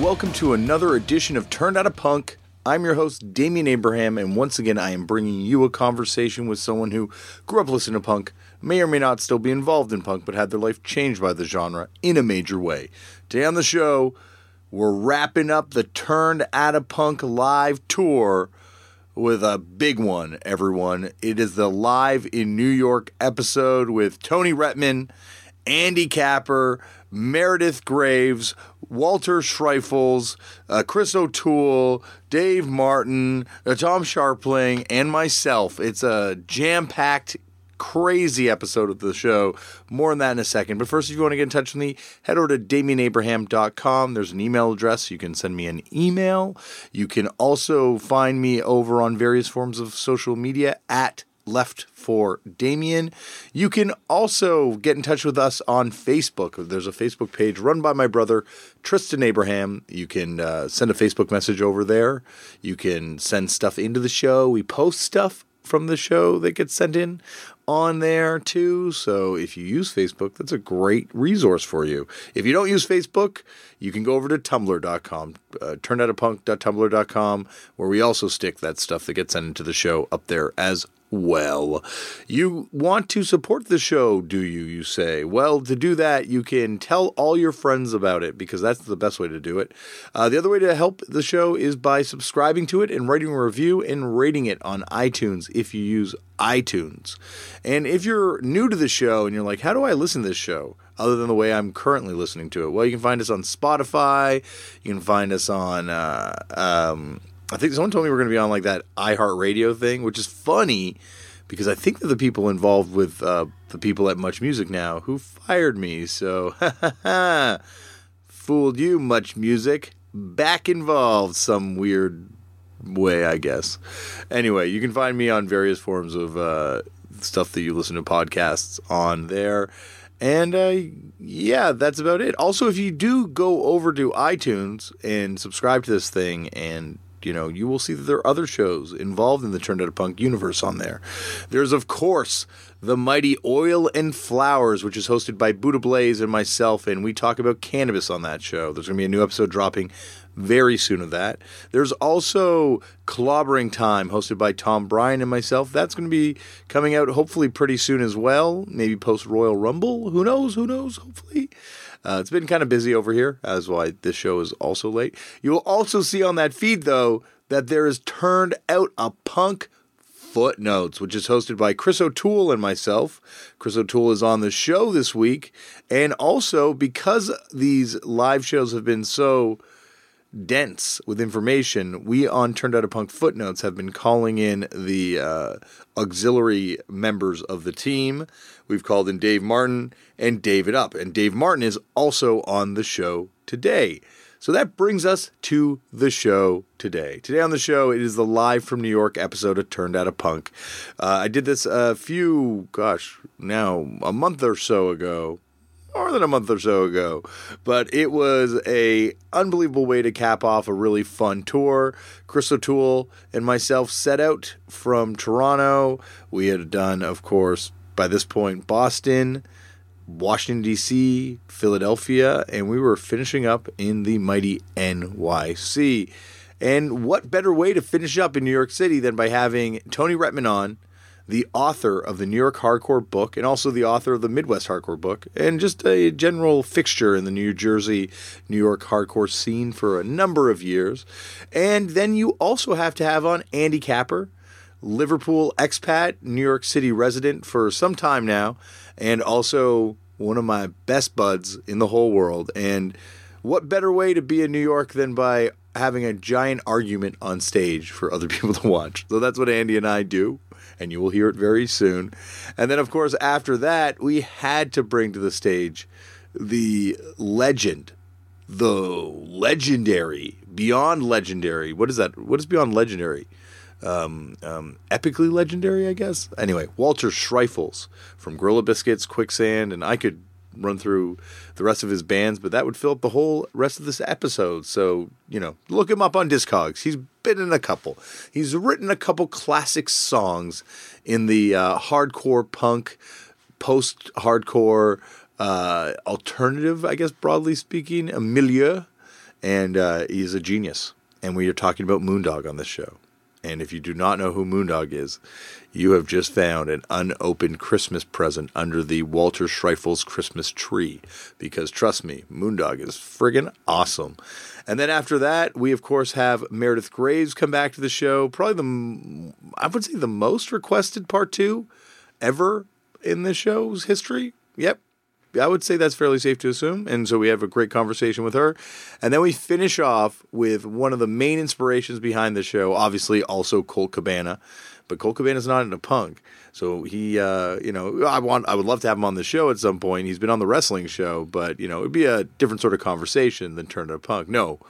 Welcome to another edition of Turned Out a Punk. I'm your host, Damian Abraham, and once again, I am bringing you a conversation with someone who grew up listening to punk, may or may not still be involved in punk, but had their life changed by the genre in a major way. Today on the show, we're wrapping up the Turned Out a Punk live tour with a big one, everyone. It is the Live in New York episode with Tony Rettman, Andy Capper, Meredith Graves, Walter Schreifels, uh, Chris O'Toole, Dave Martin, uh, Tom Scharpling, and myself. It's a jam packed, crazy episode of the show. More on that in a second. But first, if you want to get in touch with me, head over to DamianAbraham.com. There's an email address. You can send me an email. You can also find me over on various forms of social media at left for Damien. You can also get in touch with us on Facebook. There's a Facebook page run by my brother Tristan Abraham. You can uh, send a Facebook message over there. You can send stuff into the show. We post stuff from the show that gets sent in on there too. So if you use Facebook, that's a great resource for you. If you don't use Facebook, you can go over to tumblr.com, uh, turnedoutapunk.tumblr.com, where we also stick that stuff that gets sent into the show up there as well. You want to support the show, do you? You say. Well, to do that, you can tell all your friends about it because that's the best way to do it. Uh, the other way to help the show is by subscribing to it and writing a review and rating it on iTunes if you use iTunes. And if you're new to the show and you're like, how do I listen to this show? Other than the way I'm currently listening to it. Well, you can find us on Spotify. You can find us on uh, um, I think someone told me we're going to be on like that iHeartRadio thing, which is funny because I think that the people involved with uh, the people at Much Music now who fired me. So, fooled you, Much Music. Back involved some weird way, I guess. Anyway, you can find me on various forms of uh, stuff that you listen to podcasts on there. And uh, yeah, that's about it. Also, if you do go over to iTunes and subscribe to this thing and you know, you will see that there are other shows involved in the Turned Out a Punk universe on there. There's, of course, the mighty Oil and Flowers, which is hosted by Buddha Blaze and myself, and we talk about cannabis on that show. There's going to be a new episode dropping very soon of that. There's also Clobbering Time, hosted by Tom Bryan and myself. That's going to be coming out hopefully pretty soon as well. Maybe post Royal Rumble. Who knows? Who knows? Hopefully. Uh, it's been kind of busy over here, as why this show is also late. You will also see on that feed, though, that there is turned out a punk footnotes, which is hosted by Chris O'Toole and myself. Chris O'Toole is on the show this week, and also because these live shows have been so dense with information, we on Turned Out a Punk Footnotes have been calling in the uh, auxiliary members of the team. We've called in Dave Martin and David Up, and Dave Martin is also on the show today. So that brings us to the show today. Today on the show, it is the live from New York episode of Turned Out a Punk. Uh, I did this a few, gosh, now a month or so ago, more than a month or so ago. But it was a unbelievable way to cap off a really fun tour. Chris O'Toole and myself set out from Toronto. We had done, of course, by this point, Boston, Washington, D.C., Philadelphia, and we were finishing up in the mighty NYC. And what better way to finish up in New York City than by having Tony Rettman on the author of the New York Hardcore book and also the author of the Midwest Hardcore book, and just a general fixture in the New Jersey, New York hardcore scene for a number of years. And then you also have to have on Andy Capper, Liverpool expat, New York City resident for some time now, and also one of my best buds in the whole world. And what better way to be in New York than by having a giant argument on stage for other people to watch? So that's what Andy and I do and you will hear it very soon. And then, of course, after that, we had to bring to the stage the legend, the legendary, beyond legendary. What is that? What is beyond legendary? Um, um, epically legendary, I guess. Anyway, Walter Schreifels from Gorilla Biscuits, Quicksand, and I could run through the rest of his bands, but that would fill up the whole rest of this episode. So, you know, look him up on Discogs. He's been in a couple. He's written a couple classic songs in the uh, hardcore punk, post hardcore, uh, alternative, I guess, broadly speaking, a milieu. and uh, he's a genius. And we are talking about Moondog on this show. And if you do not know who Moondog is, you have just found an unopened Christmas present under the Walter Schreifels Christmas tree. Because trust me, Moondog is friggin' awesome. And then after that, we of course have Meredith Graves come back to the show. Probably the, I would say, the most requested part two ever in the show's history. Yep, I would say that's fairly safe to assume. And so we have a great conversation with her. And then we finish off with one of the main inspirations behind the show, obviously also Colt Cabana. But Colt Cabana's not into punk. So he, uh, you know, I want, I would love to have him on the show at some point. He's been on the wrestling show, but you know, it'd be a different sort of conversation than turn to punk. No,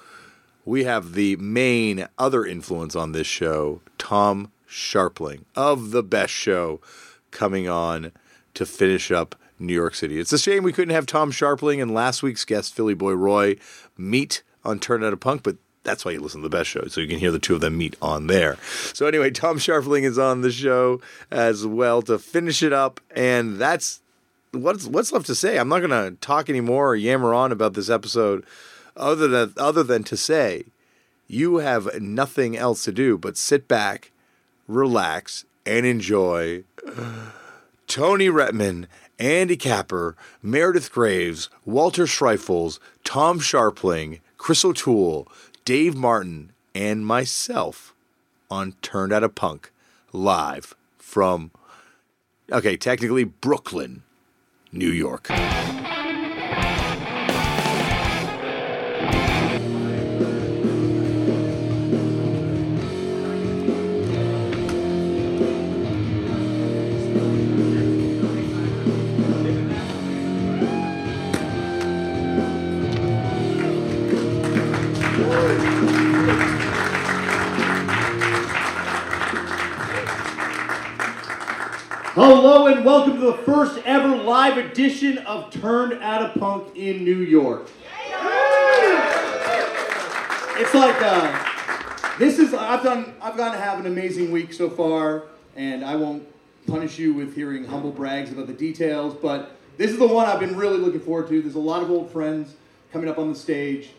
we have the main other influence on this show, Tom Scharpling of the best show, coming on to finish up New York City. It's a shame we couldn't have Tom Scharpling and last week's guest, Philly Boy Roy, meet on Turn Out a Punk, but that's why you listen to the best show, so you can hear the two of them meet on there. So anyway, Tom Scharpling is on the show as well to finish it up, and that's what's what's left to say. I'm not going to talk anymore or yammer on about this episode, other than other than to say, you have nothing else to do but sit back, relax, and enjoy. Tony Rettman Andy Capper, Meredith Graves, Walter Schreifels, Tom Scharpling, Chris O'Toole, Dave Martin, and myself on Turned Out a Punk live from, okay, technically Brooklyn, New York. Hello and welcome to the first ever live edition of Turned Out a Punk in New York. It's like uh, this is I've done I've gotten to have an amazing week so far, and I won't punish you with hearing humble brags about the details, but this is the one I've been really looking forward to. There's a lot of old friends coming up on the stage.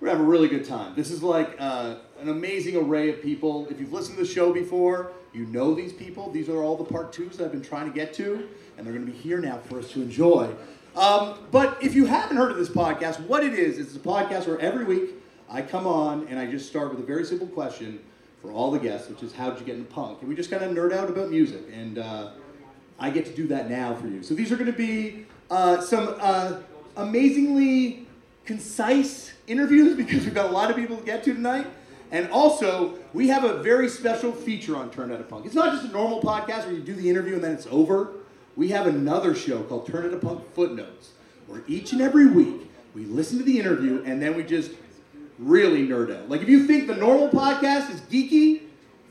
We're gonna have a really good time. This is like uh, an amazing array of people. If you've listened to the show before, you know these people. These are all the part twos that I've been trying to get to, and they're going to be here now for us to enjoy. Um, but if you haven't heard of this podcast, what it is, it's a podcast where every week I come on and I just start with a very simple question for all the guests, which is how did you get into punk? And we just kind of nerd out about music, and uh, I get to do that now for you. So these are going to be uh, some uh, amazingly concise interviews because we've got a lot of people to get to tonight. And also, we have a very special feature on Turn Out a Punk. It's not just a normal podcast where you do the interview and then it's over. We have another show called Turn Out a Punk Footnotes, where each and every week we listen to the interview and then we just really nerd out. Like if you think the normal podcast is geeky,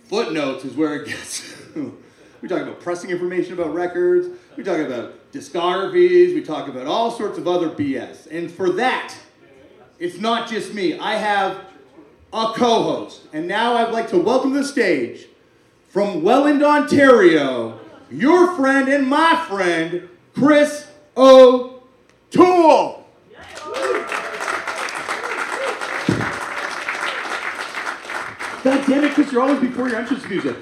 Footnotes is where it gets. we talk about pressing information about records. We talk about discographies. We talk about all sorts of other BS. And for that, it's not just me. I have a co host. And now I'd like to welcome to the stage from Welland, Ontario, your friend and my friend, Chris O'Toole. God damn it, Chris, you're always before your entrance music.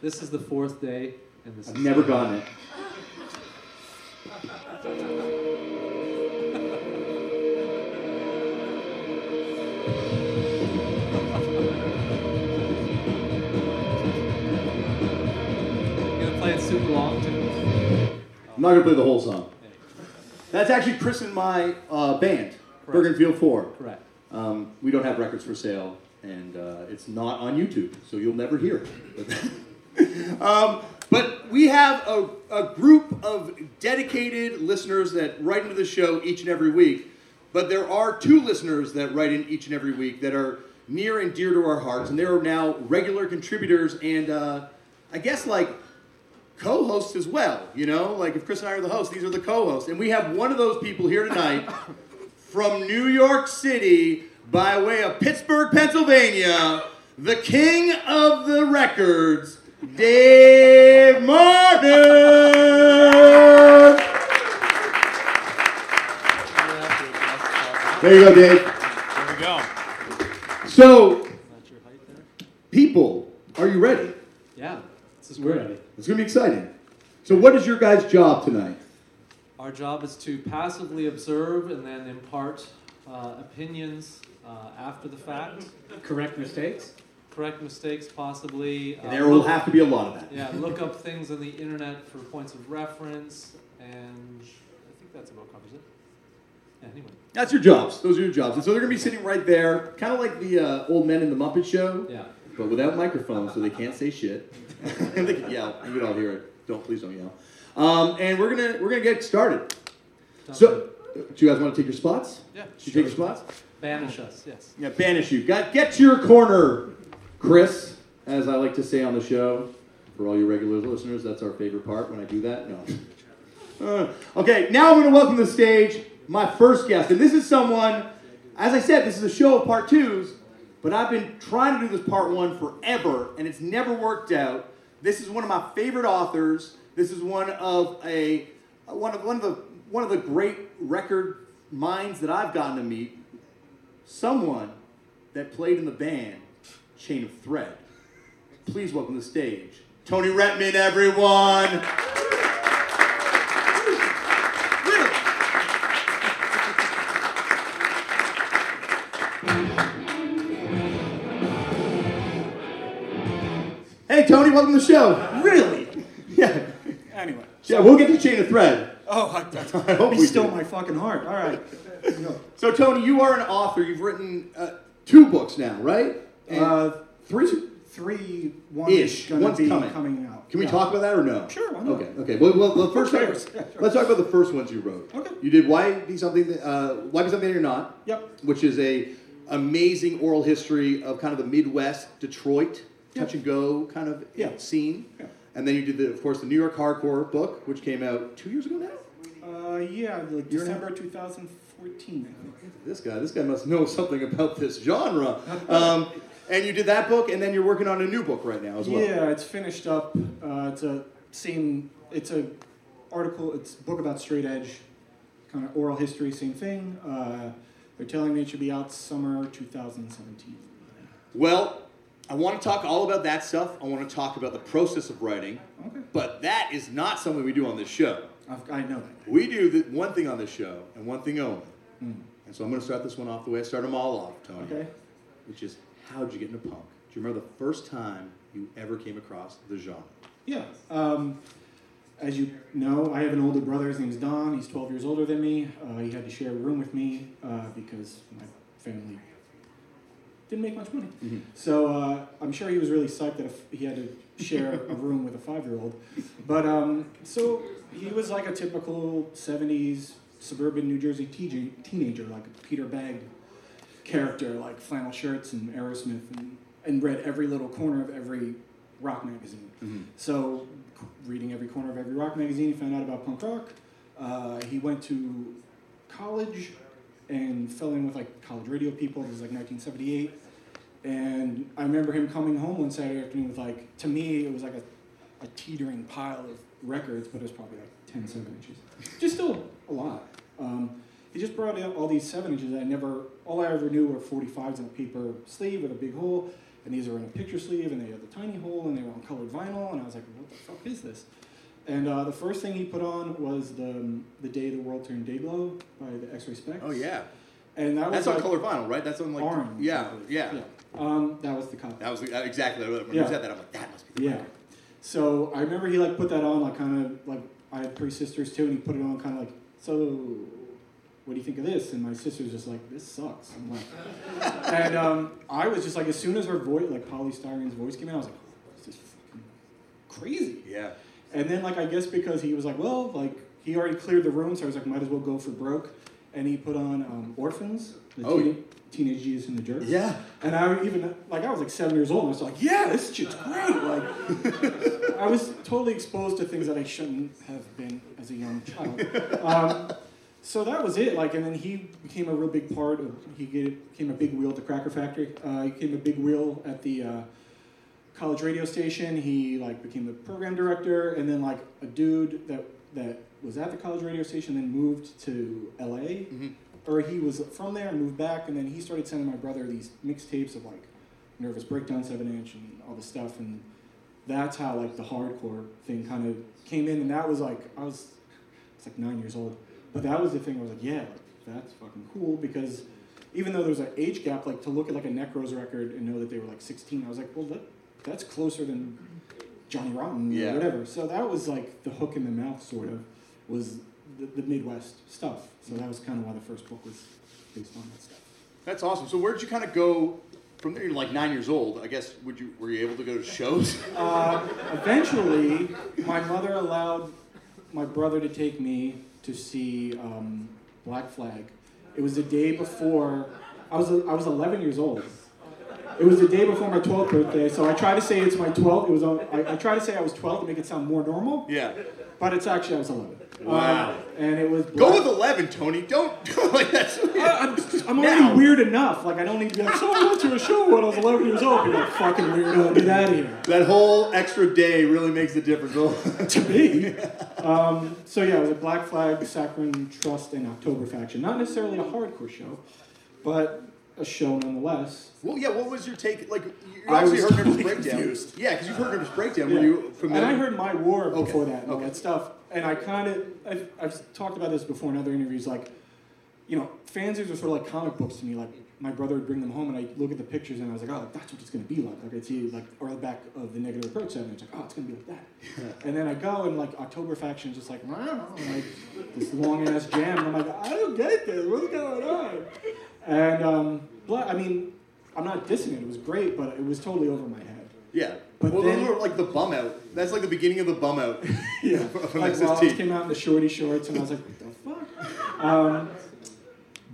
This is the fourth day, and this I've never gotten it. Gonna play it super long too? I'm not gonna play the whole song. That's actually Chris and my uh, band, Bergenfield 4. Correct. Um, we don't have records for sale, and uh, it's not on YouTube, so you'll never hear it. um, but we have a, a group of dedicated listeners that write into the show each and every week. But there are two listeners that write in each and every week that are near and dear to our hearts, and they are now regular contributors and uh, I guess like co-hosts as well. You know, like if Chris and I are the hosts, these are the co-hosts, and we have one of those people here tonight from New York City by way of Pittsburgh, Pennsylvania, the king of the records, Dave Martin. There you go, Dave. There we go. So, Not your height there. people, are you ready? Yeah, this is We're great. ready. It's going to be exciting. So, what is your guys' job tonight? Our job is to passively observe and then impart uh, opinions uh, after the fact, Correct mistakes? correct mistakes possibly. uh, There will look- have to be a lot of that. Yeah, look up things on the internet for points of reference, and I think that's about covers it. Yeah, anyway, That's your jobs. Those are your jobs. And so they're going to be sitting right there, kind of like the uh, old men in the Muppet Show, yeah. but without microphones, so they can't say shit. and they can yell. You can all hear it. Don't please don't yell. Um, and we're gonna we're gonna get started. Sounds So, good. do you guys want to take your spots? yeah, Should you take your spots? banish us. Yes. Yeah, banish you. Got get to your corner, Chris, as I like to say on the show. For all your regular listeners, that's our favorite part when I do that. No. Uh, okay, now I'm going to welcome to the stage my first guest, and this is someone. As I said, this is a show of part twos, but I've been trying to do this part one forever, and it's never worked out. This is one of my favorite authors. This is one of a one of one of the one of the great record minds that I've gotten to meet someone that played in the band Chain of Thread. Please welcome to the stage Tony Rettman, everyone. Welcome to the show. Really? Yeah, Anyway. yeah, we'll get to Chain of Thread. Oh, I, I hope be we still do. my fucking heart. All right. So Tony, you are an author. You've written uh, two books now, right? And Uh, three. three, one Ish. One's be coming. coming out. Can we Yeah. talk about that or no? Sure, why not? Okay, okay. Well, well, first, Yeah, sure. let's talk about the first ones you wrote. Okay. You did Why Be Something, That, uh, Why Be Something That You're Not, Yep. which is a amazing oral history of kind of the Midwest, Detroit. Touch and go kind of Yeah. scene. Yeah. And then you did, the, of course, the New York Hardcore book, which came out two years ago now. Uh, yeah, like December 2014, I think. This guy, this guy must know something about this genre. Um, and you did that book, and then you're working on a new book right now as well. Yeah, it's finished up. Uh, it's a same. It's a article. It's a book about straight edge, kind of oral history. Same thing. Uh, they're telling me it should be out summer 2017. Well, I want to talk all about that stuff. I want to talk about the process of writing, Okay. but that is not something we do on this show. I've, I know that. We do the, one thing on this show and one thing only. Mm. And so I'm going to start this one off the way I start them all off, Tony. Okay. Which is, how'd you get into punk? Do you remember the first time you ever came across the genre? Yeah. Um, as you know, I have an older brother. His name's Don. He's 12 years older than me. Uh, he had to share a room with me uh, because my family didn't make much money. Mhm. So uh, I'm sure he was really psyched that he had to share a room with a five-year-old. But um, so he was like a typical '70s suburban New Jersey teen- teenager, like a Peter Bagge character, like flannel shirts and Aerosmith, and, and read every little corner of every rock magazine. Mhm. So, reading every corner of every rock magazine, he found out about punk rock. Uh, he went to college and fell in with like college radio people. This was like 1978. And I remember him coming home one Saturday afternoon with like, to me, it was like a, a teetering pile of records, but it was probably like 10 seven inches. Just still a lot. Um, he just brought out all these seven inches that I never, all I ever knew were 45s in a paper sleeve with a big hole. And these are in a picture sleeve, and they had the tiny hole, and they were on colored vinyl. And I was like, what the fuck is this? And uh, the first thing he put on was the um, the day the world turned day dayglow by the X-Ray Spex. Oh, yeah. and that was That's on like, colored vinyl, right? That's on like. orange. Yeah, yeah. yeah. Um, that was the copy. That was the, uh, exactly when Yeah. you said that. I'm like, that must be the Yeah. So I remember he like put that on like kind of like I had three sisters too, and he put it on kind of like so. What do you think of this? And my sister's just like, this sucks. I'm like, and um, I was just like, as soon as her voice, like Poly Styrene's voice came in, I was like, this is fucking crazy. Yeah. And then, like, I guess because he was like, well, like, he already cleared the room, so I was like, might as well go for broke. And he put on um, Orphans, the Oh, teen- Teenage Jesus and the Jerks. Yeah. And I even, like, I was like seven years old, and I was like, yeah, this shit's great. Like, I was totally exposed to things that I shouldn't have been as a young child. Um, so that was it. Like, and then he became a real big part of. He became a big wheel at the Cracker Factory. Uh, he became a big wheel at the uh, college radio station. He like became the program director, and then like a dude that that was at the college radio station then moved to L.A. Mhm. or he was from there and moved back, and then he started sending my brother these mixtapes of like Nervous Breakdown seven inch and all this stuff, and that's how like the hardcore thing kind of came in, and that was like I was, it's like nine years old, but that was the thing. I was like, yeah, like, that's fucking cool because even though there's an age gap, like to look at like a Necros record and know that they were like 16, I was like, well, that, that's closer than Johnny Rotten Yeah. or whatever. So that was like the hook in the mouth, sort of, was the, the Midwest stuff. So that was kind of why the first book was based on that stuff. That's awesome. So where did you kind of go from there? You're like nine years old. I guess would you were you able to go to shows? Uh, eventually, my mother allowed my brother to take me to see um, Black Flag. It was the day before I was I was 11 years old. It was the day before my 12th birthday, so I try to say it's my 12th. It was on, I, I try to say I was 12 to make it sound more normal, yeah. but it's actually I was 11. Wow. Um, and it was Go Black- with eleven, Tony. Don't do like that's. I'm, I'm already Now. weird enough. Like I don't need to be like, so I went to a show when I was 11 years old. Be like, fucking weirdo, get out of that here. That whole extra day really makes a difference. to me. Um, so yeah, it was a Black Flag, Saccharine Trust, and October Faction. Not necessarily a hardcore show, but a show nonetheless. well, yeah. What was your take? Like you I obviously heard Nervous Breakdown. confused. Yeah, because you've heard Nervous Breakdown. Yeah. Were you familiar? And I heard My War Okay, before that and all that stuff. And I kind of, I've, I've talked about this before in other interviews. Like, you know, fanzines are sort of like comic books to me. Like, my brother would bring them home, and I look at the pictures, and I was like, oh, that's what it's going to be like. Like, I'd see like or the back of the Negative Approach seven. It's like, oh, it's going to be like that. and then I go and like October Faction is just like, wow, like this long ass jam. And I'm like, I don't get this. What's going on? And um, Bla- I mean, I'm not dissing it. It was great, but it was totally over my head. Yeah. But well, then- like the bum out. That's like the beginning of the bum out. Yeah, like. Rollins came out in the shorty shorts, and I was like, what the fuck? Um,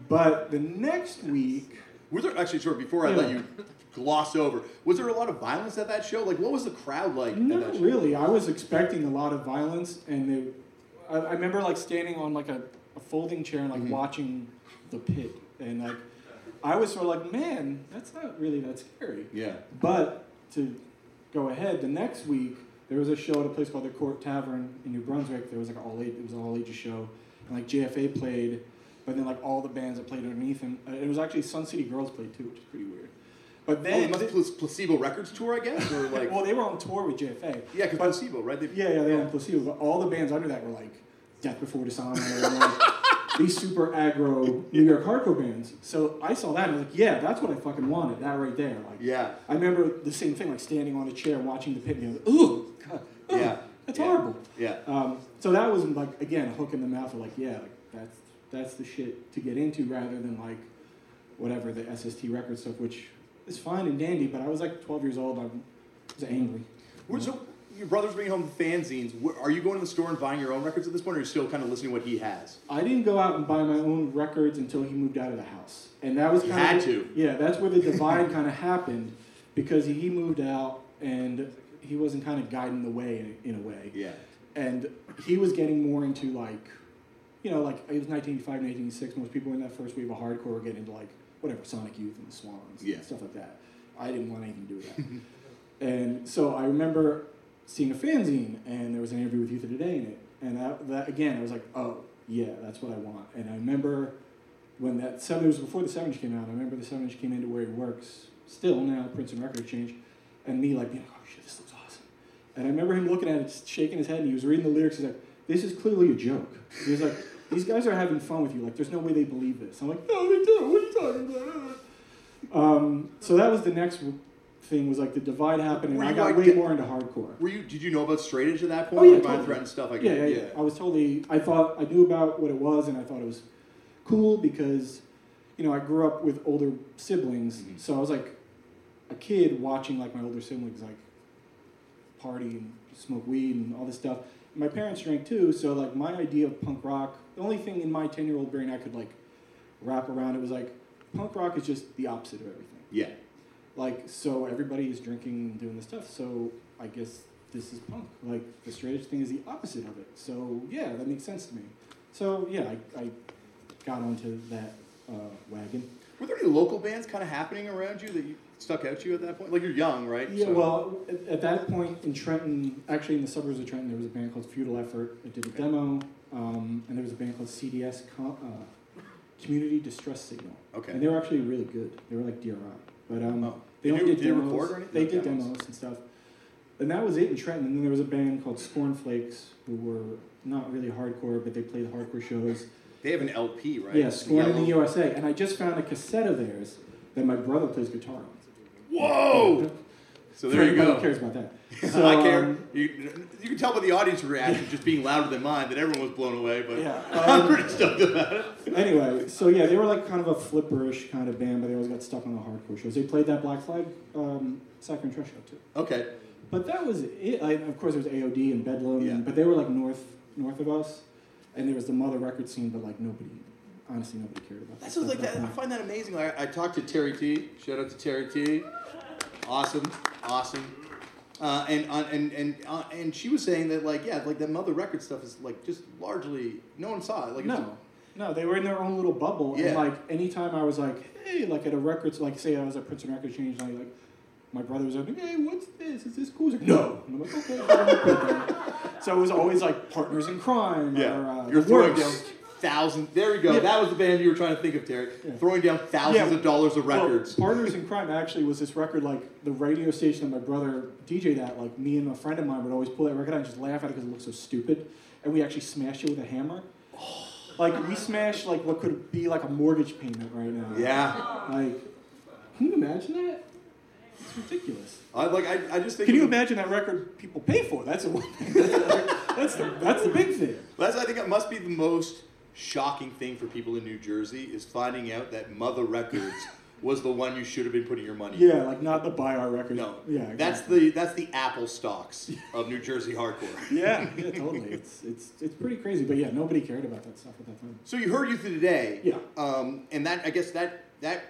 but the next week, Was there actually, sorry, before I Yeah. let you gloss over, was there a lot of violence at that show? Like, what was the crowd like? at that not show? really. I was expecting a lot of violence, and they, I, I remember like standing on like a, a folding chair and like Mhm. watching the pit, and like I was sort of like, man, that's not really that scary. Yeah. But to go ahead, the next week there was a show at a place called the Court Tavern in New Brunswick. There was like an all age, it was an all ages show, and like JFA played, but then like all the bands that played underneath him. It was actually Sun City Girls played too, which is pretty weird. But Oh, then, it must be Placebo Records tour, I guess, or like. well, they were on tour with JFA. yeah, because Placebo, right? They, Yeah, yeah, they were on placebo. But all the bands under that were like Death Before Dishonor, these super aggro New York hardcore bands. So I saw that and I was like, yeah, that's what I fucking wanted. That right there, like. Yeah. I remember the same thing, like standing on a chair watching the pit and like, ooh, God, ugh, Yeah. that's Yeah. horrible. Yeah. Um, so that was like again a hook in the mouth of like, yeah, like that's that's the shit to get into rather than like whatever the SST record stuff, which is fine and dandy. But I was like 12 years old. I was angry. So your brother's bringing home the fanzines. Are you going to the store and buying your own records at this point, or are you still kind of listening to what he has? I didn't go out and buy my own records until he moved out of the house, and that was kind had of to. yeah, that's where the divide kind of happened because he moved out and he wasn't kind of guiding the way in, in a way. Yeah. and he was getting more into like, you know, like it was 1985, 1986. Most people in that first wave of hardcore were getting into like whatever Sonic Youth and the Swans, Yeah. and stuff like that. I didn't want anything to do with that. and so I remember seeing a fanzine, and there was an interview with Youth of Today in it, and that, that again, I was like, oh yeah, that's what I want. And I remember when that seven it was before the seven inch came out. I remember the seven inch came into where he works still now, Princeton Record Exchange, and me like being like, oh shit, this looks awesome. And I remember him looking at it, shaking his head, and he was reading the lyrics. He's like, "This is clearly a joke." He was like, "These guys are having fun with you. Like, there's no way they believe this." I'm like, "No, they do. What are you talking about?" Um, so that was the next thing. Was like the divide happened, and I got like way more into hardcore. Were you? Did you know about straight edge at that point? Oh, yeah, totally. Threat and stuff like Yeah, that. yeah, yeah. I was totally. I thought I knew about what it was, and I thought it was cool because, you know, I grew up with older siblings, Mhm. so I was like a kid watching like my older siblings like party and smoke weed and all this stuff. And my parents drank too, so like my idea of punk rock, the only thing in my ten year old brain I could like wrap around it was like punk rock is just the opposite of everything. Yeah. Like so everybody is drinking and doing this stuff, so I guess this is punk. Like the straight thing is the opposite of it. So yeah, that makes sense to me. So yeah, I, I got onto that uh, wagon. Were there any local bands kind of happening around you that you stuck out to you at that point? Like you're young, right? Yeah, So- well, at, at that point in Trenton, actually in the suburbs of Trenton, there was a band called Feudal Effort that did a demo, um, and there was a band called CDS Com- uh, Community Distress Signal. Okay. And they were actually really good. They were like DRI. But um, Oh. they Did only you- did demos. record or anything? They did demos. demos and stuff. And that was it in Trenton. And then there was a band called Scornflakes who were not really hardcore, but they played hardcore shows. They have an LP, right? Yeah, Scorn in the. USA. And I just found a cassette of theirs that my brother plays guitar on. Whoa! So For there you go. who cares about that. I care. um, you, you can tell by the audience reaction just being louder than mine that everyone was blown away, but Yeah. I'm Um, pretty stoked about it. anyway, so yeah, they were like kind of a flipperish kind of band, but they always got stuck on the hardcore shows. They played that Black Flag um, Saccharine Trash show too. Okay. But that was it. I, of course, there was AOD and Bedlam, Yeah. but they were like north north of us, and there was the mother record scene, but like nobody, honestly, nobody cared about. That's that just like stuff that. I find that amazing. Like, I, I talked to Terry T. Shout out to Terry T. Awesome, awesome. Uh, and uh, and and uh, and she was saying that like yeah, like that mother record stuff is like just largely no one saw it. Like it's No, no, they were in their own little bubble, Yeah. and like anytime I was like, hey, like at a record, like say I was at Princeton Record Exchange, and I like. My brother was like, "Hey, what's this? Is this cool?" Like, "No." And I'm like, "Okay." I'm gonna put that." so it was always like partners in crime. yeah, or, uh, you're throwing Works. down thousands. There we go. Yeah. That was the band you were trying to think of, Terry. Yeah. Throwing down thousands Yeah. of dollars of Well, records. Partners in Crime actually was this record, like the radio station that my brother DJ'd at, like me and a friend of mine would always pull that record out and just laugh at it because it looked so stupid. And we actually smashed it with a hammer. Like we smashed like what could be like a mortgage payment right now. yeah, Like, can you imagine that? It's ridiculous. I like. I, I just think. Can you would- imagine that record people pay for? That's a that's the that's the big thing. That's I think it must be the most shocking thing for people in New Jersey is finding out that Mother Records was the one you should have been putting your money. in. Yeah, like not the buy our record. No. Yeah. That's the that's the Apple stocks of New Jersey hardcore. Yeah, yeah, totally. It's it's it's pretty crazy, but yeah, nobody cared about that stuff at that time. So you heard Youth of Today. Yeah. Um, and that I guess that that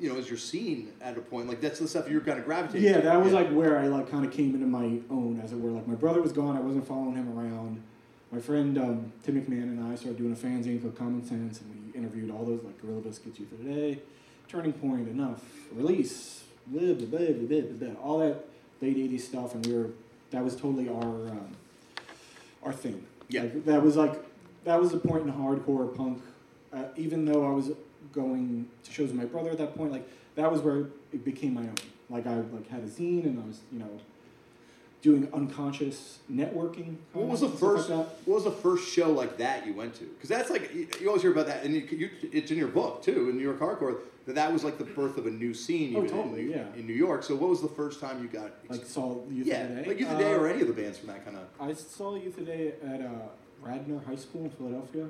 you know is your scene at a point like that's the stuff you're kind of gravitating. Yeah, to. that was like where I like kind of came into my own, as it were. Like my brother was gone, I wasn't following him around. My friend um, Tim McMahon and I started doing a fanzine called Common Sense, and we interviewed all those like Gorilla Biscuits, Youth of Today, Turning Point, Enough, Release, blah, blah, blah, blah, blah, blah, blah, all that late '80s stuff, and we were that was totally our um, our thing. Yeah. Like, that was like that was the point in hardcore punk. Uh, even though I was going to shows with my brother at that point, like that was where it became my own. Like I like had a zine and I was you know doing unconscious networking. What was the first? Like. What was the first show like that you went to? Because that's like you, you always hear about that, and you, you, it's in your book too, in New York hardcore. That that was like the birth of a new scene. Oh, totally, in, yeah. In New York. So what was the first time you got? Like saw Youth yeah, of the Day. like Youth of Today Uh, or any of the bands from that kind of I saw Youth of Today at uh, Radnor High School in Philadelphia.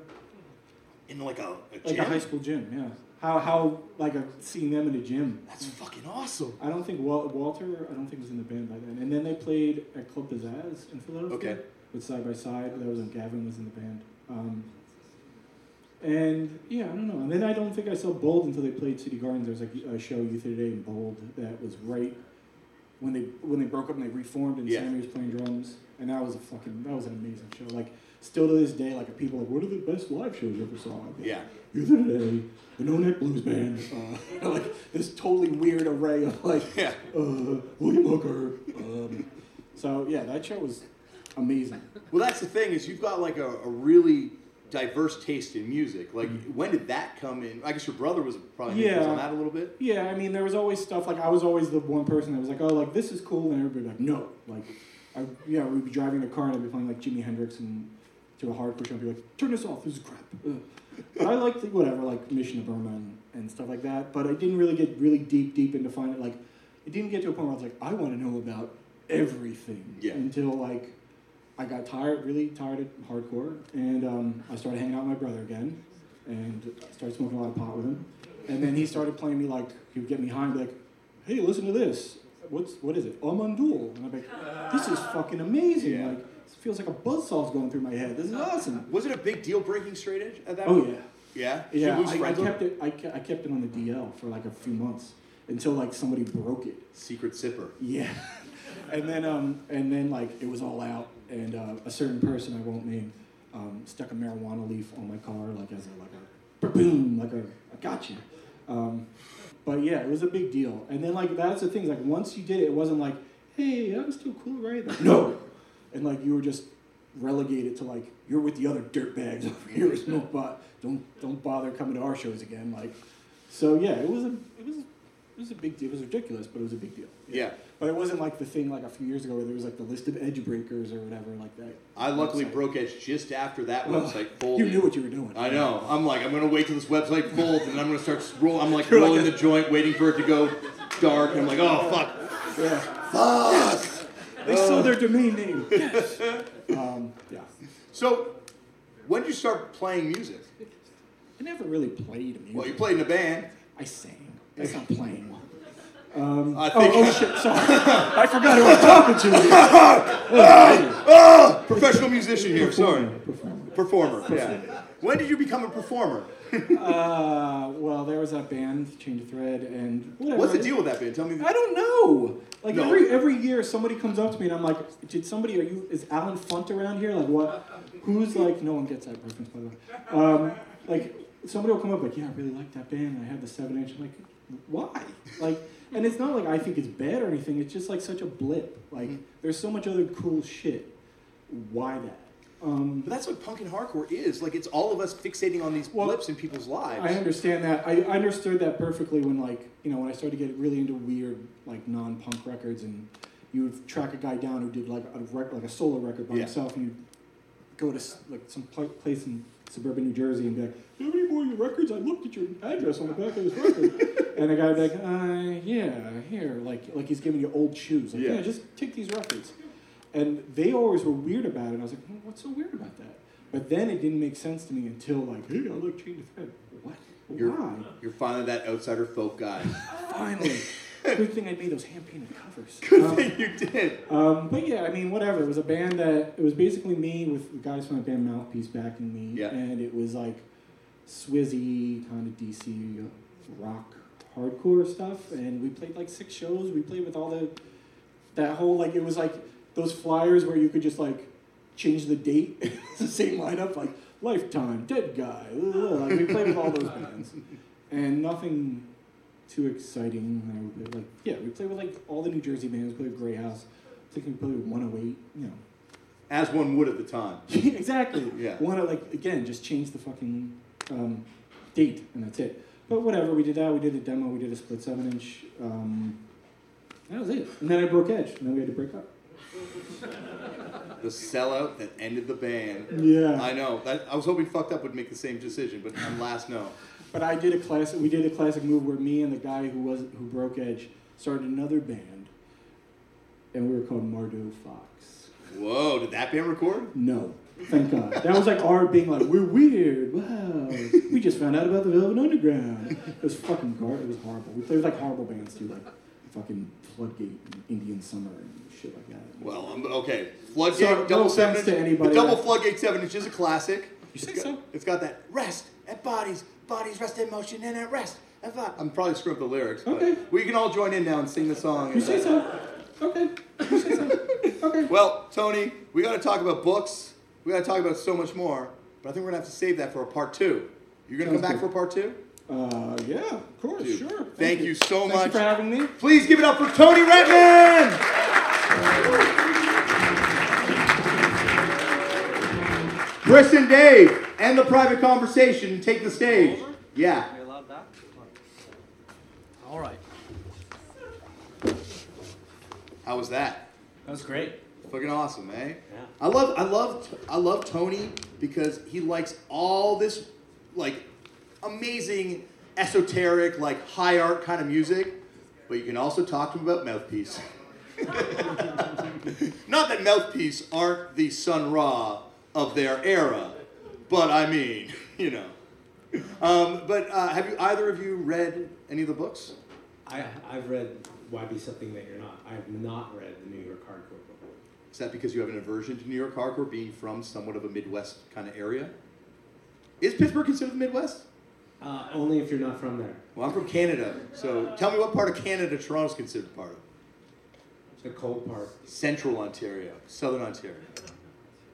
in like a, a Like a high school gym, yeah. How how like a, seeing them in a gym. That's fucking awesome. I don't think Wal- Walter. I don't think was in the band by then. And then they played at Club Pizzazz in Philadelphia. Okay. With Side by Side. That was when Gavin was in the band. Um, and yeah, I don't know. And then I don't think I saw Bold until they played City Gardens. There was like a show Youth of Today in Bold that was right when they when they broke up and they reformed and Yeah. Sammy was playing drums. And that was a fucking that was an amazing show. Like still to this day, like people are like, what are the best live shows you ever saw? Yeah. Youth of Today, the No Neck Blues Band, uh, like this totally weird array of like Yeah. uh, William Hooker. Um, so yeah, that show was amazing. Well, that's the thing is you've got like a, a really diverse taste in music. Like, when did that come in? I guess your brother was probably Yeah. on that a little bit. Yeah, I mean, there was always stuff like I was always the one person that was like, oh, like this is cool, and everybody like, no, like, I, yeah, we'd be driving in a car and I'd be playing like Jimi Hendrix and to a hardcore show and be like, turn this off, this is crap. Ugh. But I liked whatever, like Mission of Burma and, and stuff like that. But I didn't really get really deep, deep into finding like, it didn't get to a point where I was like, I want to know about everything Yeah. until like I got tired, really tired of hardcore, and um, I started hanging out with my brother again, and started smoking a lot of pot with him. And then he started playing me like he would get me high and be like, "Hey, listen to this. What's what is it? Amon Düül." And I'd be like, "This is fucking amazing. Yeah. Like, it feels like a buzzsaw's going through my head. This is awesome." Was it a big deal breaking straight edge at that point? Oh point? yeah, Yeah? Did yeah. you lose I, I friends kept it. I, ke- I kept it on the DL for like a few months until like somebody broke it. Secret sipper. Yeah. and then um and then like it was all out and uh, a certain person I won't name um, stuck a marijuana leaf on my car like as a like a boom like a I got you. Um, but yeah, it was a big deal. And then like that's the thing like once you did it, it wasn't like hey I'm still cool right? Like, no. And like you were just relegated to like you're with the other dirtbags over here. So don't don't don't bother coming to our shows again. Like, so yeah, it was a it was it was a big deal. It was ridiculous, but it was a big deal. Yeah. But it wasn't like the thing like a few years ago where there was like the list of edge breakers or whatever like that. I luckily website. broke Edge just after that Well, website folded. You knew what you were doing. I know. I'm like, I'm gonna wait till this website folds, and I'm gonna start roll. I'm like You're like rolling a- the joint, waiting for it to go dark. And I'm like, oh fuck, Yeah. fuck. They sold their domain name. Yes. um, yeah. So, when did you start playing music? I never really played music. Well, you played in a band. I sang. That's not playing. Um, I oh, think- oh shit! Sorry, I forgot who I'm talking to. Ah, professional musician here. Sorry, Performer. performer. Yeah. When did you become a performer? Uh, well, there was that band, Chain of Thread, and whatever. What's the deal with that band? Tell me. I don't know. Like No. every every year, somebody comes up to me and I'm like, "Did somebody? Are you? Is Allen Funt around here? Like what? Who's like? No one gets that reference, by the way. Um, like somebody will come up like, "Yeah, I really like that band. I have the seven inch." I'm like, why? Like, and it's not like I think it's bad or anything. It's just like such a blip. Like, there's so much other cool shit. Why that? Um, But that's what punk and hardcore is. Like, it's all of us fixating on these Well, blips in people's lives. I understand that. I understood that perfectly when like you know when I started to get really into weird like non-punk records and you would track a guy down who did like a rec- like a solo record by Yeah. himself and you go to like some pl- place in suburban New Jersey and be like, "Do you have any more of your records? I looked at your address on the back of this record." and the guy would be like, uh, "Yeah, here." Like like he's giving you old shoes. Like, Yeah. yeah, just take these records. And they always were weird about it. I was like, "Hmm, "What's so weird about that?" But then it didn't make sense to me until like, "Hey, I like Chain of Thread." What? You're, Why? you're finally that outsider folk guy. Finally. Good thing I made those hand painted covers. Good Um, thing you did. um, but yeah, I mean, whatever. It was a band that it was basically me with the guys from the band Mouthpiece backing me, Yeah. and it was like Swizzy kind of DC rock hardcore stuff. And we played like six shows. We played with all the that whole like it was like those flyers where you could just like change the date. it's the same lineup, like Lifetime, Dead Guy. Like we played with all those bands, and nothing too exciting. I would- Like yeah, we played with like all the New Jersey bands. We played with Grey House. I think we played with 108. You know, As one would at the time. exactly. Yeah. Want to like again just change the fucking um, date and that's it. But whatever, we did that. We did a demo. We did a split seven inch. Um, that was it. And then I broke Edge. And then we had to break up. The sellout that ended the band. Yeah. I know. That, I was hoping Fucked Up would make the same decision, but I'm last no. But I did a classic. We did a classic move where me and the guy who was who broke Edge started another band, and we were called Mardo Fox. Whoa, did that band record? No, thank God. That was like our being like, we're weird. Wow, we just found out about the Velvet Underground. It was fucking gar. It was horrible. We played with like horrible bands too, like fucking Floodgate and Indian Summer and shit like that. Well, um, okay. Floodgate, So, no double offense seven inch. to anybody the double that- Floodgate seven inch is a classic. You It's think got, so? It's got that rest at bodies, bodies rest in motion and at rest. at vi-" I'm probably screwing up the lyrics, but Okay. we can all join in now and sing the song. You say so? Okay. You say so? Okay. Well, Tony, we got to talk about books. We got to talk about so much more, but I think we're gonna have to save that for a part two. You're gonna Sounds come back good. for part two? Uh, yeah, of course, Dude, sure. thank you so Thank much. you for having me. Please give it up for Tony Rettman. Chris and Dave, end the private conversation and take the stage. Yeah. Are you allowed that? All right. How was that? That was great. Fucking awesome, eh? Yeah. I love, I love, I love Tony because he likes all this, like, amazing, esoteric, like high art kind of music. But you can also talk to him about Mouthpiece. Not that Mouthpiece aren't the Sun Ra of their era, but I mean, you know. Um, but uh, have you either of you read any of the books? I, I've read Why Be Something That You're Not. I have not read the New York Hardcore book. Is that because you have an aversion to New York hardcore, being from somewhat of a Midwest kind of area? Is Pittsburgh considered the Midwest? Uh, only if you're not from there. Well, I'm from Canada, so tell me what part of Canada Toronto's considered part of? The cold part. Central Ontario, Southern Ontario.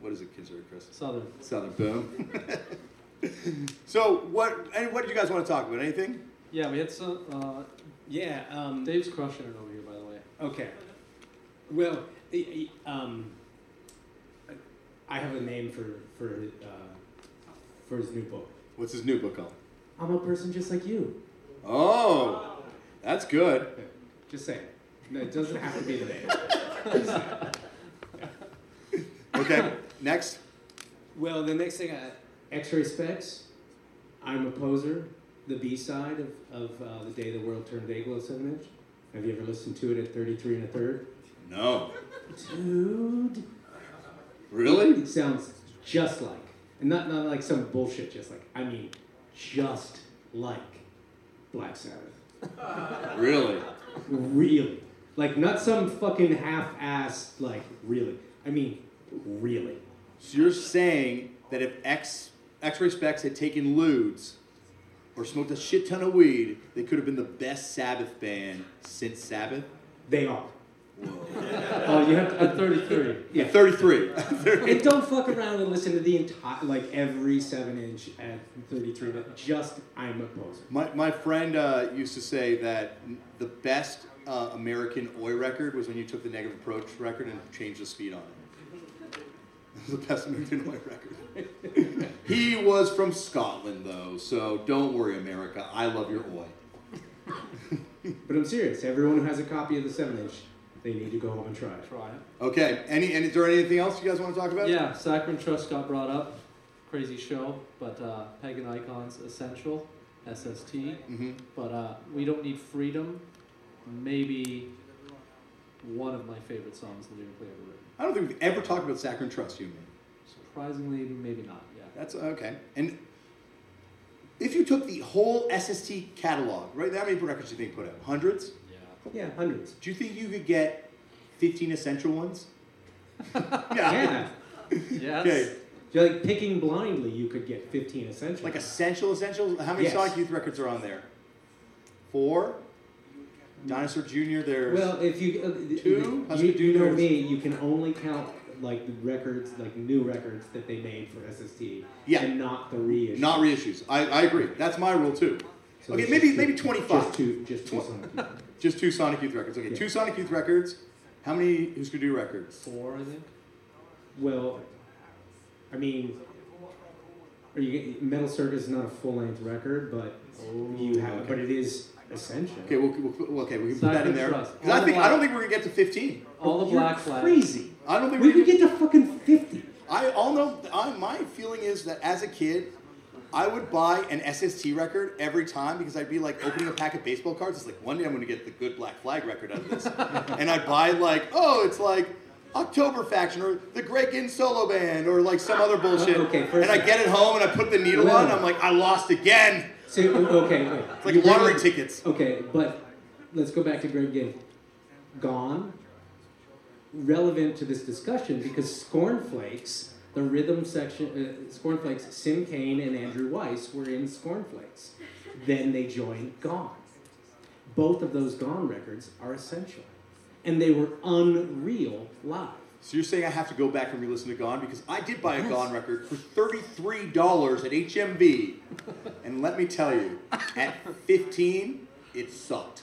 What is it considered, Chris? Southern. Southern. Boom. so, what? And what did you guys want to talk about? Anything? Yeah, we had some. Uh, Yeah. Um, Dave's crushing it over here, by the way. okay. Well, i- i- um, I have a name for for uh, for his new book. What's his new book called? I'm a person just like you. Oh, that's good. Just saying. No, it doesn't have to be the name. Okay, next. Well, the next thing, I, X-Ray Spex. I'm a poser. The B side of, of uh, the day the world turned Day-Glo seven inch. Have you ever listened to it at 33 and a third? No. Dude, Really? it sounds just like, and not not like some bullshit. Just like, I mean, just like Black Sabbath. Really? Really, like not some fucking half-assed. Like, really. I mean, really. So you're saying that if X X-Ray Spex had taken ludes or smoked a shit ton of weed, they could have been the best Sabbath band since Sabbath? They are. Oh, you have to. At 33. Yeah. 33. And don't fuck around and listen to the entire, like every seven inch at 33. But just I'm a poser. my, my friend uh, used to say that the best uh, American Oi record was when you took the negative approach record and changed the speed on it. It was the best American Oi record. he was from Scotland, though, so don't worry, America. I love your Oi. But I'm serious. Everyone who has a copy of the seven inch, they need to go home and try it. Try it. Okay, any, and is there anything else you guys want to talk about? Yeah, Saccharine Trust got brought up. Crazy show, but uh, Paganicons Essential, SST. hmm But uh, we don't need freedom. Maybe one of my favorite songs lyrically ever written. I don't think we've ever talked about Saccharine Trust, you mean? Surprisingly, maybe not. Yeah. That's okay. And if you took the whole SST catalog, right? How many records do you think put out? Hundreds? Yeah. Hundreds. Do you think you could get 15 essential ones? Yeah. Yes. Okay. You're like picking blindly, you could get 15 essentials. Like essential essentials? How many Yes. Sonic Youth records are on there? Four? Dinosaur Jr., there's. well, if you uh, Two? You, you know me, you can only count like the records, like new records that they made for SST, Yeah. and not the reissues. not reissues. I, I agree. That's my rule too. So okay, maybe just maybe 25. Just two, just two Sonic Youth. Just two Sonic Youth records. Okay, Yeah. two Sonic Youth records. How many Husker Du records? Four, I think. Well, I mean, are you Metal Circus is not a full length record, but you oh, have, okay. but it is essential. Okay, we'll, we'll, okay, we can put that in there. Trust. 'Cause I All think the I don't think we're gonna get to 15. All the You're black flags. crazy. I don't think We we're could gonna get to fucking fifty. I all know. I, my feeling is that as a kid, I would buy an SST record every time because I'd be like opening a pack of baseball cards. It's like one day I'm going to get the good Black Flag record out of this, and I'd buy like oh it's like October Faction or the Greg Ginn solo band or like some other bullshit. Okay, first- and I get it home and I put the needle on. I'm like I lost again. So okay, wait. It's like lottery up- tickets. Okay, but let's go back to Greg Ginn. Gone. Relevant to this discussion because Scornflakes, the rhythm section, uh, Scornflakes, Sim Cain and Andrew Weiss were in Scornflakes. Then they joined Gone. Both of those Gone records are essential, and they were unreal live. So you're saying I have to go back and re-listen to Gone because I did buy a Yes. Gone record for thirty-three dollars at HMV, and let me tell you, at fifteen, it sucked.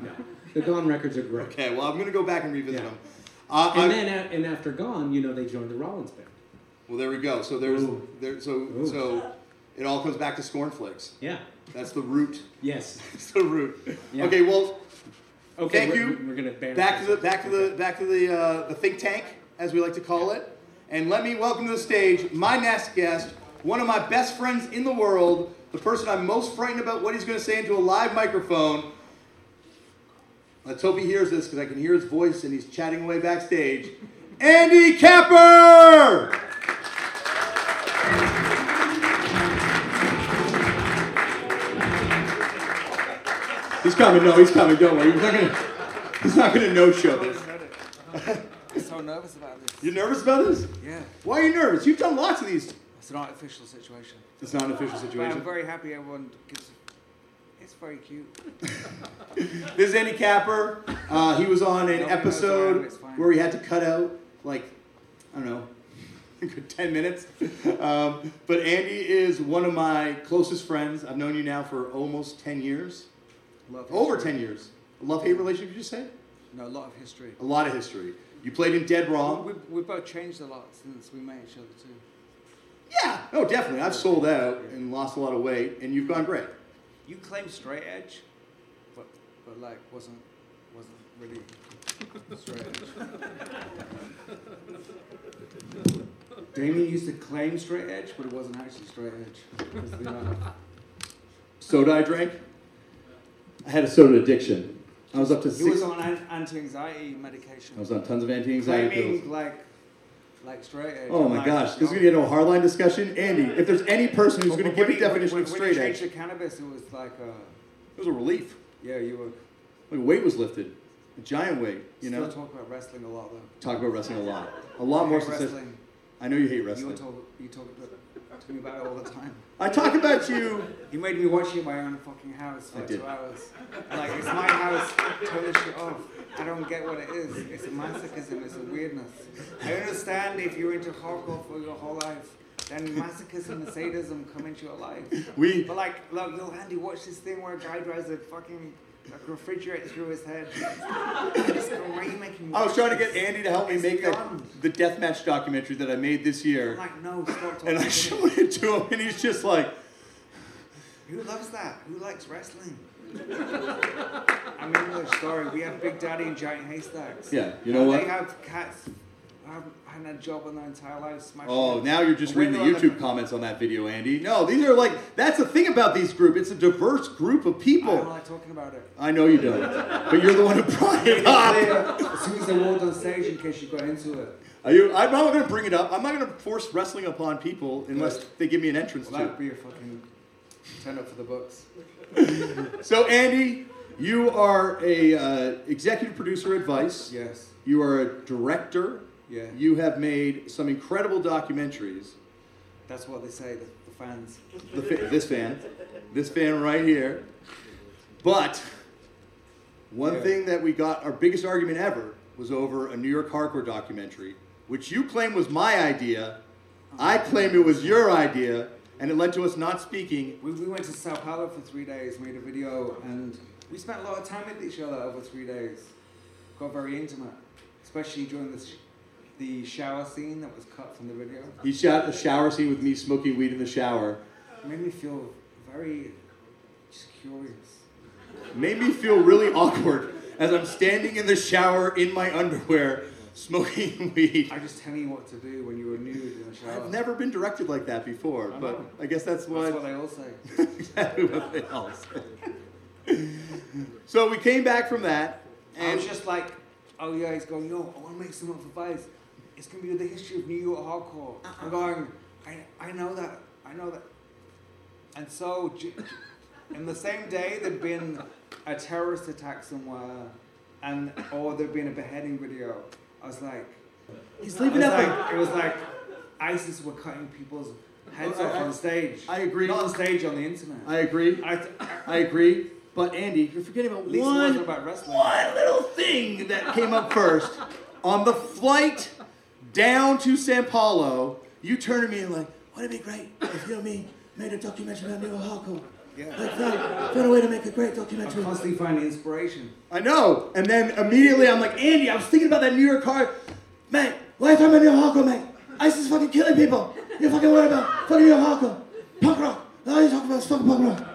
No, the Gone records are great. Okay, well I'm gonna go back and revisit Yeah. them. Uh, And I- then, and after Gone, you know, they joined the Rollins band. Well, there we go. So there's Ooh. there. So Ooh. so it all comes back to Scornflakes. Yeah. That's the root. Yes. That's the root. Yeah. Okay, well, Okay. Thank we're, you. We're gonna back to the back to the back to the uh, the think tank as we like to call it, and let me welcome to the stage my next guest, one of my best friends in the world, the person I'm most frightened about what he's going to say into a live microphone. Let's hope he hears this because I can hear his voice and he's chatting away backstage. Andy Capper. He's coming. No, he's coming. Don't worry. He's not gonna. He's not gonna no-show this. I'm so nervous about this. You're nervous about this? Yeah, Why are you nervous? You've done lots of these. it's an artificial situation. It's not an official But I'm very happy everyone gives. It's very cute. This is Andy Capper. Uh, he was on an Nobody knows who I am, episode it's fine. where he had to cut out like I don't know, a good ten minutes. Um, but Andy is one of my closest friends. I've known you now for almost ten years, Love over history. ten years. Love hate relationship? you just say? No, a lot of history. A lot of history. You played in Dead Wrong. We, we've both changed a lot since we met each other too. Yeah, no, definitely. I've sold out and lost a lot of weight, and you've gone great. You claim straight edge, but but like wasn't wasn't really straight edge. Damian used to claim straight edge, but it wasn't actually straight edge. Soda I drank. I had a soda addiction. I was up to He six. was on anti-anxiety medication. I was on tons of anti-anxiety pills. Claiming like like straight edge. Oh my like, gosh, this is gonna get into a hardline discussion. Andy, if there's any person who's gonna give a definition when, of when straight you edge, changed it to cannabis, it was like uh, was a relief. yeah, you were Like weight was lifted, a giant weight. You still know, talk about wrestling a lot though. talk about wrestling a lot, a lot more wrestling. I know you hate wrestling. You talk you talk about- to me about it all the time. I talk about you. You made me watch it in my own fucking house I for did. two hours. Like it's my house. Turn this shit off. I don't get what it is. It's a masochism. It's a weirdness. I understand if you're into hardcore for your whole life, then masochism and sadism come into your life. We But like, look, yo, Andy, watch this thing where a guy drives a fucking like, refrigerator through his head. I just go, why are you making me I was trying to get Andy to help me make the, beyond. the deathmatch documentary that I made this I'm year. like, no, stop talking. And I to showed it to him, and he's just like, Who loves that? Who likes wrestling? I'm English, sorry. We have Big Daddy and Giant Haystacks. Yeah, you know And what? They have cats who haven't had a job in their entire Oh, it. now you're just reading the YouTube comments on that video, Andy. No, these are like, that's the thing about these group. It's a diverse group of people. I don't like talking about it. I know you don't, but you're the one who brought it up. As soon as I walked on stage, in case you got into it. Are you, I'm not going to bring it up. I'm not going to force wrestling upon people unless they give me an entrance Well, to. that'd be a fucking turn up for the books. So, Andy, you are a uh, executive producer at Vice. Yes. You are a director. Yeah. You have made some incredible documentaries. That's what they say, the, the fans. The fa- this fan, this fan right here. But one Yeah. thing that we got our biggest argument ever was over a New York hardcore documentary, which you claim was my idea. I claim it was your idea, and it led to us not speaking. We, we went to Sao Paulo for three days, made a video, and we spent a lot of time with each other over three days. Got very intimate, especially during the, the shower scene that was cut from the video. He shot a shower scene with me smoking weed in the shower. It made me feel very just curious. Made me feel really awkward as I'm standing in the shower in my underwear smoking weed. I'm just telling you what to do when you were nude in the shower. I've never been directed like that before, I but. I guess that's That's what what they all say. exactly what they all say. So we came back from that, and I was just like, oh yeah, he's going, yo, I want to make something for Vice. It's going to be the history of New York hardcore. Uh-uh. I'm going, I, I know that, I know that. And so, in the same day, there'd been a terrorist attack somewhere, and or there'd been a beheading video. I was like, he's leaving out. like, it was like ISIS were cutting people's heads I- off I- on stage. I agree. Not on stage, on the internet. I agree. I, I agree. But Andy, you're forgetting about at least one about wrestling. one little thing that came up first. On the flight down to San Paulo, you turned to me and like, wouldn't it be great if you and me made a documentary about New York hardcore? Yeah. Like, found, found a way to make a great documentary. I'm constantly finding inspiration. I know. And then immediately I'm like, Andy, I was thinking about that New York car. Man, why are you talking about New mate? ISIS is fucking killing people. You're fucking worried about fucking New York hardcore. Punk rock. All you talking about is fucking punk rock.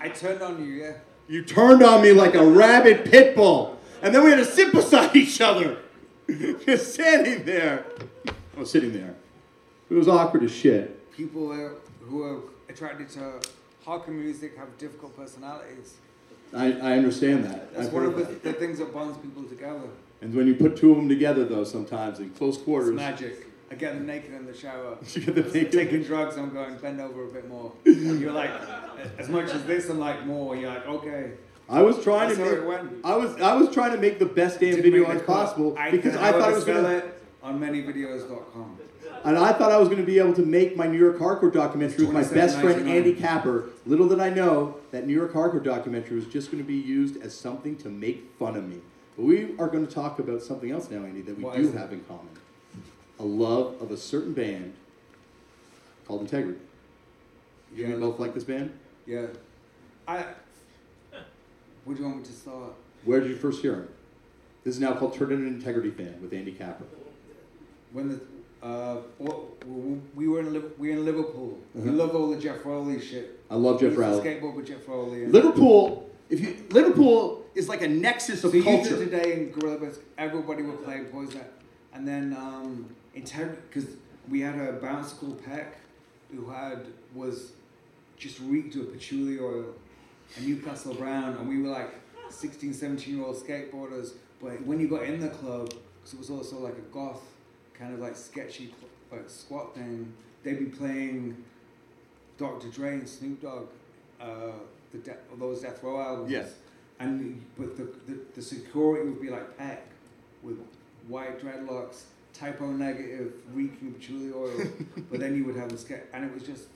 I turned on you, yeah. You turned on me like a rabid pit bull. And then we had to sit beside each other. Just standing there. I was sitting there. It was awkward as shit. People uh, who are attracted to hardcore music have difficult personalities. I, I understand that. That's I've one of the, the things that bonds people together. And when you put two of them together, though, sometimes in close quarters. It's magic. I get them naked in the shower. you get the naked- Taking drugs, I'm going, bend over a bit more. You're like, as much as this, I'm like, more. You're like, okay. I was trying That's to make. went. I was I was trying to make the best damn Didn't video make as possible I because can, I thought it however, was gonna, it on manyvideos.com. and I thought I was gonna be able to make my New York hardcore documentary with my best friend Andy Capper. Little did I know that New York hardcore documentary was just gonna be used as something to make fun of me. But we are going to talk about something else now, Andy, that we What do is it? have in common: a love of a certain band called Integrity. You Yeah. both like this band? Yeah. I. Where do you want me to start? Where did you first hear them? This is now called Turn An Integrity Fan with Andy Capper. when the uh, what, we were in we were in Liverpool. We Uh-huh. love all the Jeff Rowley shit. I love Jeff Rowley. Skateboard with Jeff Rowley. Liverpool, if you Liverpool is like a nexus so of you culture. today in Gorilla Biscuits, everybody would play Poison, and then um, because we had a bounce school pack who had was just reeked of patchouli oil and Newcastle Brown, and we were like 16, 17 year old skateboarders. But when you got in the club, because it was also like a goth kind of like sketchy like squat thing, they'd be playing Dr. Dre and Snoop Dogg, uh, the de- those Death Row albums. Yes. And but the, the, the security would be like Peck with white dreadlocks, Type O Negative, reeking of patchouli oil. but then you would have a sketch, and it was just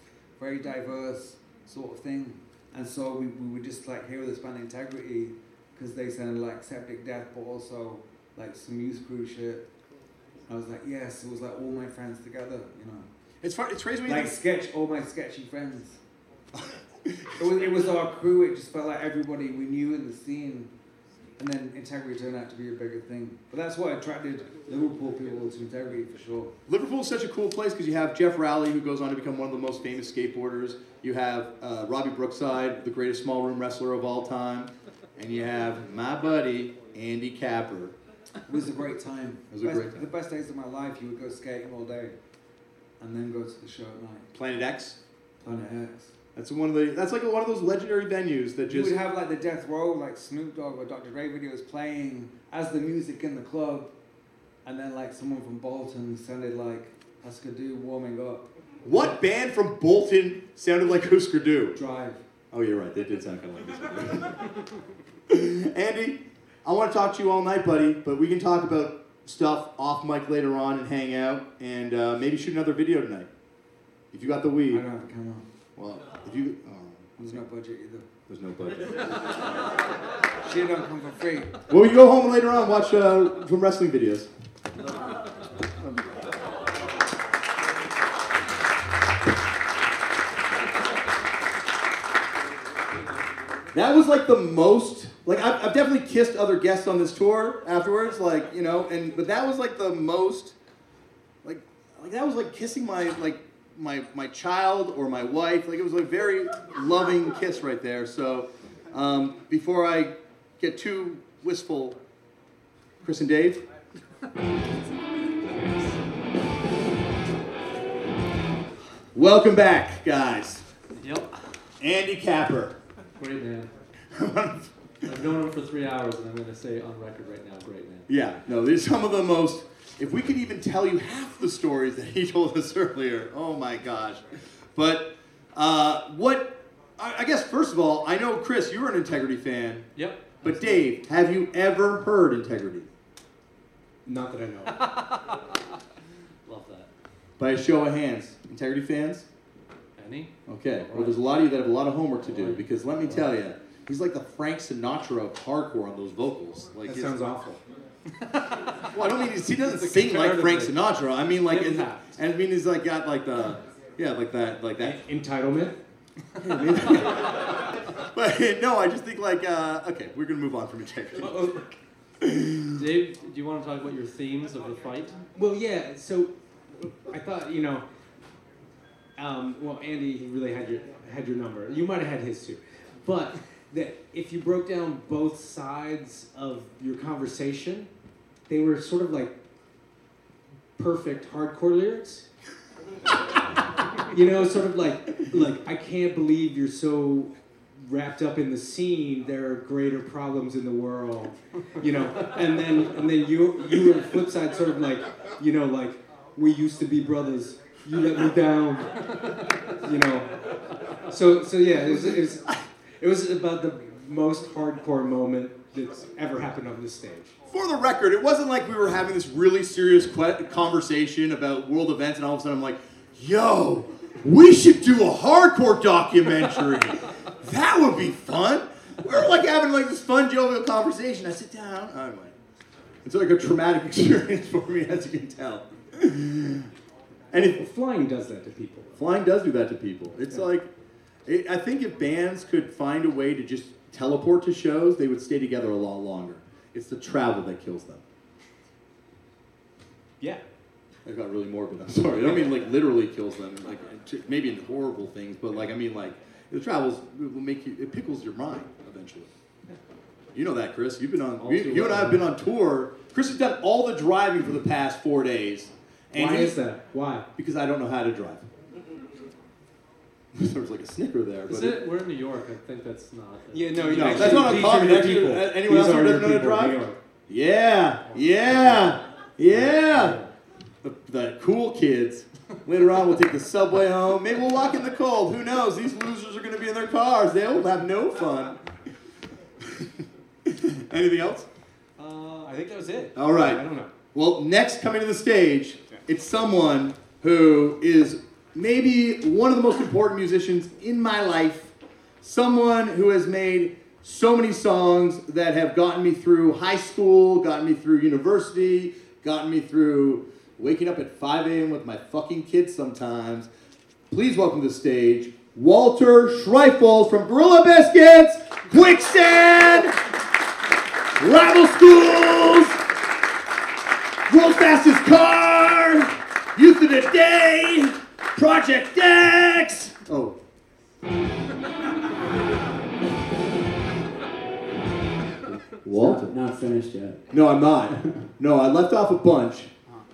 very diverse sort of thing. And so we, we would just like here with this band Integrity because they sounded like Septic Death, but also like some Youth Crew shit. I was like, yes, it was like all my friends together, you know. It's fun, it's crazy when you Like sketch, all my sketchy friends. it, was, it was our crew. It just felt like everybody we knew in the scene, and then integrity turned out to be a bigger thing. But that's what attracted Liverpool people to integrity for sure. Liverpool is such a cool place because you have Jeff Rowley, who goes on to become one of the most famous skateboarders. You have uh, Robbie Brookside, the greatest small room wrestler of all time, and you have my buddy Andy Capper. It was a great time. It was a great time. The best days of my life. You would go skating all day, and then go to the show at night. Planet X. Planet X. That's one of the. That's like one of those legendary venues that You just. would have like the Death Row, like Snoop Dogg or Dr. Dre videos playing as the music in the club, and then like someone from Bolton sounded like Husker Du warming up. What band from Bolton sounded like Husker Du? Drive. Oh, you're right. They did sound kind of like this. Andy, I want to talk to you all night, buddy, but we can talk about stuff off mic later on and hang out and uh, maybe shoot another video tonight. If you got the weed. I don't have a camera. Well, if you. Oh, There's no budget either. there's no budget. Shit don't come for free. well, we go home and later on watch uh, some wrestling videos. That was like the most like I've, I've definitely kissed other guests on this tour afterwards, like you know, and but that was like the most like like that was like kissing my like my my child or my wife. Like it was a very loving kiss right there. So um, before I get too wistful, Chris and Dave. Welcome back, guys. Yep. Andy Capper. Great man. I've known him for three hours, and I'm going to say on record right now, great man. Yeah, no, these are some of the most. If we could even tell you half the stories that he told us earlier, oh my gosh. But uh, what, I I guess, first of all, I know, Chris, you're an Integrity fan. Yep. But Dave, have you ever heard Integrity? Not that I know. of. Love that. By a show of hands. Integrity fans? Any? Okay. Well, there's a lot of you that have a lot of homework to do because let me tell you, he's like the Frank Sinatra of hardcore on those vocals. Like That sounds awful. Well, I don't mean he's, he doesn't sing like Frank Sinatra. I mean like, and, I mean he's like got like the, yeah, like that, like that. Entitlement. But no, I just think like, uh, okay, we're gonna move on from integrity. Dave, do you want to talk about your themes of the fight? Well, yeah. So I thought, you know, um, well, Andy he really had your had your number. You might have had his too, but that if you broke down both sides of your conversation, they were sort of like perfect hardcore lyrics. you know, sort of like like I can't believe you're so wrapped up in the scene. There are greater problems in the world, you know. And then and then you you the flip side, sort of like you know like we used to be brothers. You let me down, you know. So so yeah, it was it was, it was about the most hardcore moment that's ever happened on this stage. For the record, it wasn't like we were having this really serious conversation about world events, and all of a sudden I'm like, "Yo, we should do a hardcore documentary. that would be fun." We're like having like this fun, jovial conversation. I sit down. Anyway, it's like a traumatic experience for me, as you can tell. And if Flying does that to people. Flying does do that to people. It's like, it, I think if bands could find a way to just teleport to shows, they would stay together a lot longer. It's the travel that kills them. Yeah. I got really morbid. I'm sorry. I don't mean like literally kills them, like maybe in horrible things, but like I mean like the travels will make you. It pickles your mind eventually. You know that, Chris. You've been on. All You, and I have been on tour. Chris has done all the driving for the past four days. And Why he- is that? Why? Because I don't know how to drive. There was like a snicker there, but Is it? We're in New York. I think that's not. Yeah, no, No, you that's not These uncommon. are your Actually, people. anyone else These who are doesn't know to drive? New Yeah, yeah, yeah. The, the cool kids. Later on, we'll take the subway home. Maybe we'll walk in the cold. Who knows? These losers are going to be in their cars. They'll have no fun. Anything else? Uh, I think that was it. All right. I don't know. Well, next coming to the stage, it's someone who is maybe one of the most important musicians in my life. Someone who has made so many songs that have gotten me through high school, gotten me through university, gotten me through waking up at 5 a.m. with my fucking kids sometimes. Please welcome to the stage Walter Schreifels from Gorilla Biscuits, Quicksand, Rival Schools, Fastest Car, Youth of the Day, Project X. Oh. Walter. Not finished yet. No, I'm not. No, I left off a bunch,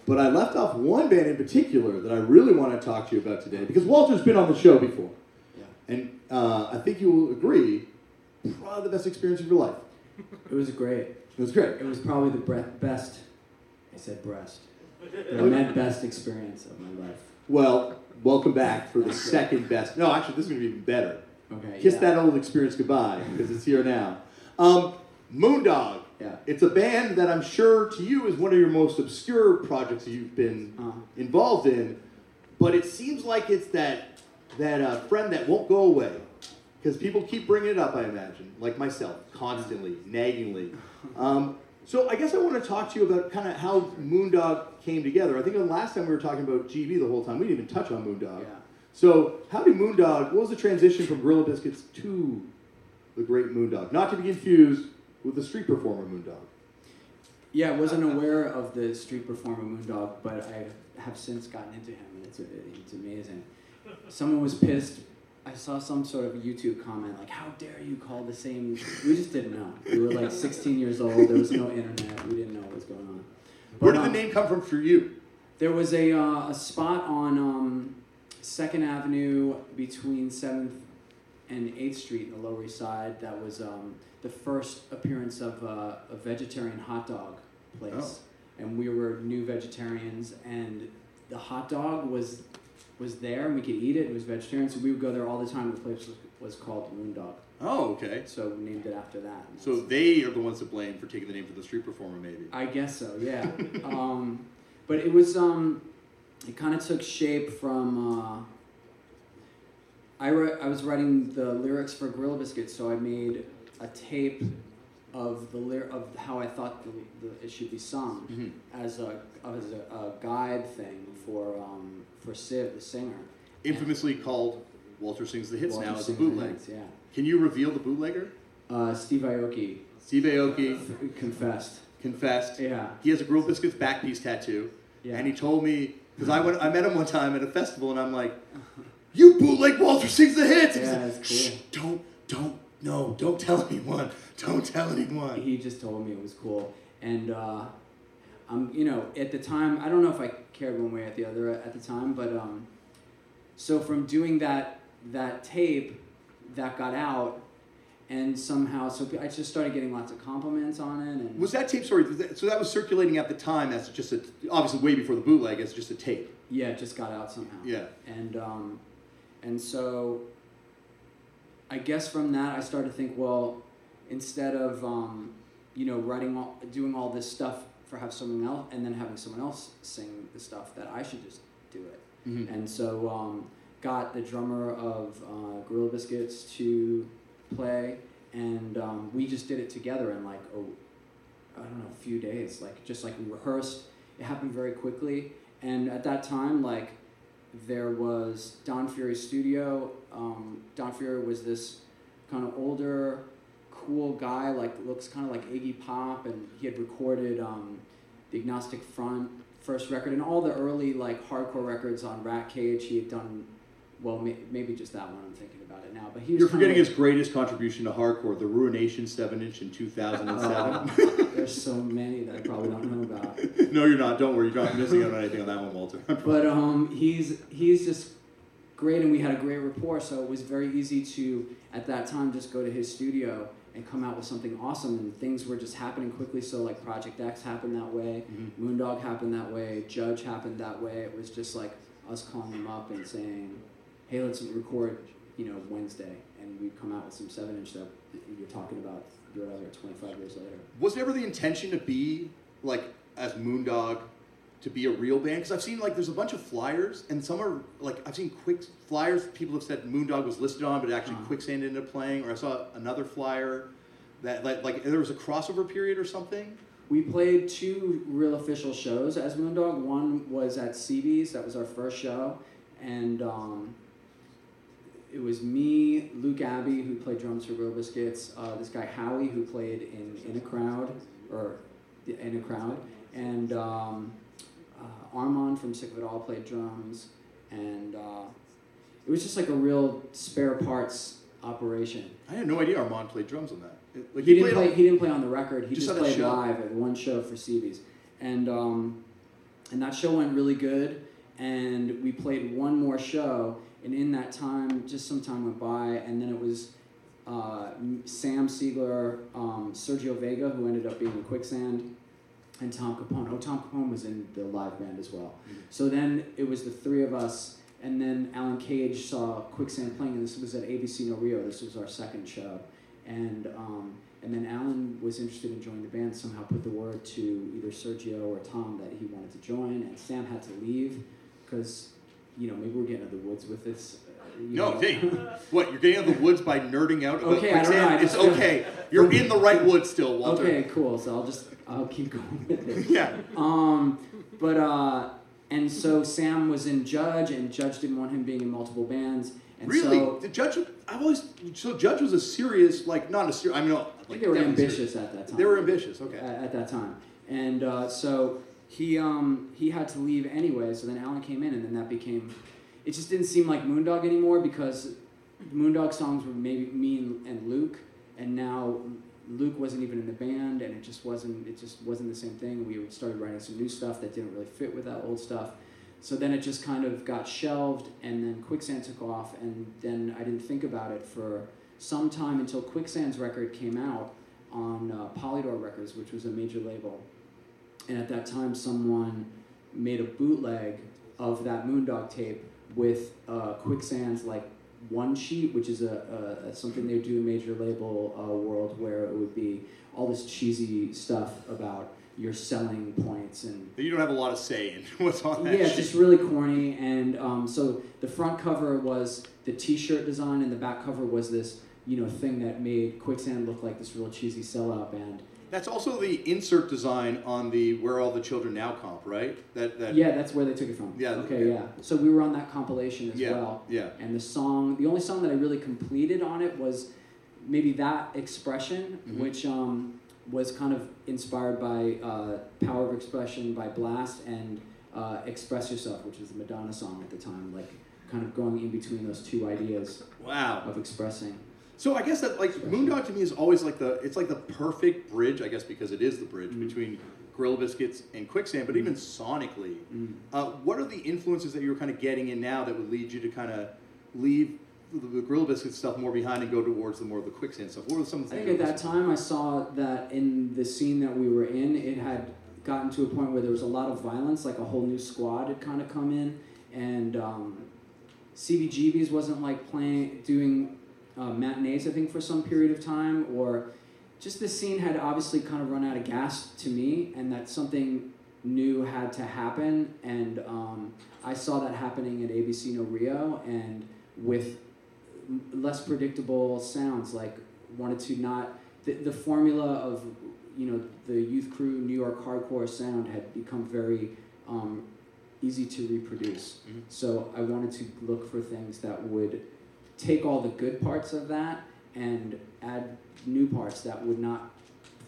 but I left off one band in particular that I really want to talk to you about today because Walter's been on the show before. Yeah. And uh, I think you will agree, probably the best experience of your life. It was great. It was great. It was probably the bre- best. I said breast. But I meant best experience of my life. Well, welcome back for the second best. No, actually, this is going to be even better. Okay. Kiss yeah. that old experience goodbye because it's here now. Um, Moondog. Yeah. It's a band that I'm sure to you is one of your most obscure projects that you've been Uh, involved in, but it seems like it's that that uh, friend that won't go away because people keep bringing it up. I imagine, like myself, constantly, naggingly. Um, so I guess I want to talk to you about kind of how Moondog came together. I think the last time we were talking about GB the whole time, we didn't even touch on Moondog. Yeah. So how did Moondog? What was the transition from Gorilla Biscuits to the Great Moondog? Not to be confused with the street performer Moondog. yeah, I wasn't aware of the street performer Moondog, but I have since gotten into him, and it's it's amazing. Someone was pissed. I saw some sort of YouTube comment like, "How dare you call the same?" We just didn't know. We were like 16 years old. There was no internet. We didn't know what was going on. Where did the um, name come from for you? There was a, uh, a spot on um, Second Avenue between Seventh and Eighth Street in the Lower East Side. That was um, the first appearance of uh, a vegetarian hot dog place, Oh. and we were new vegetarians. And the hot dog was was there, and we could eat it. It was vegetarian, so we would go there all the time. The place was, was called Moon Dog, Oh, okay. so we named it after that. So they are the ones to blame for taking the name for the street performer, maybe. I guess so, yeah. um, but it was um, it kind of took shape from. Uh, I wrote, I was writing the lyrics for Gorilla Biscuits, so I made a tape of the lyr- of how I thought the, the, it should be sung Mhm. as a as a, a guide thing for um, for Civ, the singer. Infamously called Walter Sings the Hits Walter now as a the bootleg. hits, Yeah. Can you reveal the bootlegger? Uh, Steve Aoki Steve Aoki confessed. confessed. Yeah. He has a Gorilla Biscuits back piece tattoo. Yeah. And he told me, because I, went, I met him one time at a festival, and I'm like, you bootleg Walter Sings the Hits! Yeah, like, Shh, cool. don't, don't, no, don't tell anyone. Don't tell anyone. he just told me it was cool and uh, um, you know at the time i don't know if i cared one way or the other at the time but um, so from doing that that tape that got out and somehow so i just started getting lots of compliments on it and Was that tape, sorry, that- so that was circulating at the time as just a, obviously way before the bootleg, as just a tape. yeah it just got out somehow Yeah. and um, and so I guess from that I started to think, well, instead of um, you know writing all, doing all this stuff for have someone else and then having someone else sing the stuff, that I should just do it. Mhm. And so um, got the drummer of uh, Gorilla Biscuits to play, and um, we just did it together in like oh, I don't know, a few days. Like just like we rehearsed. It happened very quickly, and at that time, like there was Don Fury Studio. Um, Don Fury was this kind of older, cool guy, like looks kind of like Iggy Pop, and he had recorded um, the Agnostic Front first record and all the early like hardcore records on Rat Cage. He had done well, may, maybe just that one. I'm thinking about it now, but he was You're forgetting like- his greatest contribution to hardcore, the Ruination 7 inch in 2007. Uh, there's so many that I probably don't know about. no, you're not. Don't worry. You're not missing out on anything on that one, Walter. But um, he's he's just great, and we had a great rapport. So it was very easy to at that time just go to his studio and come out with something awesome. And things were just happening quickly. So like Project X happened that way, Mhm. Moondog happened that way, Judge happened that way. It was just like us calling him up and saying, "Hey, let's record." You know, Wednesday, and we'd come out with some seven-inch that you're talking about, whatever, 25 years later. Was it ever the intention to be like as Moondog to be a real band? Because I've seen like there's a bunch of flyers, and some are like I've seen quick flyers. People have said Moondog was listed on, but actually Uh-huh. Quicksand ended up playing. Or I saw another flyer that like, like there was a crossover period or something. We played two real official shows as Moondog. One was at CB's, that was our first show, and um, it was me, Luke Abbey, who played drums for Gorilla Biscuits, uh, this guy Howie, who played in In a Crowd, or In a Crowd, and um, Armand from Sick of It All played drums, and uh, it was just like a real spare parts operation. I had no idea Armand played drums on that. It- Like he, didn't play. on- he didn't play on the record. He Just just, played live at one show for CB's, and um, and that show went really good. And we played one more show, and in that time, just some time went by, and then it was uh, Sam Siegler, um, Sergio Vega, who ended up being in Quicksand, and Tom Capone. Oh, Tom Capone was in the live band as well. So then it was the three of us, and then Alan Cage saw Quicksand playing, and this was at ABC No Rio. This was our second show, and um, and then Alan was interested in joining the band. Somehow put the word to either Sergio or Tom that he wanted to join, and Sam had to leave because you know maybe we're getting into the woods with this. uh, No, know. hey, what? You're getting out of the woods by nerding out about Okay, I don't know, quicksand? I It's okay. You're in the right woods still, Walter. Okay, cool. So I'll just I'll keep going with it. Yeah. Um, but uh, and so Sam was in Judge, and Judge didn't want him being in multiple bands, and Really? so the judge? I've always so judge was a serious, like not a serious. I mean, I like think they were ambitious serious. at that time. They were ambitious. Okay. at, at that time, and uh, so he um, he had to leave anyway. So then Alan came in, and then that became. It just didn't seem like Moondog anymore because Moondog songs were maybe me and, and Luke, and now Luke wasn't even in the band, and it just wasn't it just wasn't the same thing. We started writing some new stuff that didn't really fit with that old stuff. So then it just kind of got shelved, and then Quicksand took off, and then I didn't think about it for some time until Quicksand's record came out on uh, Polydor Records, which was a major label. And at that time, someone made a bootleg of that Moondog tape with uh, Quicksand's like one sheet, which is a, a, something they do in major label uh, world, where it would be all this cheesy stuff about your selling points and You don't have a lot of say in what's on that. yeah, it's sheet. just really corny. And um, so the front cover was the T-shirt design, and the back cover was this, you know, thing that made Quicksand look like this real cheesy sellout band. That's also the insert design on the "Where All the Children Now" comp, right? That that. Yeah, that's where they took it from. Yeah, Okay, yeah. yeah. So we were on that compilation as Yeah, well. yeah. And the song, the only song that I really completed on it was maybe that expression, Mhm. which um, was kind of inspired by uh, Power of Expression by Blast and uh, Express Yourself, which was the Madonna song at the time, like kind of going in between those two ideas Wow. of expressing. So I guess that like Moondog to me is always like the it's like the perfect bridge, I guess, because it is the bridge Mm. between Gorilla Biscuits and Quicksand. But even sonically, Mm. uh, what are the influences that you're kind of getting in now that would lead you to kind of leave the, the Gorilla Biscuits stuff more behind and go towards the more of the Quicksand stuff? What were some I of the things? think at that time I saw that in the scene that we were in, it had gotten to a point where there was a lot of violence, like a whole new squad had kind of come in, and um, CBGB's wasn't like playing, doing uh, matinees, I think, for some period of time, or just the scene had obviously kind of run out of gas to me, and that something new had to happen, and um, I saw that happening at ABC No Rio, and with less predictable sounds, like wanted to not the, the formula of you know the youth crew New York hardcore sound had become very um, easy to reproduce. Mhm. So I wanted to look for things that would take all the good parts of that and add new parts that would not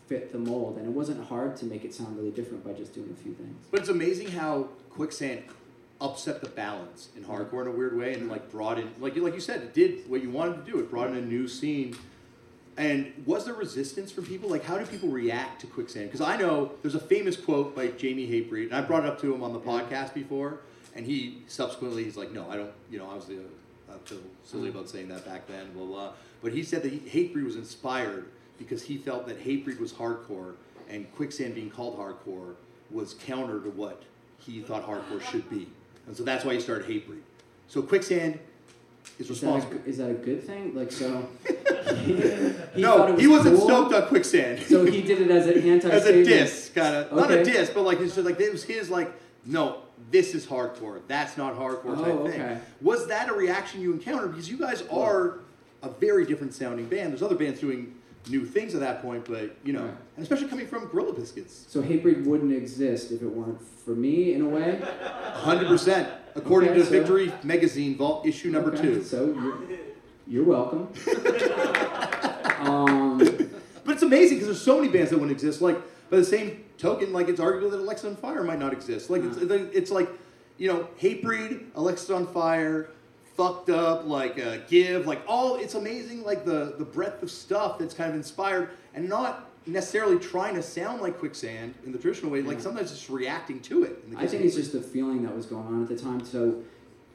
fit the mold. And it wasn't hard to make it sound really different by just doing a few things. But it's amazing how Quicksand upset the balance in hardcore in a weird way, and like brought in, like you like you said, it did what you wanted to do. It brought in a new scene. And was there resistance from people? Like, how do people react to Quicksand? Because I know there's a famous quote by Jamie Hatebreed, and I brought it up to him on the podcast before, and he subsequently he's like, no, I don't. You know, I was the Uh, I feel silly about saying that back then, blah blah. But he said that he, Hatebreed was inspired because he felt that Hatebreed was hardcore, and Quicksand being called hardcore was counter to what he thought hardcore should be, and so that's why he started Hatebreed. So Quicksand is Is that, a, responsible. is that a good thing? Like so? he, he no, it he wasn't cool, stoked on Quicksand. So he did it as an anti as a diss, kind of Okay. not a diss, but like it's just like it was his like no, this is hardcore. That's not hardcore type Oh, thing. Was that a reaction you encountered? Because you guys are a very different sounding band. There's other bands doing new things at that point, but you know, Right. and especially coming from Gorilla Biscuits, So Hatebreed wouldn't exist if it weren't for me, in a way. hundred percent, according Okay, to so- Victory Magazine, Vault issue number Okay, two. So you're, you're welcome. um, But it's amazing because there's so many bands that wouldn't exist. Like by the same token, like it's arguable that Alexisonfire might not exist. Like it's, it's like you know, Hatebreed, Alexisonfire, fucked up, like uh, Give, like all. It's amazing, like the the breadth of stuff that's kind of inspired and not necessarily trying to sound like Quicksand in the traditional way. Like Yeah. sometimes just reacting to it. in the I think it's just the feeling that was going on at the time. So,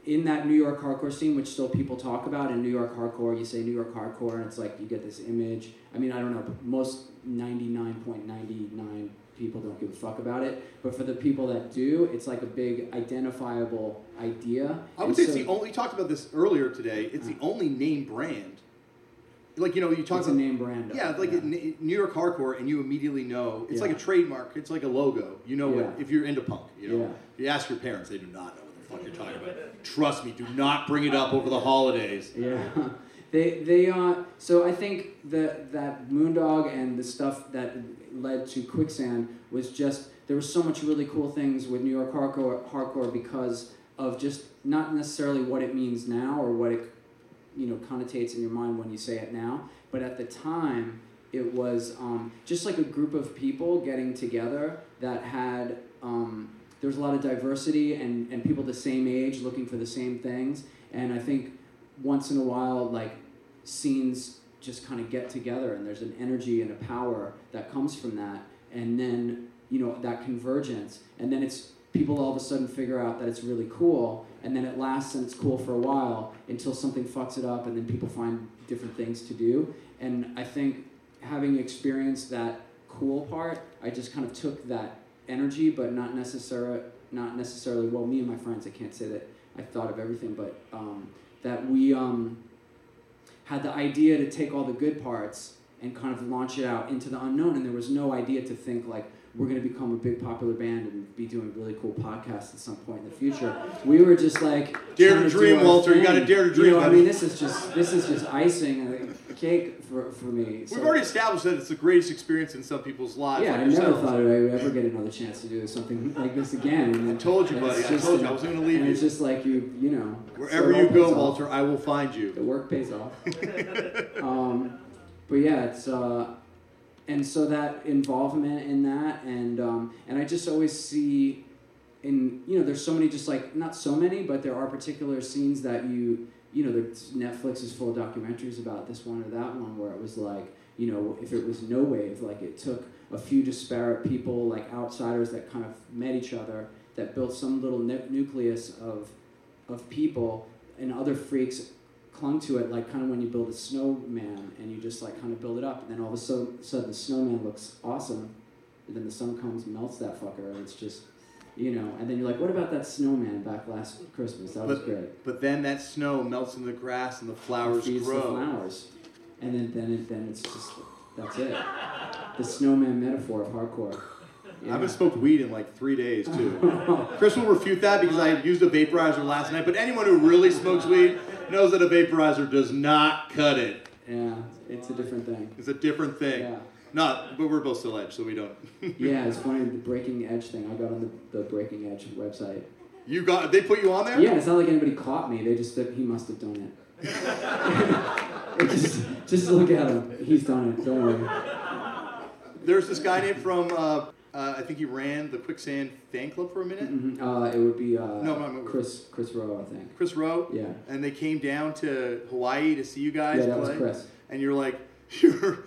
in that New York hardcore scene, which still people talk about in New York hardcore, you say New York hardcore, and it's like you get this image. I mean, I don't know, but most ninety nine point ninety nine people don't give a fuck about it. But for the people that do, it's like a big identifiable idea. I would And say so it's the only. We talked about this earlier today. It's the uh. only name brand. Like you know, you talk it's a about name brand. Yeah, like N- New York hardcore, and you immediately know it's like a trademark. It's like a logo. You know what if you're into punk. You know, Yeah. you ask your parents, they do not know fuck you're talking about. Trust me, do not bring it up over the holidays. Yeah, they they uh. So I think that that Moondog and the stuff that led to Quicksand was just there was so much really cool things with New York hardcore hardcore because of just not necessarily what it means now or what it you know connotates in your mind when you say it now, but at the time it was um, just like a group of people getting together that had um, there was a lot of diversity and, and people the same age looking for the same things. And i think once in a while like scenes just kind of get together and there's an energy and a power that comes from that. And then you know that convergence. And then it's people all of a sudden figure out that it's really cool. And then it lasts and it's cool for a while until something fucks it up and then people find different things to do. And i think having experienced that cool part i just kind of took that energy but not necessarily not necessarily well me and my friends i can't say that i thought of everything but um, that we um, had the idea to take all the good parts and kind of launch it out into the unknown and there was no idea to think like we're going to become a big popular band and be doing really cool podcasts at some point in the future. We were just like Dare to dream, our Walter. You gotta dare to You dream, know, i mean? This is just this is just icing a cake for, for me We've already established that it's the greatest experience in some people's lives. yeah, like I never thought I would ever get another chance to do something like this again. And I told you, buddy. it's I just told you. I wasn't going to leave and it's just like you, you know. Wherever so you go, pays off. Walter, I will find you. The work pays off. um, but yeah, it's uh, and so that involvement in that, and um, and I just always see, in you know, there's so many, just like not so many, but there are particular scenes that you, you know, Netflix is full of documentaries about this one or that one where it was like, you know, if it was no wave, like it took a few disparate people, like outsiders that kind of met each other, that built some little nu- nucleus of, of people, and other freaks clung to it like kind of when you build a snowman and you just like kind of build it up and then all of a sudden, sudden the snowman looks awesome and then the sun comes melts that fucker and it's just you know and then you're like what about that snowman back last christmas that was great But then that snow melts in the grass and the flowers feeds grow. the flowers and then then, it, then it's just that's it the snowman metaphor of hardcore I haven't smoked weed in like three days too. Chris will refute that because I used a vaporizer last night. But anyone who really smokes weed knows that a vaporizer does not cut it. yeah it's a different thing It's a different thing. yeah Not, but we're both still edge, so we don't. yeah it's funny the breaking edge thing i got on the, the breaking edge website You got? They put you on there? Yeah, it's not like anybody caught me. They just said he must have done it. just, just look at him. He's done it. Don't worry. There's this guy named from, uh, uh, I think he ran the Quicksand fan club for a minute. Mhm. Uh, it would be uh, No, no. Chris Chris Rowe, I think. Chris Rowe. Yeah. And they came down to Hawaii to see you guys Yeah, that was. Chris. And you're like, you're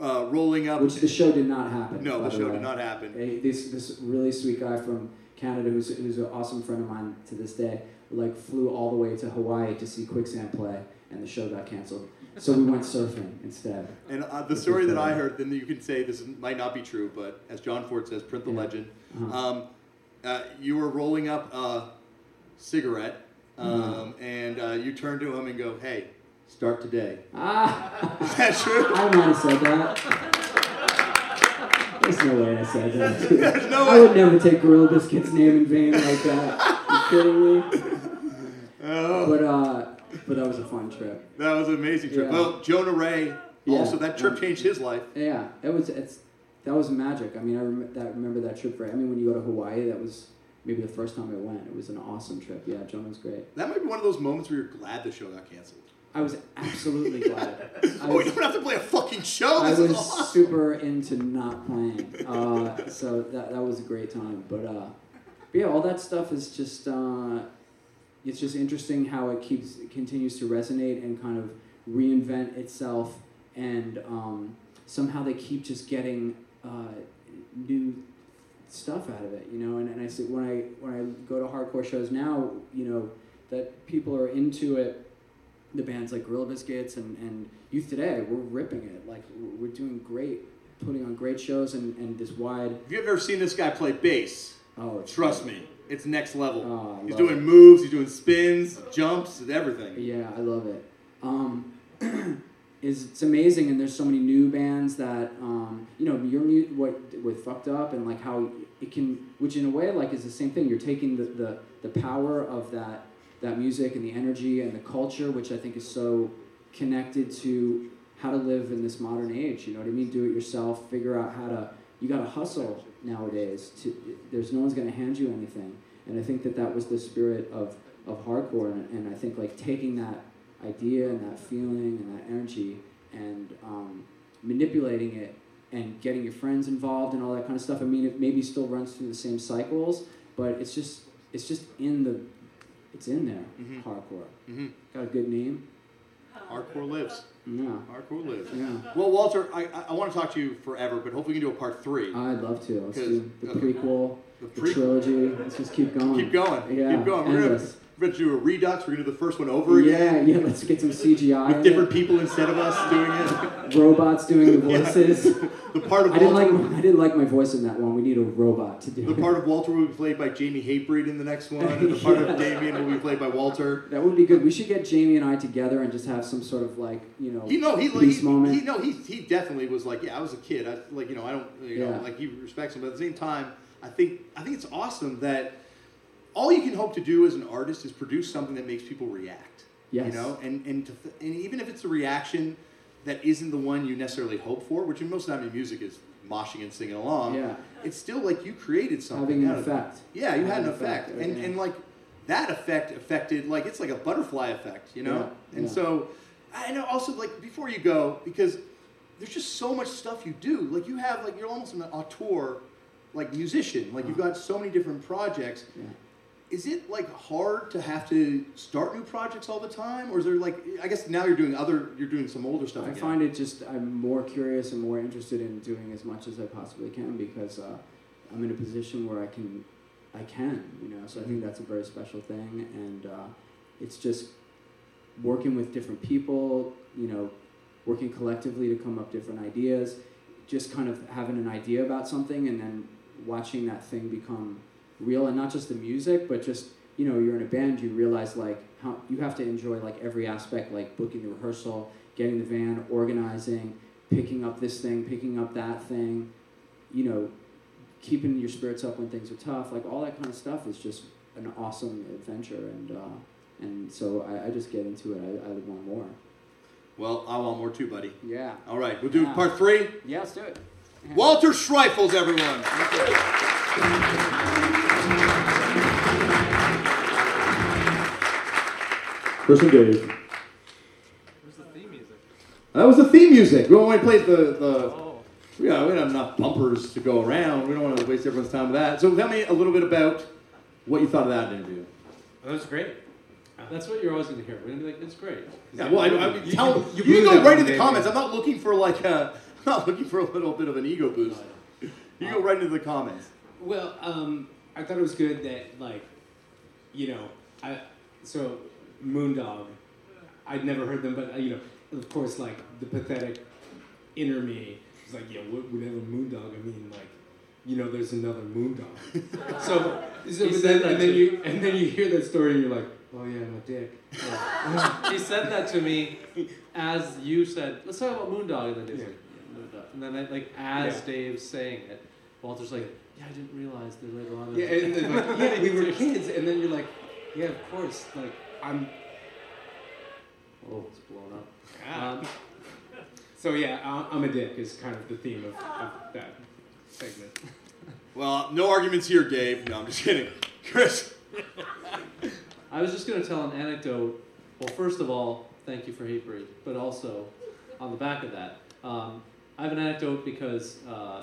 uh, rolling up. Which the show did not happen. No, the show way. did not happen. This this really sweet guy from Canada, who's who's an awesome friend of mine to this day, like flew all the way to Hawaii to see Quicksand play, and the show got canceled. So we went surfing instead. And uh, the story that I heard, then you can say this might not be true, but as John Ford says, print the Yeah. legend. Uh-huh. Um, uh, you were rolling up a cigarette, um, Mm-hmm. and uh, you turn to him and go, "Hey, start today." Ah, Is that true? I might have said that. There's no way I said that. There's no I would never take Gorilla Biscuit's name in vain like that. Are You kidding me? Oh, But uh, but that was a fun trip. that was an amazing trip. Yeah. Well, Jonah Ray Yeah. also that trip Um, changed his life. Yeah, it was. It's that was magic. I mean, I rem- that, remember that trip. Right? I mean, when you go to Hawaii, that was maybe the first time I went. It was an awesome trip. Yeah, Jonah was great. That might be one of those moments where you're glad the show got canceled. I was absolutely glad. I oh, we don't have to play a fucking show. I was awesome. super into not playing. Uh, so that that was a great time. But uh, but yeah, all that stuff is just. Uh, it's just interesting how it keeps it continues to resonate and kind of reinvent itself, and um, somehow they keep just getting uh, new stuff out of it, you know. And, and I see when I when I go to hardcore shows now, you know, that people are into it. The bands like Gorilla Biscuits and, and Youth Today, we're ripping it. Like we're doing great, putting on great shows and, and this wide. Have you ever seen this guy play bass? Oh, Trust me, it's next level. Oh, he's doing it. moves, he's doing spins, jumps, everything. Yeah, I love it. Um, is it's amazing, and there's so many new bands that um, you know your what with fucked up and like how it can, which in a way like is the same thing. You're taking the the, the power of that that music and the energy and the culture, which I think is so connected to how to live in this modern age. You know what I mean? Do it yourself. Figure out how to. You got to hustle nowadays. To there's no one's gonna hand you anything, and I think that that was the spirit of of hardcore, and, and I think like taking that idea and that feeling and that energy and um, manipulating it and getting your friends involved and all that kind of stuff. I mean, it maybe still runs through the same cycles, but it's just it's just in the it's in there. Mhm. Hardcore hmm got a good name. Hardcore lives. Yeah, Hardcore lives. yeah. Well, Walter, I, I- I want to talk to you forever, but hopefully we can do a part three. I'd love to. Let's do the okay. prequel, The the pre- trilogy. Let's just keep going. Keep going. Yeah, Keep going. Endless. We're gonna do a redux. We're gonna do the first one over again. Yeah, yeah. Let's get some CGI. With different people instead of us doing it. robots doing the Yeah. voices. The part of I didn't like I didn't like my voice in that one. We need a robot to do the it. part of Walter will be played by Jamie Hatebreed in the next one, and the part Yeah. of Damian will be played by Walter. That would be good. We should get Jamie and I together and just have some sort of like you know He know he he, moment. he no he he definitely was like yeah I was a kid I like you know I don't you know like he respects him but at the same time I think I think it's awesome that all you can hope to do as an artist is produce something that makes people react Yes. you know and and to, and even if it's a reaction that isn't the one you necessarily hope for which in most of the time in music is moshing and singing along Yeah. it's still like you created something having an effect. yeah you had an effect and yeah. and like that effect affected like it's like a butterfly effect you know Yeah, and yeah. so I know also like before you go because there's just so much stuff you do like you have like you're almost an auteur like musician like you've uh-huh. got so many different projects Yeah. Is it like hard to have to start new projects all the time or is there like i guess now you're doing other you're doing some older stuff I again. find it just I'm more curious and more interested in doing as much as I possibly can because uh, I'm in a position where I can I can you know so I think that's a very special thing and uh, it's just working with different people you know working collectively to come up different ideas just kind of having an idea about something and then watching that thing become real and not just the music but just you know you're in a band you realize like how you have to enjoy like every aspect like booking the rehearsal getting the van organizing picking up this thing picking up that thing you know keeping your spirits up when things are tough like all that kind of stuff is just an awesome adventure and uh, and so I, I just get into it. I, I want more. Well i want more too buddy. Yeah. All right we'll do Yeah. part three. Yeah let's do it. Walter Schreifels everyone Chris and Dave. Where's the theme music? That was the theme music. We only played the the. Oh. We got, we don't have enough bumpers to go around. We don't want to waste everyone's time with that. So tell me a little bit about what you thought of that interview. That was great. That's what you're always going to hear. We're going to be like, it's great. Yeah, well, I, I mean, You- tell you- you, go right in the comments. I'm not looking for like a, I'm not looking for a little bit of an ego boost. You go right into the comments. Well, um, I thought it was good that like, you know, I so Moondog, I'd never heard them, but uh, you know, of course, like the pathetic inner me was like, yeah, what, would whatever Moondog. I mean, like, you know, there's another Moondog. so, so He but said then, and then too. you and then you hear that story and you're like, oh yeah, I'm a dick. he said that to me as you said, let's talk about Moondog. And then Dave's Yeah. like, yeah, Moondog. And then, I, like, as Yeah. Dave's saying it, Walter's like, yeah, I didn't realize that later on. Yeah, and, and like, yeah, we were kids, and then you're like, yeah, of course, like I'm. Oh, it's blown up. Ah. Um, So yeah, I- I'm a dick is kind of the theme of, of that segment. Well, no arguments here, Dave. No, I'm just kidding. Chris. I was just going to tell an anecdote. Well, first of all, thank you for Hatebreed, but also on the back of that, um, I have an anecdote because uh,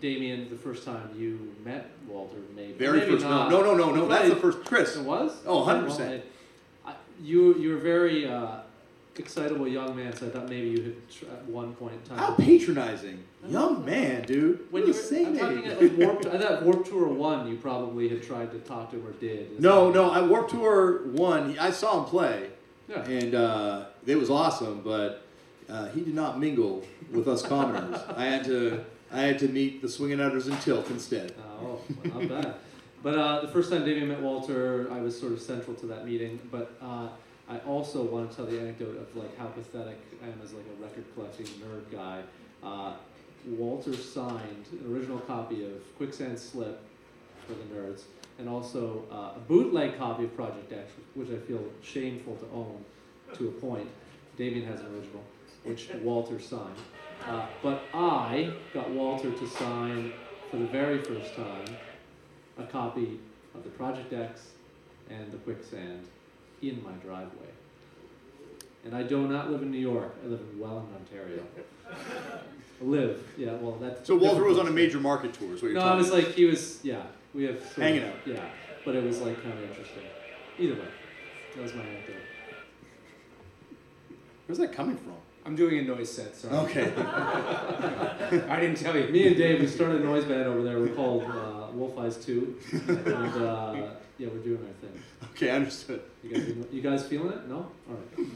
Damian, the first time you met Walter, maybe Very maybe first. not. No, no, no, no. That's the first. Chris. It was. Oh, 100%. Well, I, I, you you were a very uh, excitable young man, so I thought maybe you had tr- at one point in time. How patronizing. Young man, dude. when You're you were, same I'm talking at like Warped, I thought Warp Tour one, you probably had tried to talk to him or did. Is No, no. I Warped Tour one. I saw him play, Yeah. and uh, it was awesome. But uh, he did not mingle with us commoners. I had to. I had to meet the Swingin' Utters and Tilt instead. Oh, well, not bad. But uh, the first time Damian met Walter, I was sort of central to that meeting. But uh, I also want to tell the anecdote of like how pathetic I am as like a record collecting nerd guy. Uh, Walter signed an original copy of Quicksand Slip for the nerds, and also uh, a bootleg copy of Project X, which I feel shameful to own to a point. Damian has an original, which Walter signed. Uh, but I got Walter to sign for the very first time a copy of the Project X and the Quicksand in my driveway. And I do not live in New York. I live in Welland, Ontario. live, yeah. Well, that's So Walter was on a major market tour. Is what you're No, I was me. like he was. Yeah, we have sort of- Hanging out. Yeah, but it was like kind of interesting. Either way, that was my anecdote. Where's that coming from? I'm doing a noise set, sorry. Okay. I didn't tell you. Me and Dave, we started a noise band over there. We're called uh, Wolf Eyes Two, and uh, yeah, we're doing our thing. okay, understood. You guys, you guys feeling it? No? All right.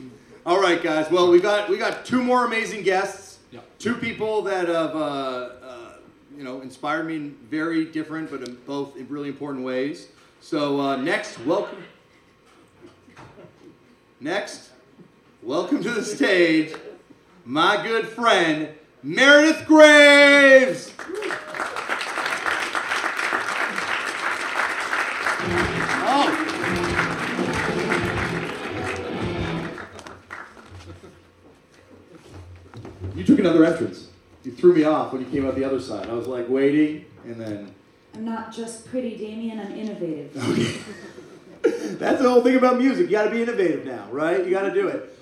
All right, guys. Well, we got we got two more amazing guests. Yeah. Two people that have uh, uh, you know inspired me in very different but in both in really important ways. So uh, next, welcome. Next, welcome to the stage, my good friend Meredith Graves. Took another entrance. You threw me off when you came out the other side. I was like waiting, and then I'm not just pretty, Damian, I'm innovative. Okay. That's the whole thing about music. You got to be innovative now, right? You got to do it.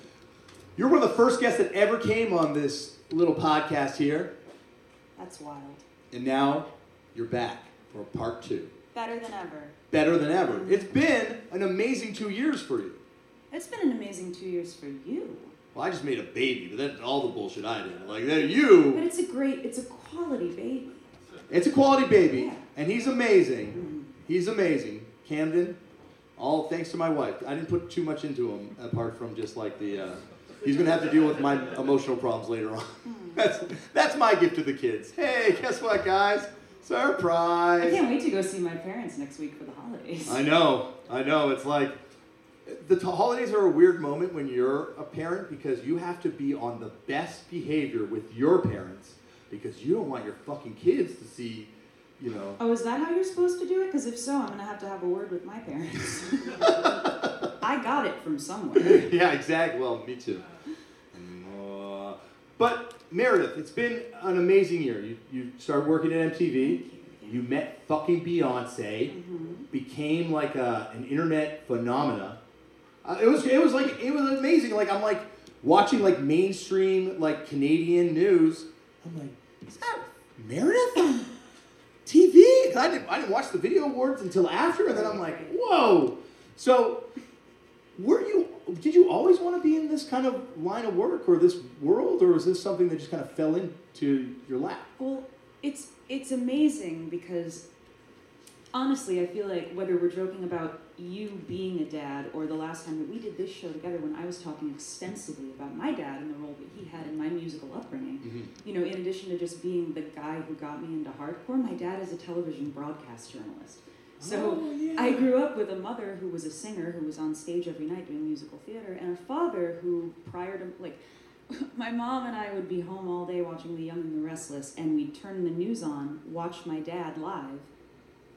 You're one of the first guests that ever came on this little podcast here, That's wild. and now you're back for part two. Better than ever. Better than ever. Mm-hmm. It's been an amazing two years for you. It's been an amazing two years for you. Well, I just made a baby, but that's all the bullshit I did. Like that, you. But it's a great, it's a quality baby. It's a quality baby, Yeah. and he's amazing. Mhm. He's amazing. Camden, all thanks to my wife. I didn't put too much into him apart from just like the. Uh, he's gonna have to deal with my emotional problems later on. that's that's my gift to the kids. Hey, guess what, guys? Surprise! I can't wait to go see my parents next week for the holidays. I know, I know. It's like the t- holidays are a weird moment when you're a parent because you have to be on the best behavior with your parents because you don't want your fucking kids to see, you know. Oh, is that how you're supposed to do it? Because if so, I'm going to have to have a word with my parents. I got it from somewhere. yeah, exactly. Well, me too. Uh, but Meredith, it's been an amazing year. You you started working at MTV. You met fucking Beyonce. Mhm. Became like a, an internet phenomena. Uh, it was it was like it was amazing. Like I'm like watching like mainstream like Canadian news. I'm like, is that Meredith on TV? I didn't I didn't watch the video awards until after, and then I'm like, whoa. So, were you? Did you always want to be in this kind of line of work or this world, or was this something that just kind of fell into your lap? Well, it's it's amazing because honestly, I feel like whether we're joking about you being a dad or the last time that we did this show together when I was talking extensively about my dad and the role that he had in my musical upbringing, mm-hmm. you know, in addition to just being the guy who got me into hardcore, my dad is a television broadcast journalist. So oh, I grew up with a mother who was a singer who was on stage every night doing musical theater, and a father who, prior to like, my mom and I would be home all day watching The Young and the Restless, and we'd turn the news on, watch my dad live,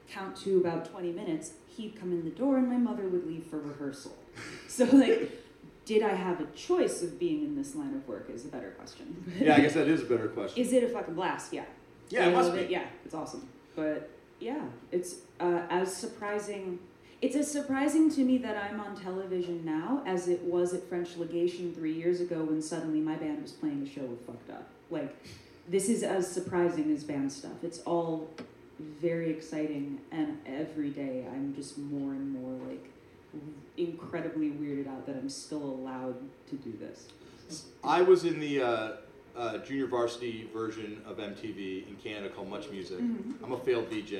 count to about twenty minutes. He'd come in the door, and my mother would leave for rehearsal. So like. Did I have a choice of being in this line of work? Is a better question. Yeah, I guess that is a better question. Is it a fucking blast? Yeah. Yeah, it must be. Yeah, it's awesome. But yeah, it's uh, as surprising. It's as surprising to me that I'm on television now as it was at French Legation three years ago when suddenly my band was playing a show with Fucked Up. Like, this is as surprising as band stuff. It's all very exciting, and every day I'm just more and more like incredibly weirded out that I'm still allowed to do this. I was in the uh, uh, junior varsity version of MTV in Canada called Much Music. Mhm. I'm a failed VJ.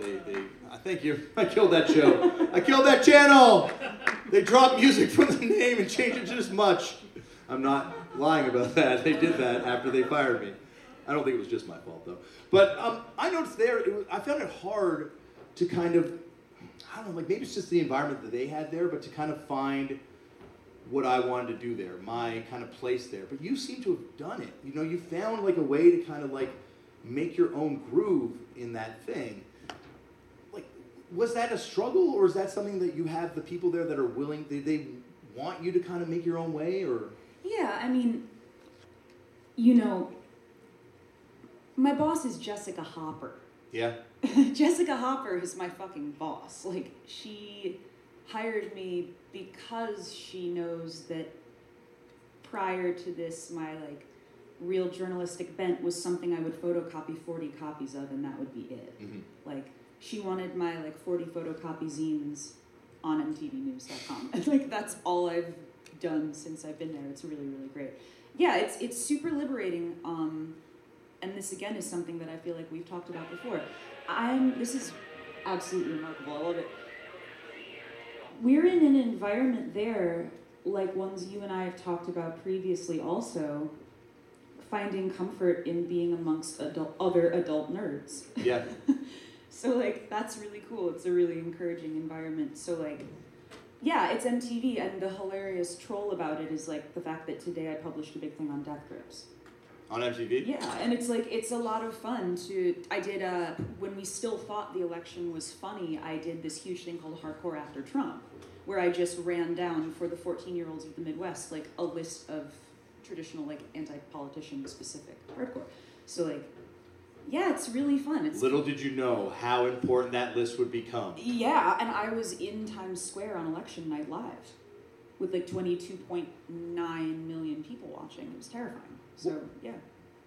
They, they, I thank you. I killed that show. I killed that channel. They dropped music from the name and changed it to just Much. I'm not lying about that. They did that after they fired me. I don't think it was just my fault though. But um, I noticed there, was, I found it hard to kind of, I don't know, like maybe it's just the environment that they had there, but to kind of find what I wanted to do there, my kind of place there. But you seem to have done it. You know, you found like a way to kind of like make your own groove in that thing. Like, was that a struggle, or is that something that you have the people there that are willing? They, they want you to kind of make your own way, or Yeah, I mean, you know, my boss is Jessica Hopper. yeah, Jessica Hopper is my fucking boss. Like, she hired me because she knows that prior to this, my like real journalistic bent was something I would photocopy 40 copies of, and that would be it. Mhm. Like, she wanted my like 40 photocopy zines on MTVNews.com. And like, that's all I've done since I've been there. It's really, really great. Yeah, it's, it's super liberating. Um, and this again is something that I feel like we've talked about before. I'm this is absolutely remarkable. I love it. We're in an environment there like ones you and I have talked about previously also finding comfort in being amongst adult, other adult nerds. yeah. So like that's really cool. It's a really encouraging environment. So like yeah, it's MTV and the hilarious troll about it is like the fact that today I published a big thing on Death Grips. On MTV. Yeah, and it's like it's a lot of fun to. I did uh, when we still thought the election was funny. I did this huge thing called Hardcore After Trump, where I just ran down for the fourteen-year-olds of the Midwest like a list of traditional like anti-politician specific hardcore. So like, yeah, it's really fun. It's Little did you know how important that list would become. yeah, and I was in Times Square on election night live, with like twenty-two point nine million people watching. It was terrifying. So yeah.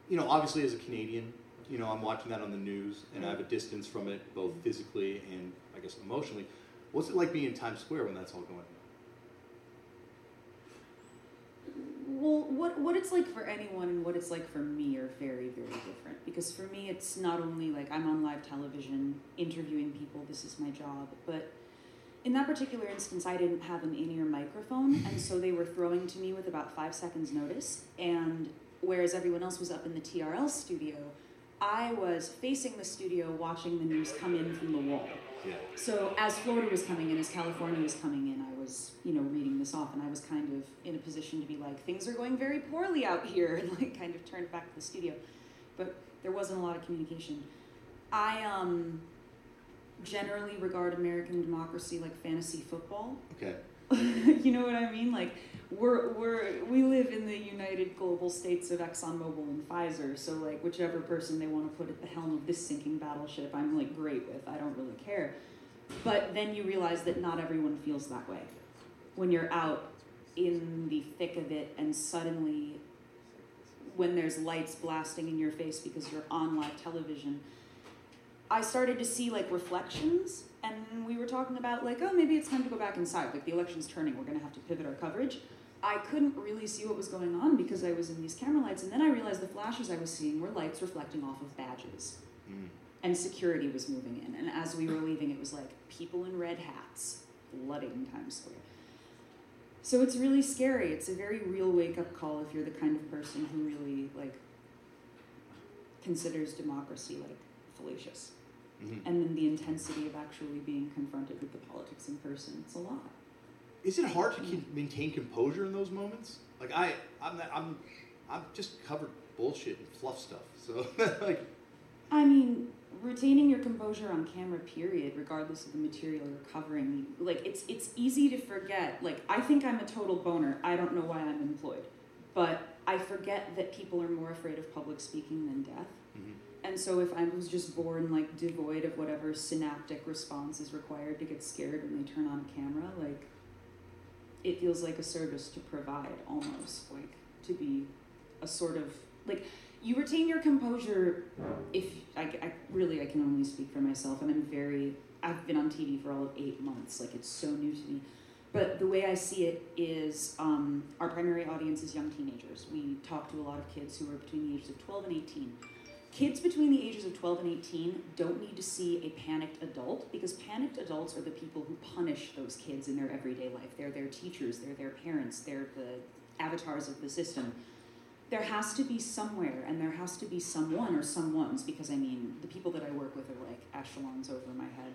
you know, obviously as a Canadian, you know, I'm watching that on the news and I have a mm-hmm. distance from it both physically and I guess emotionally. What's it like being in Times Square when that's all going on? Well, what what it's like for anyone and what it's like for me are very very different. Because for me, it's not only like I'm on live television interviewing people. This is my job, but in that particular instance, I didn't have an in-ear microphone, and so they were throwing to me with about five seconds notice. And whereas everyone else was up in the TRL studio, I was facing the studio, watching the news come in from the wall. Yeah. So as Florida was coming in, as California was coming in, I was, you know, reading this off, and I was kind of in a position to be like, things are going very poorly out here, and like kind of turned back to the studio. But there wasn't a lot of communication. I um, generally regard American democracy like fantasy football. Okay. you know what I mean? Like we're we're we live in the United Global States of ExxonMobil and Pfizer, so like whichever person they want to put at the helm of this sinking battleship, I'm like great with. I don't really care. But then you realize that not everyone feels that way when you're out in the thick of it and suddenly when there's lights blasting in your face because you're on live television i started to see like reflections and we were talking about like oh maybe it's time to go back inside like the election's turning we're going to have to pivot our coverage i couldn't really see what was going on because i was in these camera lights and then i realized the flashes i was seeing were lights reflecting off of badges Mm. and security was moving in. And as we were leaving, it was like people in red hats flooding Times Square. So it's really scary. It's a very real wake up call if you're the kind of person who really like considers democracy like fallacious. Mhm. And then the intensity of actually being confronted with the politics in person. It's a lot. Is it hard to keep, maintain composure in those moments? Like I, I'm, not, I'm, I'm just covered bullshit and fluff stuff. So like, I mean, retaining your composure on camera, period, regardless of the material you're covering, like it's it's easy to forget. Like I think I'm a total boner. I don't know why I'm employed, but I forget that people are more afraid of public speaking than death. Mhm. And so if I was just born like devoid of whatever synaptic response is required to get scared when they turn on camera, like it feels like a service to provide almost like to be a sort of like you retain your composure if I, I really I can only speak for myself and I'm very I've been on TV for all of eight months like it's so new to me. But the way I see it is um, our primary audience is young teenagers. We talk to a lot of kids who are between the ages of 12 and 18 kids between the ages of 12 and 18 don't need to see a panicked adult because panicked adults are the people who punish those kids in their everyday life. They're their teachers they're their parents they're the avatars of the system. There has to be somewhere and there has to be someone or someones because i mean the people that i work with are like echelons over my head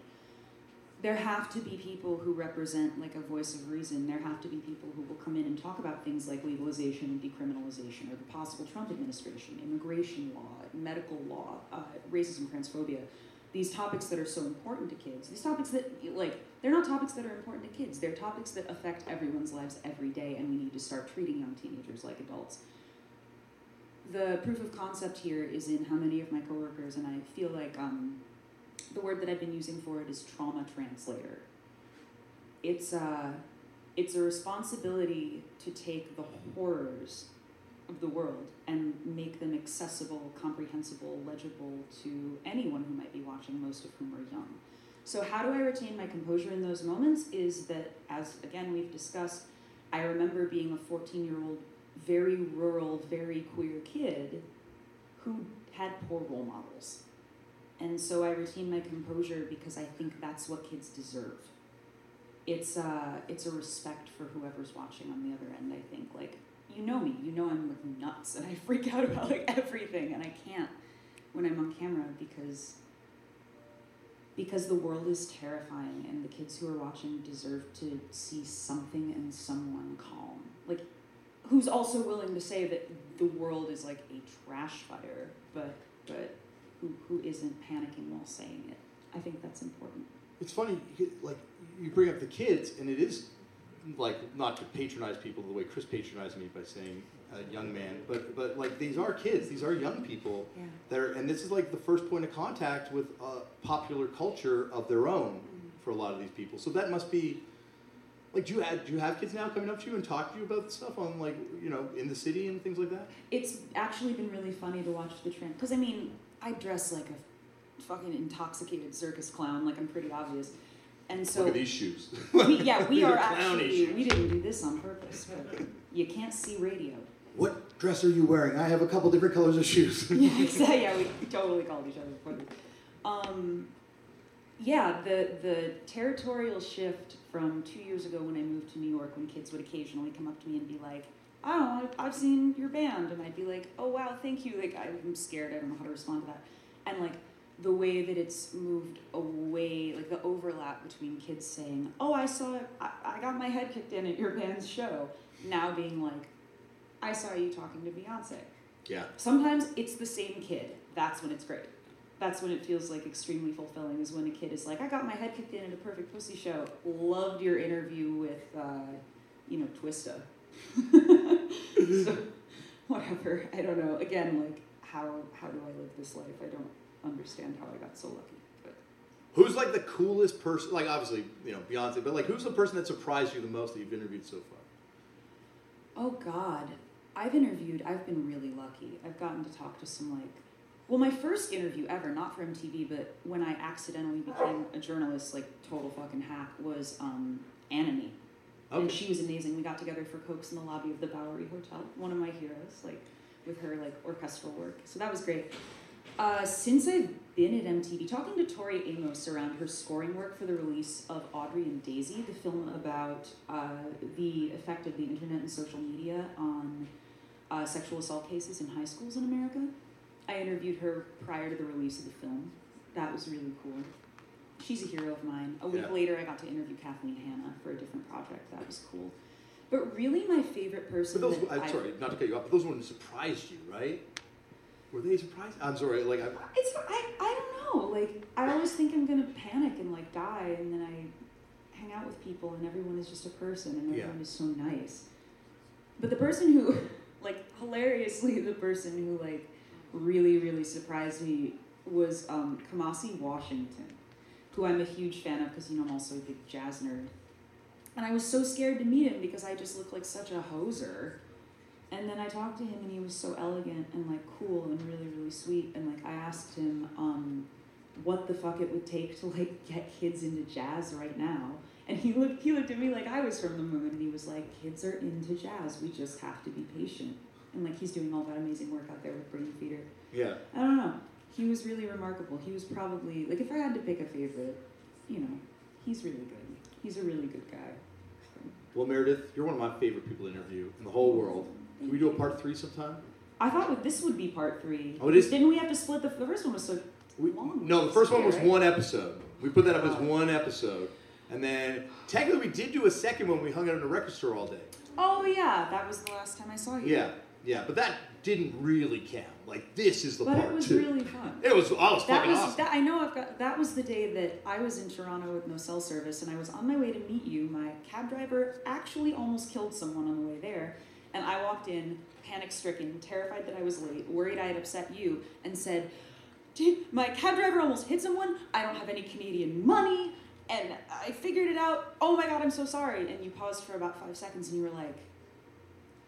there have to be people who represent like a voice of reason. There have to be people who will come in and talk about things like legalization and decriminalization or the possible trump administration immigration law medical law uh, racism transphobia. These topics that are so important to kids these topics that like they're not topics that are important to kids. They're topics that affect everyone's lives every day and we need to start treating young teenagers like adults. The proof of concept here is in how many of my coworkers, and I feel like um, the word that I've been using for it is trauma translator. It's a, it's a responsibility to take the horrors of the world and make them accessible, comprehensible, legible to anyone who might be watching, most of whom are young. So, how do I retain my composure in those moments? Is that, as again we've discussed, I remember being a 14 year old very rural, very queer kid who had poor role models. And so I retain my composure because I think that's what kids deserve. It's uh, it's a respect for whoever's watching on the other end. I think like you know me, you know I'm like nuts and I freak out about like everything, and I can't when I'm on camera because because the world is terrifying and the kids who are watching deserve to see something and someone calm. Like who's also willing to say that the world is like a trash fire, but but who who isn't panicking while saying it. I think that's important. it's funny, like you bring up the kids, and it is like not to patronize people the way Chris patronized me by saying a young man, but but like these are kids, these are young people Yeah. that are, and this is like the first point of contact with a popular culture of their own mm-hmm. for a lot of these people. So that must be. Like, do you have do you have kids now coming up to you and talk to you about stuff on like you know in the city and things like that? It's actually been really funny to watch the trend because I mean I dress like a fucking intoxicated circus clown, like I'm pretty obvious, and so Look at these shoes. we, yeah we are clowny actually shoes. we didn't do this on purpose, but you can't see radio. What dress are you wearing? I have a couple different colors of shoes. yeah, exactly. Yeah, we totally called each other before. Um, yeah, the the territorial shift from two years ago when I moved to New York, when kids would occasionally come up to me and be like, "Oh, I've seen your band," and I'd be like, "Oh wow, thank you." Like I'm scared, I don't know how to respond to that, and like the way that it's moved away, like the overlap between kids saying, "Oh, I saw, I, I got my head kicked in at your band's show," now being like, "I saw you talking to Beyonce." yeah. Sometimes it's the same kid. That's when it's great. That's when it feels like extremely fulfilling. Is when a kid is like, "I got my head kicked in at a Perfect Pussy show. Loved your interview with, uh, you know, Twista." so, whatever. I don't know. Again, like how how do I live this life? I don't understand how I got so lucky. But Who's like the coolest person? Like obviously, you know Beyonce, but like who's the person that surprised you the most that you've interviewed so far? Oh God, I've interviewed. I've been really lucky. I've gotten to talk to some like, well, my first interview ever, not for MTV, but when I accidentally became a journalist, like total fucking hack, was um, Anohni. And she was amazing. We got together for Cokes in the lobby of the Bowery Hotel. One of my heroes, like with her like orchestral work. So that was great. Uh, since I've been at MTV, talking to Tori Amos around her scoring work for the release of Audrie and Daisy, the film about uh, the effect of the internet and social media on uh, sexual assault cases in high schools in America. I interviewed her prior to the release of the film. That was really cool. She's a hero of mine. A week Yeah. later, I got to interview Kathleen Hanna for a different project. That was cool. But really, my favorite person. But those, I'm I've- sorry, not to cut you off, but those ones surprised you, right? Were they surprised? I'm sorry, like I, It's I, I don't know. Like I always think I'm gonna panic and like die, and then I hang out with people, and everyone is just a person, and Yeah. everyone is so nice. But the person who, like, hilariously, the person who like really really surprised me was um, Kamasi Washington, who I'm a huge fan of because you know I'm also a big jazz nerd. And I was so scared to meet him because I just look like such a hoser. And then I talked to him and he was so elegant and like cool and really, really sweet. And like I asked him um, what the fuck it would take to like get kids into jazz right now. And he looked he looked at me like I was from the moon and he was like, Kids are into jazz, we just have to be patient. And like he's doing all that amazing work out there with Brainfeeder. yeah. I don't know. He was really remarkable. He was probably like if I had to pick a favorite, you know, he's really good. He's a really good guy. Well, Meredith, you're one of my favorite people to interview in the whole world. Can we do a part three sometime? I thought this would be part three. Oh, it is- Didn't we have to split the the first one was so We, long? no, the first one was right? one episode. We put that up as Oh. one episode, and then technically we did do a second one. We hung out in a record store all day. Oh yeah, that was the last time I saw you. Yeah, yeah, but that didn't really count. Like this is the But part it was two. really fun. It was. I was That fucking was awesome. that I know I've got that was the day that I was in Toronto with no cell service and I was on my way to meet you. My cab driver actually almost killed someone on the way there. And I walked in, panic stricken, terrified that I was late, worried I had upset you, and said, Dude, my cab driver almost hit someone. I don't have any Canadian money. And I figured it out. Oh my god, I'm so sorry. And you paused for about five seconds and you were like,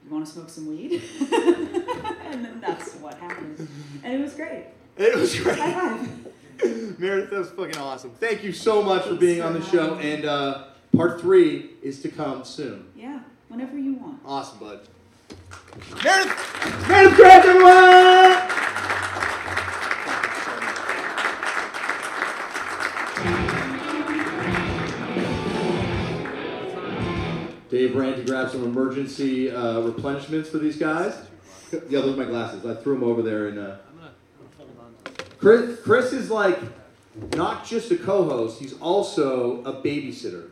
You want to smoke some weed? and then that's what happened. And it was great. It was great. High five. Meredith, that was fucking awesome. Thank you so much for being for on the show. And uh, part three is to come soon. Yeah, whenever you want. Awesome, bud. Meredith! Meredith Graves, everyone! Dave ran to grab some emergency uh, replenishments for these guys. Yeah, those are my glasses. I threw them over there. And uh, Chris, Chris is like not just a co-host; he's also a babysitter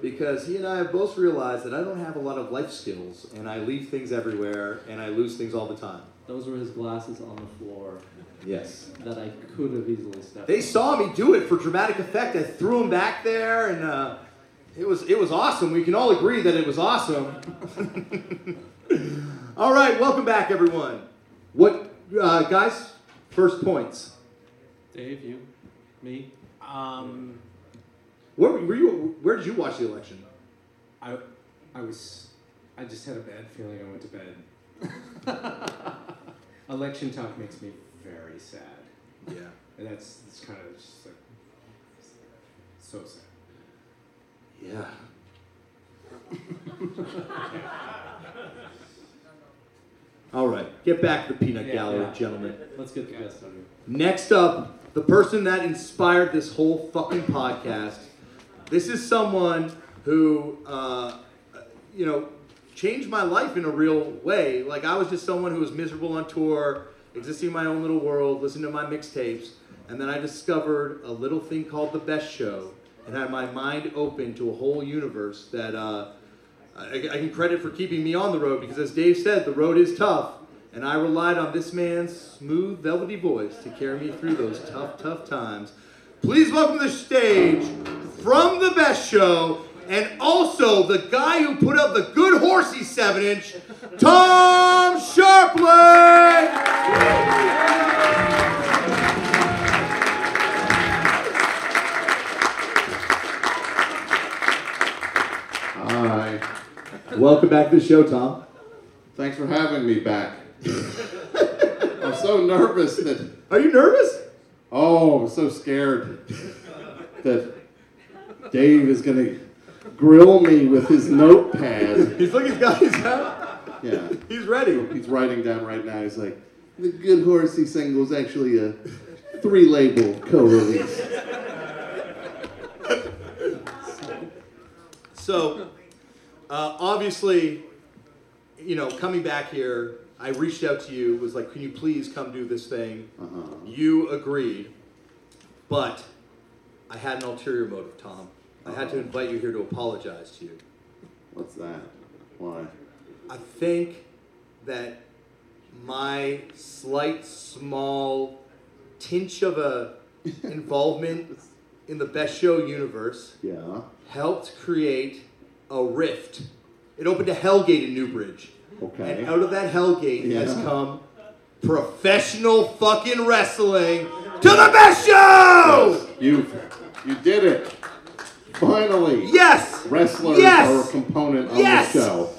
because he and I have both realized that I don't have a lot of life skills, and I leave things everywhere, and I lose things all the time. Those were his glasses on the floor Yes. that I could have easily stepped. They on. saw me do it for dramatic effect. I threw them back there, and uh, it was it was awesome. We can all agree that it was awesome. all right, welcome back, everyone. What, uh, guys? First points. Dave, you, me. Um, Where were you? Where did you watch the election? I, I was, I just had a bad feeling. I went to bed. Election talk makes me very sad, Yeah. and that's that's kind of just like so sad. Yeah. All right, get back to the peanut Yeah, gallery, yeah. gentlemen. Let's get the best out here. Next up, the person that inspired this whole fucking podcast. This is someone who, uh, you know, changed my life in a real way. Like I was just someone who was miserable on tour, existing in my own little world, listening to my mixtapes, and then I discovered a little thing called the Best Show, and had my mind open to a whole universe that uh, I, I can credit for keeping me on the road because, as Dave said, the road is tough, and I relied on this man's smooth, velvety voice to carry me through those tough, tough times. Please welcome to the stage from the Best Show, and also the guy who put up the good horsey seven inch, Tom Scharpling. Hi. Welcome back to the show, Tom. Thanks for having me back. I'm so nervous that. Are you nervous? Oh, I'm so scared that Dave is going to grill me with his notepad. He's looking, he's got his hat. Yeah. He's ready. He's writing down right now. He's like, the Good Horsey single is actually a three label co release. So, uh, obviously, you know, coming back here, I reached out to you, was like, can you please come do this thing? Uh-huh. You agreed, but I had an ulterior motive, Tom. I had to invite you here to apologize to you. What's that? Why? I think that my slight, small tinge of a involvement in the Best Show universe Yeah. helped create a rift. It opened a Hellgate in Newbridge. Okay. And out of that Hellgate has Yeah. come professional fucking wrestling to the Best Show! You, you did it. Finally. Yes! Wrestlers Yes! are a component of Yes! the show.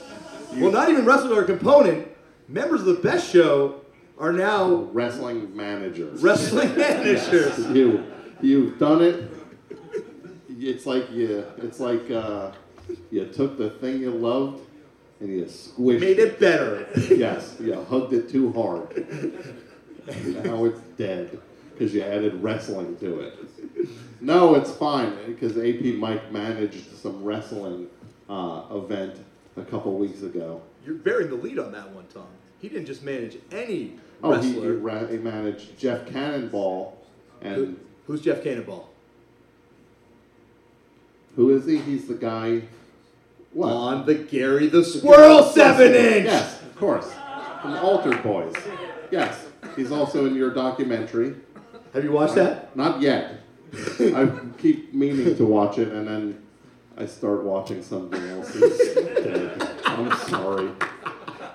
Well, not even wrestlers are a component. Members of the Best Show are now Wrestling managers. wrestling managers. you, you've done it. It's like you, it's like uh, you took the thing you loved and you squished Made it better. Yes, you hugged it too hard. And now it's dead because you added wrestling to it. No, it's fine because AP Mike managed some wrestling uh, event a couple weeks ago. You're bearing the lead on that one, Tom. He didn't just manage any Oh, he, he, ra- he managed Jeff Cannonball, and Who- who's Jeff Cannonball? who is he? He's the guy. What? On the Gary the Squirrel 7 inch! Yes, of course. From Altered Boys. Yes. He's also in your documentary. Have you watched that? Uh, not yet. I keep meaning to watch it, and then I start watching something else. I'm sorry.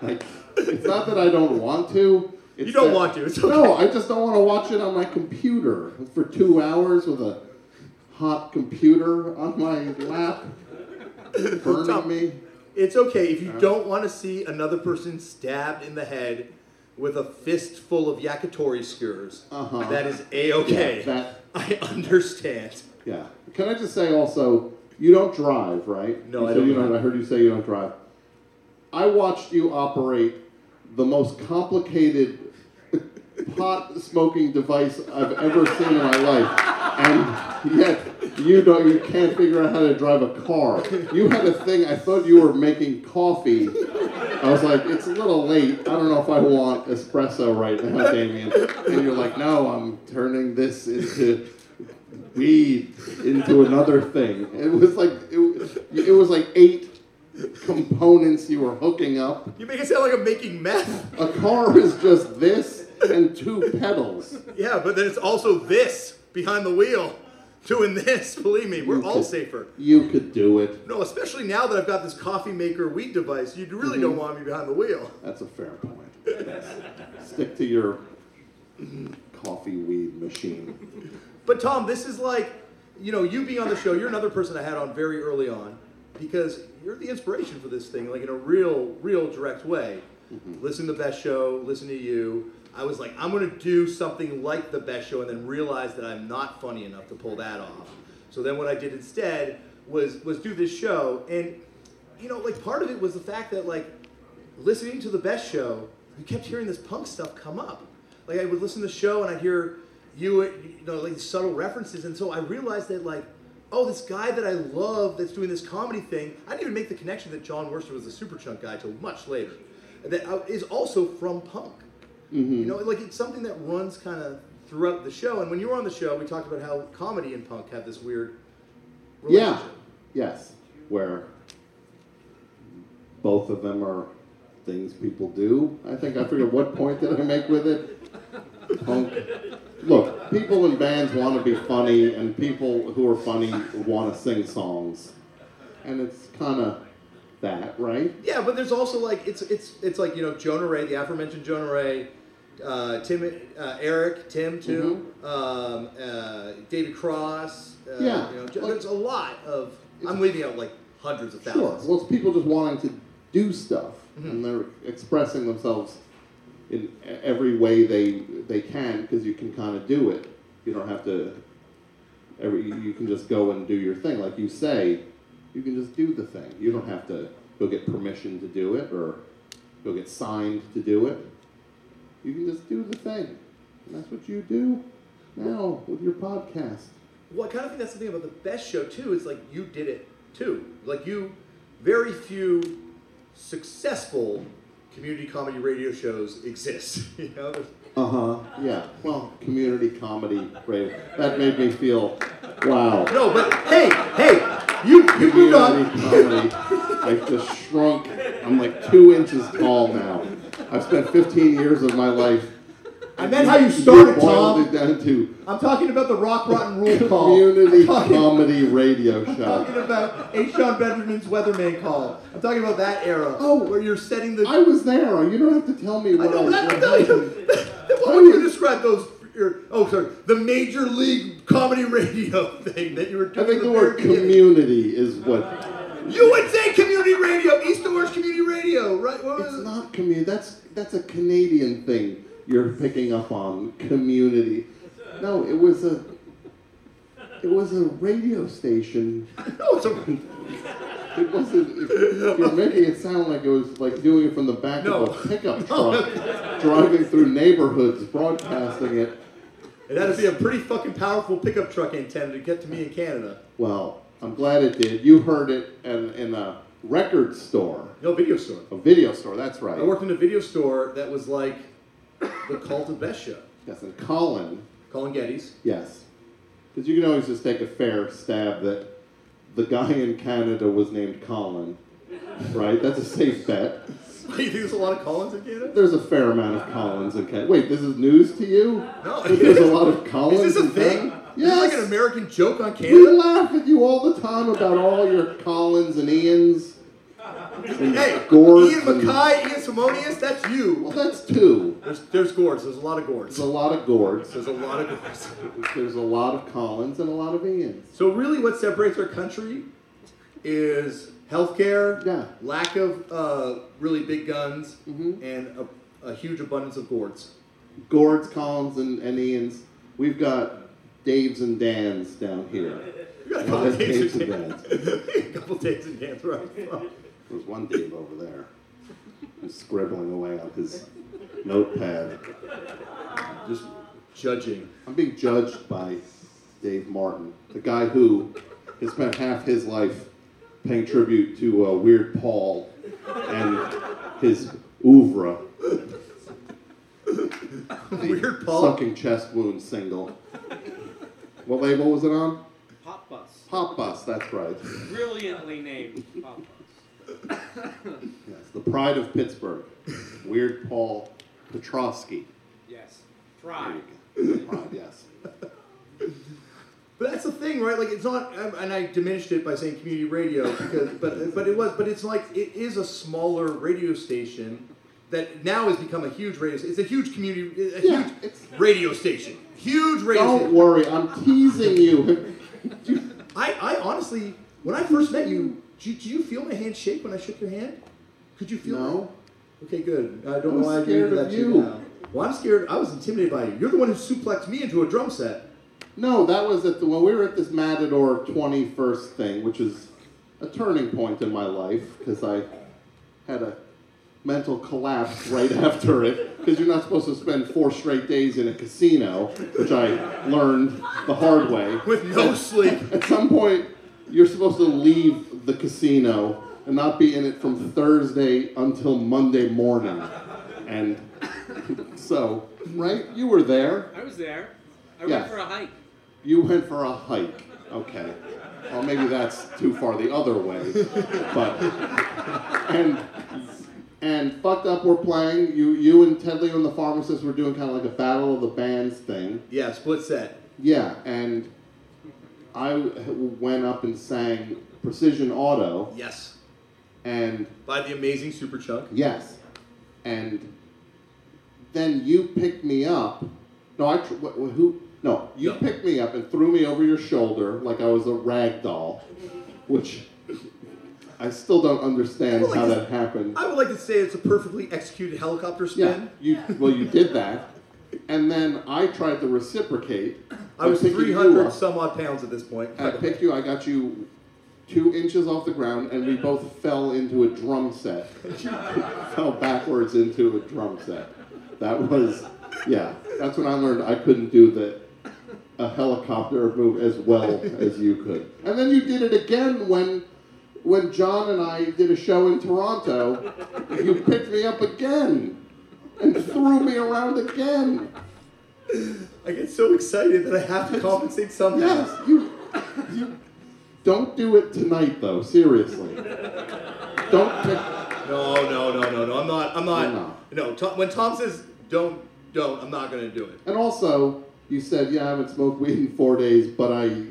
Like, it's not that I don't want to. It's You don't that- want to, it's No. I just don't want to watch it on my computer for two hours with a hot computer on my lap, burning Tom, me. It's okay if you don't want to see another person stabbed in the head with a fistful of yakitori skewers. Uh-huh. That is a okay. Yeah, I understand. Yeah. Can I just say also, you don't drive, right? No, You I don't You drive. I heard you say you don't drive. I watched you operate the most complicated pot smoking device I've ever seen in my life, and yet you don't. You can't figure out how to drive a car. You had a thing. I thought you were making coffee. I was like, it's a little late. I don't know if I want espresso right now, Damian. And you're like, no, I'm turning this into weed into another thing. It was like it, it was like eight components you were hooking up. You make it sound like I'm making meth. A car is just this and two pedals. Yeah, but then it's also this behind the wheel doing this. Believe me, we're You all could- safer. You could do it. No, especially now that I've got this coffee maker weed device, you really Mhm. don't want me behind the wheel. That's a fair point. Stick to your coffee weed machine. But Tom, this is like, you know, you being on the show, you're another person I had on very early on because you're the inspiration for this thing, like in a real, real direct way. Listen to the best show, listen to you. I was like, I'm gonna do something like the best show, and then realize that I'm not funny enough to pull that off. So then what I did instead was was do this show, and you know, like part of it was the fact that like listening to the best show, you kept hearing this punk stuff come up. Like I would listen to the show and I'd hear you, you know, like subtle references, and so I realized that like, oh, this guy that I love that's doing this comedy thing. I didn't even make the connection that Jon Wurster was the Superchunk guy till much later. That uh, also from punk. Mm-hmm. You know, like it's something that runs kind of throughout the show. And when you were on the show, we talked about how comedy and punk have this weird Yeah. relationship. Yes. Where both of them are things people do. I think I forget what point did I make with it. Punk. Look, people in bands want to be funny, and people who are funny want to sing songs, and it's kind of that, right? Yeah, but there's also like it's it's it's like you know Jonah Ray, the aforementioned Jonah Ray, uh, Tim, uh, Eric, Tim too, um, uh, David Cross. Uh, Yeah. you know, there's a lot of. I'm leaving out like hundreds of thousands. Sure. Well, it's people just wanting to do stuff, and they're expressing themselves in every way they they can because you can kind of do it. You don't have to. Every you can just go and do your thing, like you say. You can just do the thing. You don't have to go get permission to do it or go get signed to do it. You can just do the thing, and that's what you do now with your podcast. Well, I kind of think that's the thing about the best show too. It's like you did it too. Like you, very few successful community comedy radio shows exist. You know, Uh huh. Yeah. Well, community comedy, radio. That made me feel, wow. no, but hey, hey, you you moved Community on. comedy. I just shrunk. I'm like two inches tall now. I've spent 15 years of my life. I meant how you started, Tom. it down to I'm talking about the Rock Rotten Rule call. community talking, comedy radio show. I'm talking about H. Sean Benjamin's Weatherman call. I'm talking about that era. Oh. where you're setting the. I was there. You don't have to tell me I what but I'm what telling you. What would you describe those? Your, oh, sorry, the Major League Comedy Radio thing that you were talking about. I think the very word community is what. You would say community radio, East Orange Community Radio, right? It's it? not community. That's that's a Canadian thing you're picking up on. Community. No, it was a. It was a radio station. No, it's a, It wasn't. You're making it sound like it was like doing it from the back No. of a pickup truck, driving through neighborhoods, broadcasting it. it had to be a pretty fucking powerful pickup truck antenna to get to me in Canada. Well, I'm glad it did. You heard it in, in a record store, No video store. a video store. That's right. I worked in a video store that was like the Cult of Best show. Yes, and Colin. Colin Geddes. Yes. Because you can always just take a fair stab that the guy in Canada was named Colin, right? That's a safe bet. you think there's a lot of Collins in Canada? There's a fair amount of Collins in Canada. Wait, this is news to you? No. There's a lot of Collins Is this a in thing? Is like an American joke on Canada. We laugh at you all the time about all your Collins and Ians. and Hey, Gords Ian MacKaye, Ian Svenonius, that's you. Well, that's two. There's, there's Gords. There's a lot of Gords. There's a lot of Gords. There's a lot of Gords. There's a lot of Collins and a lot of Ians. So really, what separates our country is healthcare, Yeah. lack of uh, really big guns, Mhm. and a, a huge abundance of gourds. Gords, Collins, and, and Ians. We've got Daves and Dans down here. We got a couple of Daves and. Dans. a couple days in dance, right? There's one Dave over there who's scribbling away on his notepad. Just judging. I'm being judged by Dave Martin, the guy who has spent half his life paying tribute to uh, Weird Paul and his oeuvre, Weird Paul. Sucking Chest Wound single. What label was it on? Pop Bus. Pop Bus, that's right. Brilliantly named Pop Bus. Yes, the pride of Pittsburgh. Weird Paul Petroskey. Yes. pride. Try. you. Pride, yes. But that's the thing, right? Like it's not, um, and I diminished it by saying community radio because, but but it was, but it's like it is a smaller radio station that now has become a huge radio. It's a huge community, a Yeah, huge it's- radio station, huge radio Don't station. worry, I'm teasing you. I, I honestly, when I first met you, did, you feel my hand shake when I shook your hand? Could you feel it? No. that? Okay, good. I don't I know why I did that you. you now. Well, I'm scared. I was intimidated by you. You're the one who suplexed me into a drum set. No, that was at the, when we were at this Matador 21st thing, which is a turning point in my life because I had a mental collapse right after it because you're not supposed to spend four straight days in a casino, which I learned the hard way. With no sleep. At some point, you're supposed to leave the casino and not be in it from Thursday until Monday morning. And so, right? You were there. I was there. I Yeah. went for a hike. You went for a hike. Okay. Well, maybe that's too far the other way. But and and fucked up. We're playing. You you and Ted Leo and the pharmacist were doing kind of like a battle of the bands thing. Yeah, split set. Yeah, and I went up and sang Precision Auto, Yes. and By the amazing Superchunk. yes, and then you picked me up. No, I tr- wh- wh- who? No, you No. picked me up and threw me over your shoulder like I was a rag doll, which I still don't understand like how this- that happened. I would like to say it's a perfectly executed helicopter Yeah, spin. you well you did that, and then I tried to reciprocate. I was by 300 up. some odd pounds at this point. I picked you. I got you two inches off the ground, and we both fell into a drum set. fell backwards into a drum set. That was, yeah. That's when I learned I couldn't do the a helicopter move as well as you could. And then you did it again when when John and I did a show in Toronto. You picked me up again and threw me around again. I get so excited that I have to compensate somehow. Yes, you, you don't do it tonight though. Seriously, don't pick. No, no, no, no, no. I'm not. I'm not. No. No. Tom, when Tom says don't, don't, I'm not going to do it. And also, you said, "Yeah, I haven't smoked weed in four days, but I."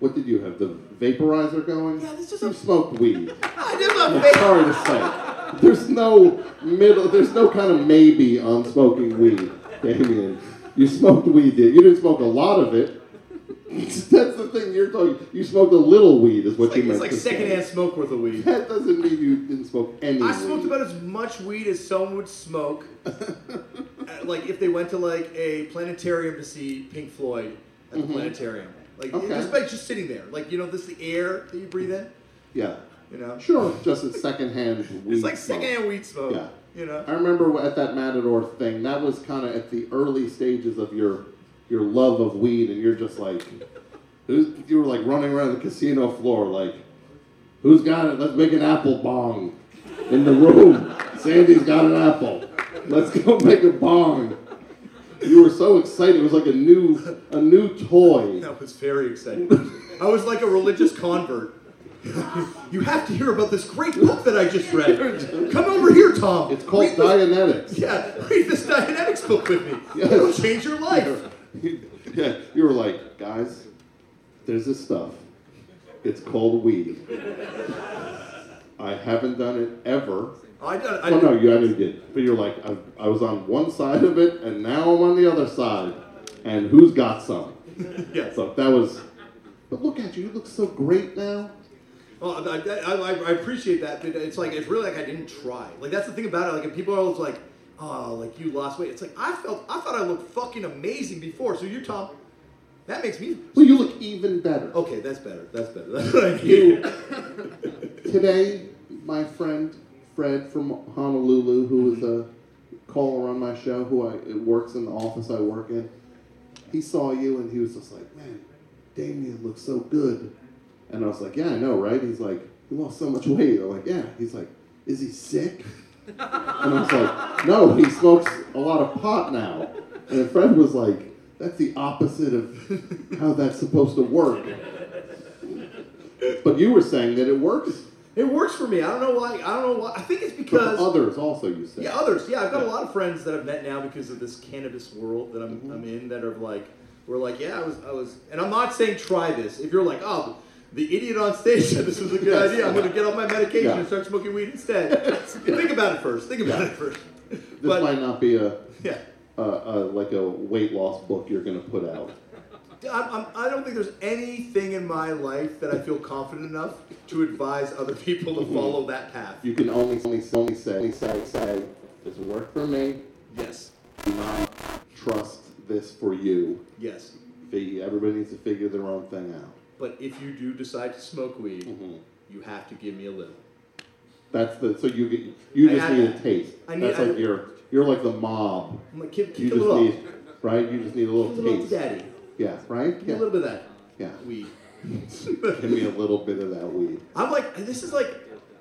What did you have? The vaporizer going? Yeah, this is a. smoked weed. I did not I'm sorry to say. There's no middle. There's no kind of maybe on smoking weed, Damian. You smoked weed. Did you didn't smoke a lot of it? That's the thing you're talking. You smoked a little weed, is what It's you like, meant it's like to say. secondhand smoke worth of weed. That doesn't mean you didn't smoke any. I smoked weed. about as much weed as someone would smoke, uh, like if they went to like a planetarium to see Pink Floyd at the Mhm. planetarium. Like Okay. just by just sitting there, like you know, this is the air that you breathe in. Yeah, You know, sure. Just a secondhand weed. it's like smoke. secondhand weed smoke. Yeah. You know. I remember at that Matador thing. That was kind of at the early stages of your your love of weed, and you're just like, who's, you were like running around the casino floor, like, who's got it? Let's make an apple bong in the room. Sandy's got an apple. Let's go make a bong. You were so excited. It was like a new a new toy. That was very exciting. I was like a religious convert. you have to hear about this great book that I just read. Come over here, Tom. It's called Read this- Dianetics. Yeah, read this Dianetics book with me. Yes. It'll change your life. yeah, you were like, guys, there's this stuff. It's called weed. I haven't done it ever. I done. I, Well, no, you haven't did. But you're like, I, I was on one side of it, and now I'm on the other side. And who's got some? Yes. So that was. But look at you. You look so great now. Well, I, I, I, I appreciate that, but it's like it's really like I didn't try. Like that's the thing about it. Like if people are always like, "Oh, like you lost weight." It's like I felt, I thought I looked fucking amazing before. So you, Tom, that makes me. Well, you look even better. Okay, that's better. That's better. That's what I need. You, today, my friend Fred from Honolulu, who was a caller on my show, who I works in the office I work in, he saw you and he was just like, "Man, Damian looks so good." And I was like, "Yeah, I know, right?" He's like, "He lost so much weight." I'm like, "Yeah." He's like, "Is he sick?" And I was like, "No, he smokes a lot of pot now." And Fred was like, "That's the opposite of how that's supposed to work." But you were saying that it works. It works for me. I don't know why. I don't know why. I think it's because others also, you said. Yeah, others. Yeah, I've got a lot of friends that I've met now because of this cannabis world that I'm, Mm-hmm. I'm in that are like, we're like, yeah, I was, I was, and I'm not saying try this. If you're like, oh, the idiot on stage said this was a good Yes. idea, I'm going to get off my medication Yeah. and start smoking weed instead. Think about it first. Think about it first. This But might not be a, yeah, a, a like a weight loss book you're going to put out. I'm, I'm, I don't think there's anything in my life that I feel confident enough to advise other people to follow that path. You can only only, only say only say say this worked for me. Yes, Do not trust this for you. yes. Everybody needs to figure their own thing out. But if you do decide to smoke weed, Mhm. you have to give me a little. That's the so you get you just I- need a taste. I need- That's I- like you're you're like the mob. I'm like, kick, You just need right. You just need a little a little taste. daddy. Yeah. Right. Give me Yeah. a little bit of that Yeah. weed. Give me a little bit of that weed. I'm like, this is like,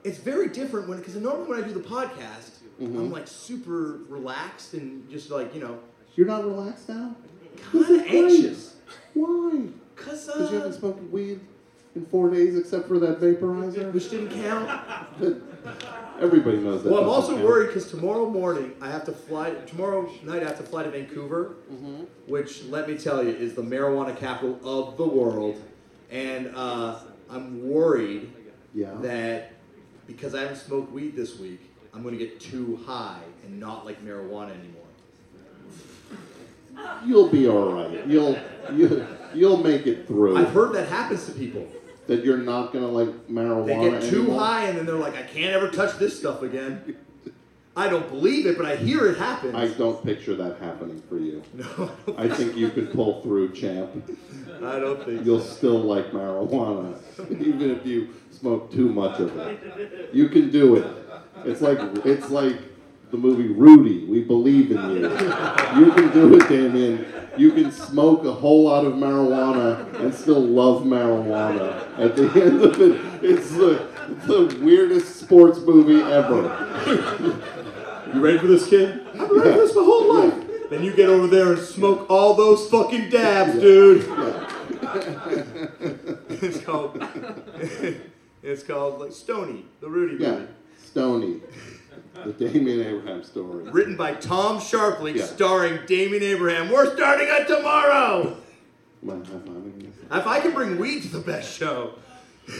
it's very different when, because normally when I do the podcast, Mhm. I'm like super relaxed and just like, you know, You're not relaxed now. kind of anxious. Why? Because, Because you haven't uh, smoked weed in four days except for that vaporizer? which didn't count. Everybody knows that. Well, I'm also count. worried because tomorrow morning I have to fly, tomorrow night I have to fly to Vancouver, Mhm. which, let me tell you, is the marijuana capital of the world. And uh, I'm worried Yeah. that because I haven't smoked weed this week, I'm going to get too high and not like marijuana anymore. You'll be all right. You'll you, you'll make it through. I've heard that happens to people. That you're not gonna like marijuana They get too anymore? high and then they're like, I can't ever touch this stuff again. I don't believe it, but I hear it happens. I don't picture that happening for you. No, I think you could pull through, champ. I don't think You'll so. still like marijuana, even if you smoke too much of it. You can do it. It's like it's like the movie Rudy. We believe in you. You can do it, Damian. You can smoke a whole lot of marijuana and still love marijuana. At the end of it, it's the, the weirdest sports movie ever. You ready for this, kid? I've been ready for this my whole life. Then you get over there and smoke all those fucking dabs, dude. it's called. it's called like Stony, the Rudy Yeah, movie. Stony, the Damian Abraham story. Written by Tom Scharpling, Yeah. starring Damian Abraham. We're starting it tomorrow. Am I high-fiving you? If I can bring weed to the best show.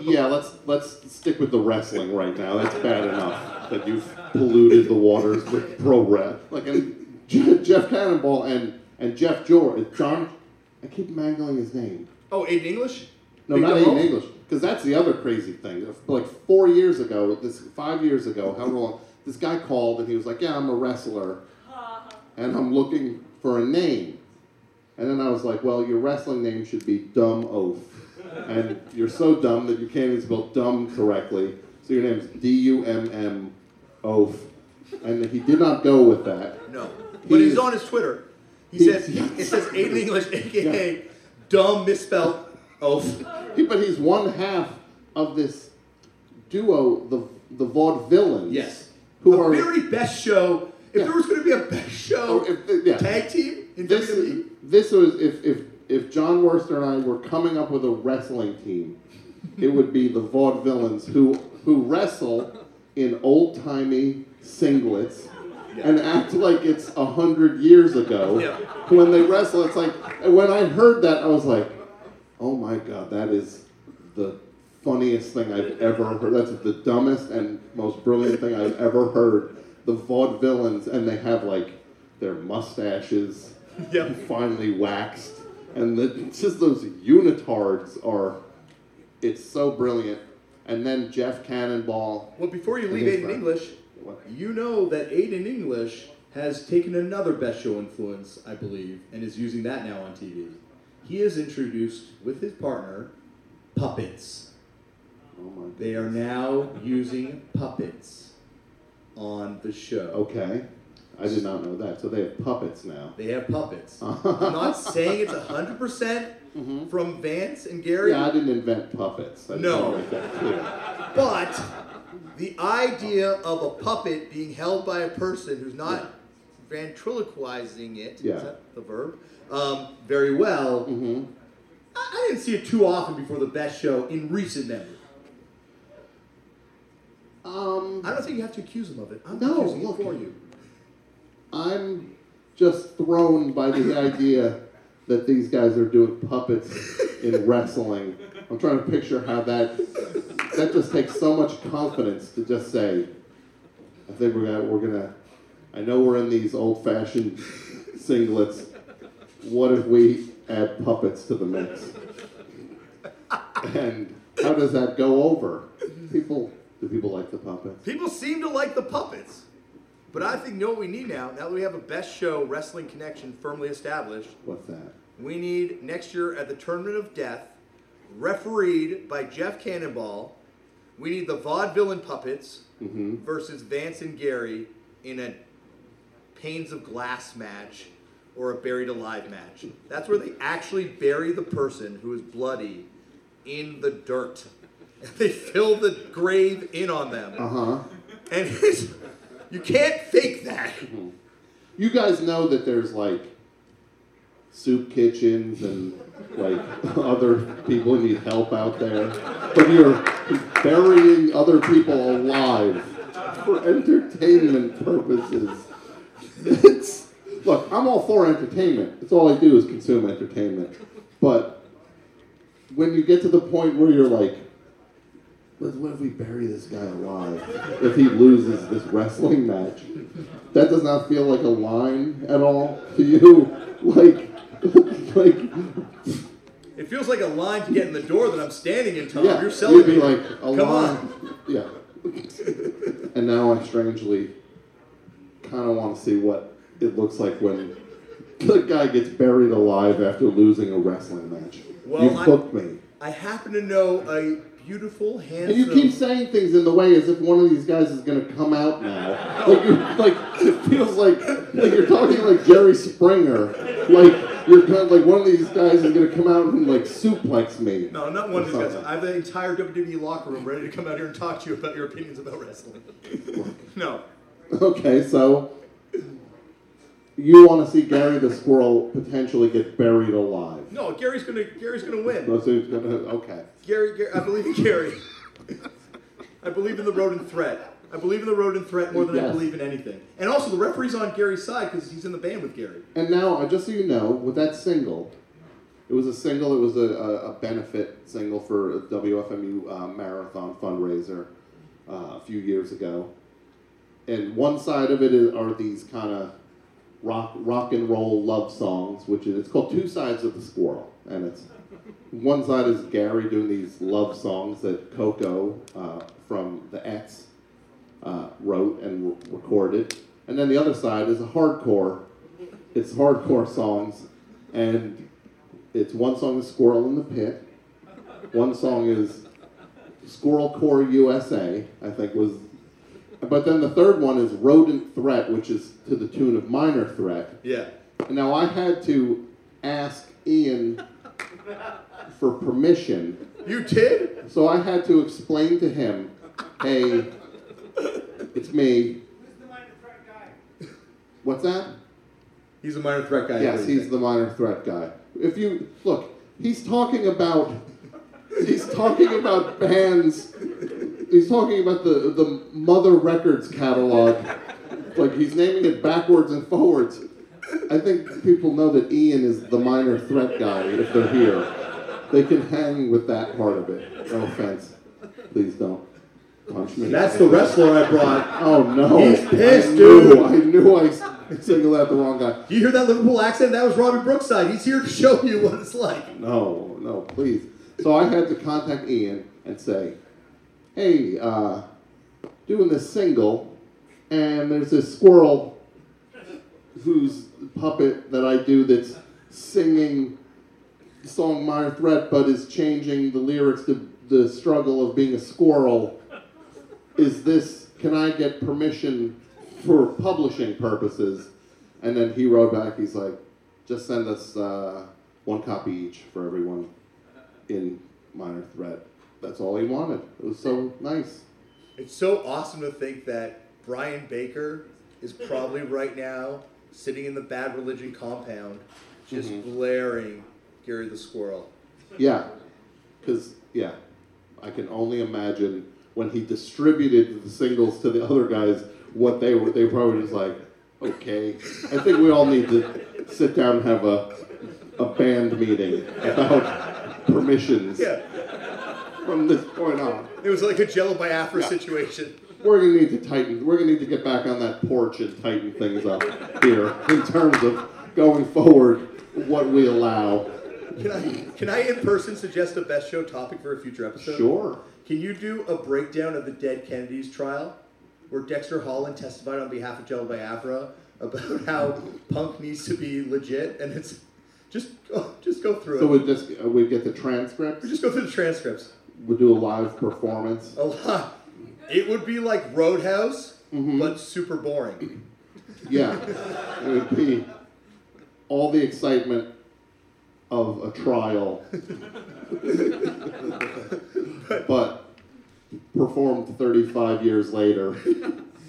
Yeah, let's let's stick with the wrestling right now. That's bad enough that you've polluted the waters with pro rep. Like and Je- Jeff Cannonball and and Jeff George, John. I keep mangling his name. Oh, Aiden English? No, Big not Aiden English, because that's the other crazy thing. Like four years ago, this five years ago, however long, this guy called and he was like, "Yeah, I'm a wrestler, uh-huh. and I'm looking for a name." And then I was like, "Well, your wrestling name should be Dumb Oath, and you're so dumb that you can't even spell dumb correctly. So your name's D U M M Oath." And he did not go with that. No. But He's- he's on his Twitter. He He's- says it says Aiden English, aka dumb misspelled but he's one half of this duo, the the Vaudevillains. Yes. Who a are very best show. If Yeah. there was going to be a best show Oh, if- yeah. tag team in this WWE, this was if if if Jon Wurster and I were coming up with a wrestling team, it would be the Vaudevillains who who wrestle in old timey singlets and act like it's a hundred years ago. Yeah. When they wrestle, it's like when I heard that, I was like, oh my god, that is the funniest thing I've ever heard. That's the dumbest and most brilliant thing I've ever heard. The vaudevillains, and they have like their mustaches Yep. finely waxed, and the, just those unitards are. It's so brilliant. And then Jeff Cannonball. well, before you leave Aiden. English, What? you know that Aiden English has taken another best show influence, I believe, and is using that now on TV. He is introduced with his partner puppets. Oh my. They are now using puppets on the show. Okay, I did not know that. So they have puppets now. They have puppets. I'm not saying it's 100% from Vance and Gary, Mm-hmm. Yeah, I didn't invent puppets. I No. wanna make that clear. but the idea of a puppet being held by a person who's not ventriloquizing it, Yeah. is that the verb, um, very well, Mhm. I, I didn't see it too often before the best show in recent memory. Um, I don't think you have to accuse them of it. I'm No, accusing look. it for you. I'm just thrown by the idea that these guys are doing puppets in wrestling. I'm trying to picture how that that just takes so much confidence to just say, I think we're gonna we're gonna I know we're in these old fashioned singlets. What if we add puppets to the mix? And how does that go over? People do people like the puppets? People seem to like the puppets. But I think you know what we need now, now that we have a best show wrestling connection firmly established, What's that? we need next year at the Tournament of Death, refereed by Jeff Cannonball, we need the vaudevillain puppets Mm-hmm. versus Vance and Gary in a Panes of Glass match or a Buried Alive match. That's where they actually bury the person who is bloody in the dirt. They fill the grave in on them. Uh huh. And it's, you can't fake that. You guys know that there's like soup kitchens and like other people need help out there, but you're burying other people alive for entertainment purposes. It's look, I'm all for entertainment. It's all I do is consume entertainment. But when you get to the point where you're like, what if we bury this guy alive if he loses this wrestling match? That does not feel like a line at all to you. Like, like It feels feels like a line to get in the door that I'm standing in, Tom. yeah, You're selling you'd be me. like a Come line. on. Yeah. and now I strangely kind of want to see what it looks like when the guy gets buried alive after losing a wrestling match. Well, You've I- hooked me. I happen to know a beautiful, handsome. And you keep saying things in the way as if one of these guys is going to come out now. Like, you like it feels like like you're talking like Jerry Springer. Like you're kind of like one of these guys is going to come out and like suplex me. No, not one of these guys. I have the entire WWE locker room ready to come out here and talk to you about your opinions about wrestling. no. Okay, so you want to see Gary the Squirrel potentially get buried alive. No, Gary's gonna Gary's gonna win. So he's gonna, okay. Gary, Gary, I believe in Gary. I believe in the rodent threat. I believe in the rodent threat more than I Yes. believe in anything. And also, the referee's on Gary's side because he's in the band with Gary. And now, uh, just so you know, with that single, it was a single. It was a, a, a benefit single for a WFMU uh, marathon fundraiser uh, a few years ago. And one side of it is, are these kind of rock rock and roll love songs, which is it's called Two Sides of the Squirrel, and it's one side is Gary doing these love songs that Coco uh, from the X uh, wrote and re- recorded, and then the other side is a hardcore. It's hardcore songs, and it's one song is Squirrel in the Pit, one song is Squirrel Core USA, I think was, but then the third one is Rodent Threat, which is to the tune of Minor Threat. Yeah. Now I had to ask Ian for permission. You did? So I had to explain to him, hey, it's me. Who's the minor threat guy? What's that? He's a minor threat guy. Yes, he's the minor threat guy. If you look, he's talking about he's talking about bands. He's talking about the the Mother Records catalog. Like he's naming it backwards and forwards. I think people know that Ian is the minor threat guy if they're here. They can hang with that part of it. No offense. Please don't punch me. That's the wrestler I brought. Oh no! He's pissed, I knew, dude. I knew I singled out the wrong guy. Do you hear that Liverpool accent? That was Robbie Brookside. He's here to show you what it's like. No, no, please. So I had to contact Ian and say, hey, uh, doing this single, and there's this squirrel whose puppet that I do that's singing the song Minor Threat, but is changing the lyrics to the struggle of being a squirrel. Is this, can I get permission for publishing purposes? And then he wrote back, he's like, just send us uh, one copy each for everyone in Minor Threat. That's all he wanted. It was so nice. It's so awesome to think that Brian Baker is probably right now sitting in the Bad Religion compound, just Mhm. blaring Gary the Squirrel. Yeah, because yeah, I can only imagine when he distributed the singles to the other guys, what they were. They probably just like, okay. I think we all need to sit down and have a a band meeting about permissions Yeah. From this point on. It was like a Jello Biafra Yeah. situation. We're gonna need to tighten. We're gonna need to get back on that porch and tighten things up here in terms of going forward. What we allow. Can I, can I in person suggest a best show topic for a future episode? Sure. Can you do a breakdown of the dead Kennedys trial, where Dexter Holland testified on behalf of Jello Biafra about how Punk needs to be legit, and it's just go, just go through So it. So we just uh, we get the transcripts. We just go through the transcripts. We'll do a live performance. A lot. It would be like Roadhouse, Mm-hmm. but super boring. Yeah, it would be all the excitement of a trial, but performed 35 years later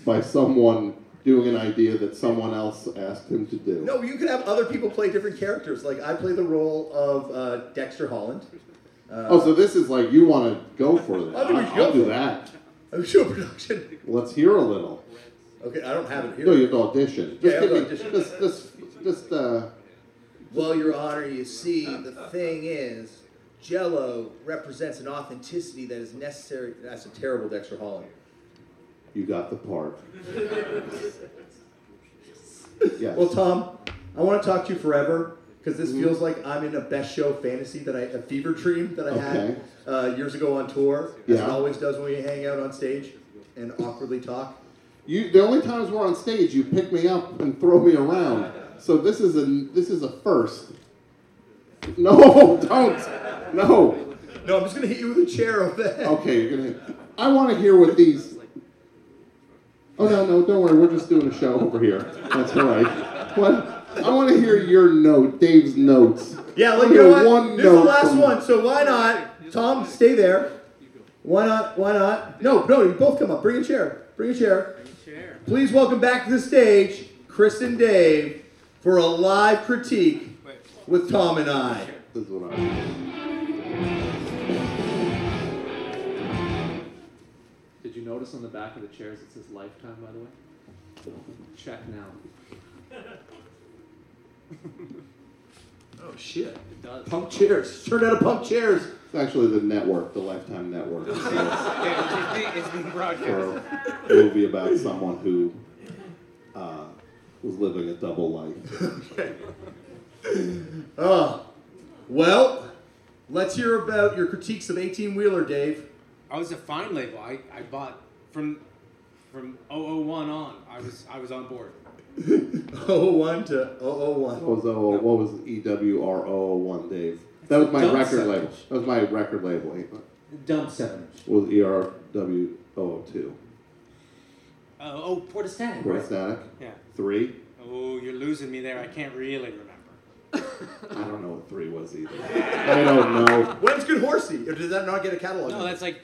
by someone doing an idea that someone else asked him to do. No, you could have other people play different characters. Like I play the role of uh, Dexter Holland. Uh, Oh, so this is like you want to go for that? I think we I'll, I'll do that. I'm sure production. Let's hear a little. Okay, I don't have it here. No, you have to audition. Just Yeah, give me, audition. just, just, just, uh, Well, Your Honor, you see, the thing is, Jello represents an authenticity that is necessary. That's a terrible Dexter Holland. you got the part. Yes. Well, Tom, I want to talk to you forever, because this feels like I'm in a best show fantasy that I a fever dream that I Okay. had uh, years ago on tour, as Yeah. it always does when we hang out on stage and awkwardly talk. You, the only times we're on stage, you pick me up and throw me around. So this is a this is a first. No, don't. No. No, I'm just gonna hit you with a chair over the head. Okay, you're gonna. I want to hear what these. Oh no, no, don't worry. We're just doing a show over here. That's all right. What? I want to hear your note, Dave's notes. Yeah, I like wanna you know hear what? One this is the note last one, so why not? Tom, stay there. Why not? Why not? No, no, you both come up. Bring a chair. Bring a chair. Chair. Please welcome back to the stage, Chris and Dave, for a live critique with Tom and I. This is what I. Did you notice on the back of the chairs it says lifetime, by the way? Check now. Oh shit! It does. Punk chairs. Turned out of punk chairs. It's actually the network, the Lifetime Network. So it's Yeah, it's being, it's for broadcast. a movie about someone who uh, was living a double life. Oh, well, let's hear about your critiques of 18 wheeler, Dave. I was a fine label. I, I bought from from 001 on. I was I was on board. 001 to 001. What was oh, what was EWR001, Dave? That was my Dump record seven. label. That was my record label. Dump seven inch. Was E ERW002. Uh, oh, Portastatic, Portastatic. right? Yeah. Three. Oh, you're losing me there. I can't really remember. I don't know what three was either. I don't know. When's Good Horsey? Or did that not get a catalog? No, that's like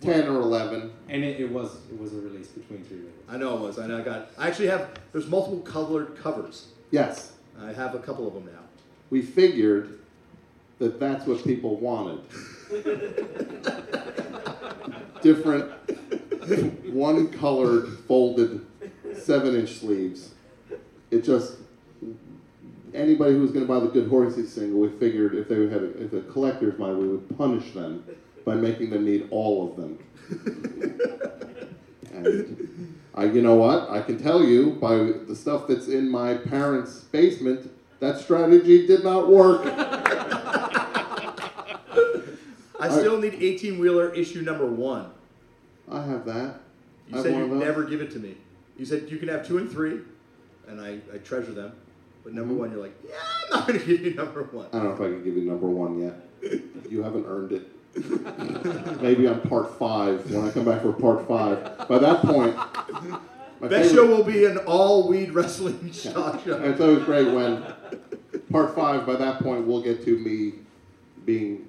Ten or eleven. And it, it was it was a release between three labels. I know it was. I know I got. I actually have. There's multiple colored covers. Yes. I have a couple of them now. We figured that that's what people wanted. Different, one colored folded seven inch sleeves. It just anybody who was going to buy the Good Horsey single, we figured if they had a, if a collector's mind, we would punish them by making them need all of them. and I, you know what? I can tell you by the stuff that's in my parents' basement, that strategy did not work. I still need 18 wheeler issue number one. I have that. You have said you'd never give it to me. You said you can have two and three, and I, I treasure them. But number Mm-hmm. one, you're like, yeah, I'm not going to give you number one. I don't know if I can give you number one yet. You haven't earned it. Maybe on part five when I come back for part five. By that point, my Best favorite- show will be an all weed wrestling stock show. It's always great when part five. By that point, we'll get to me being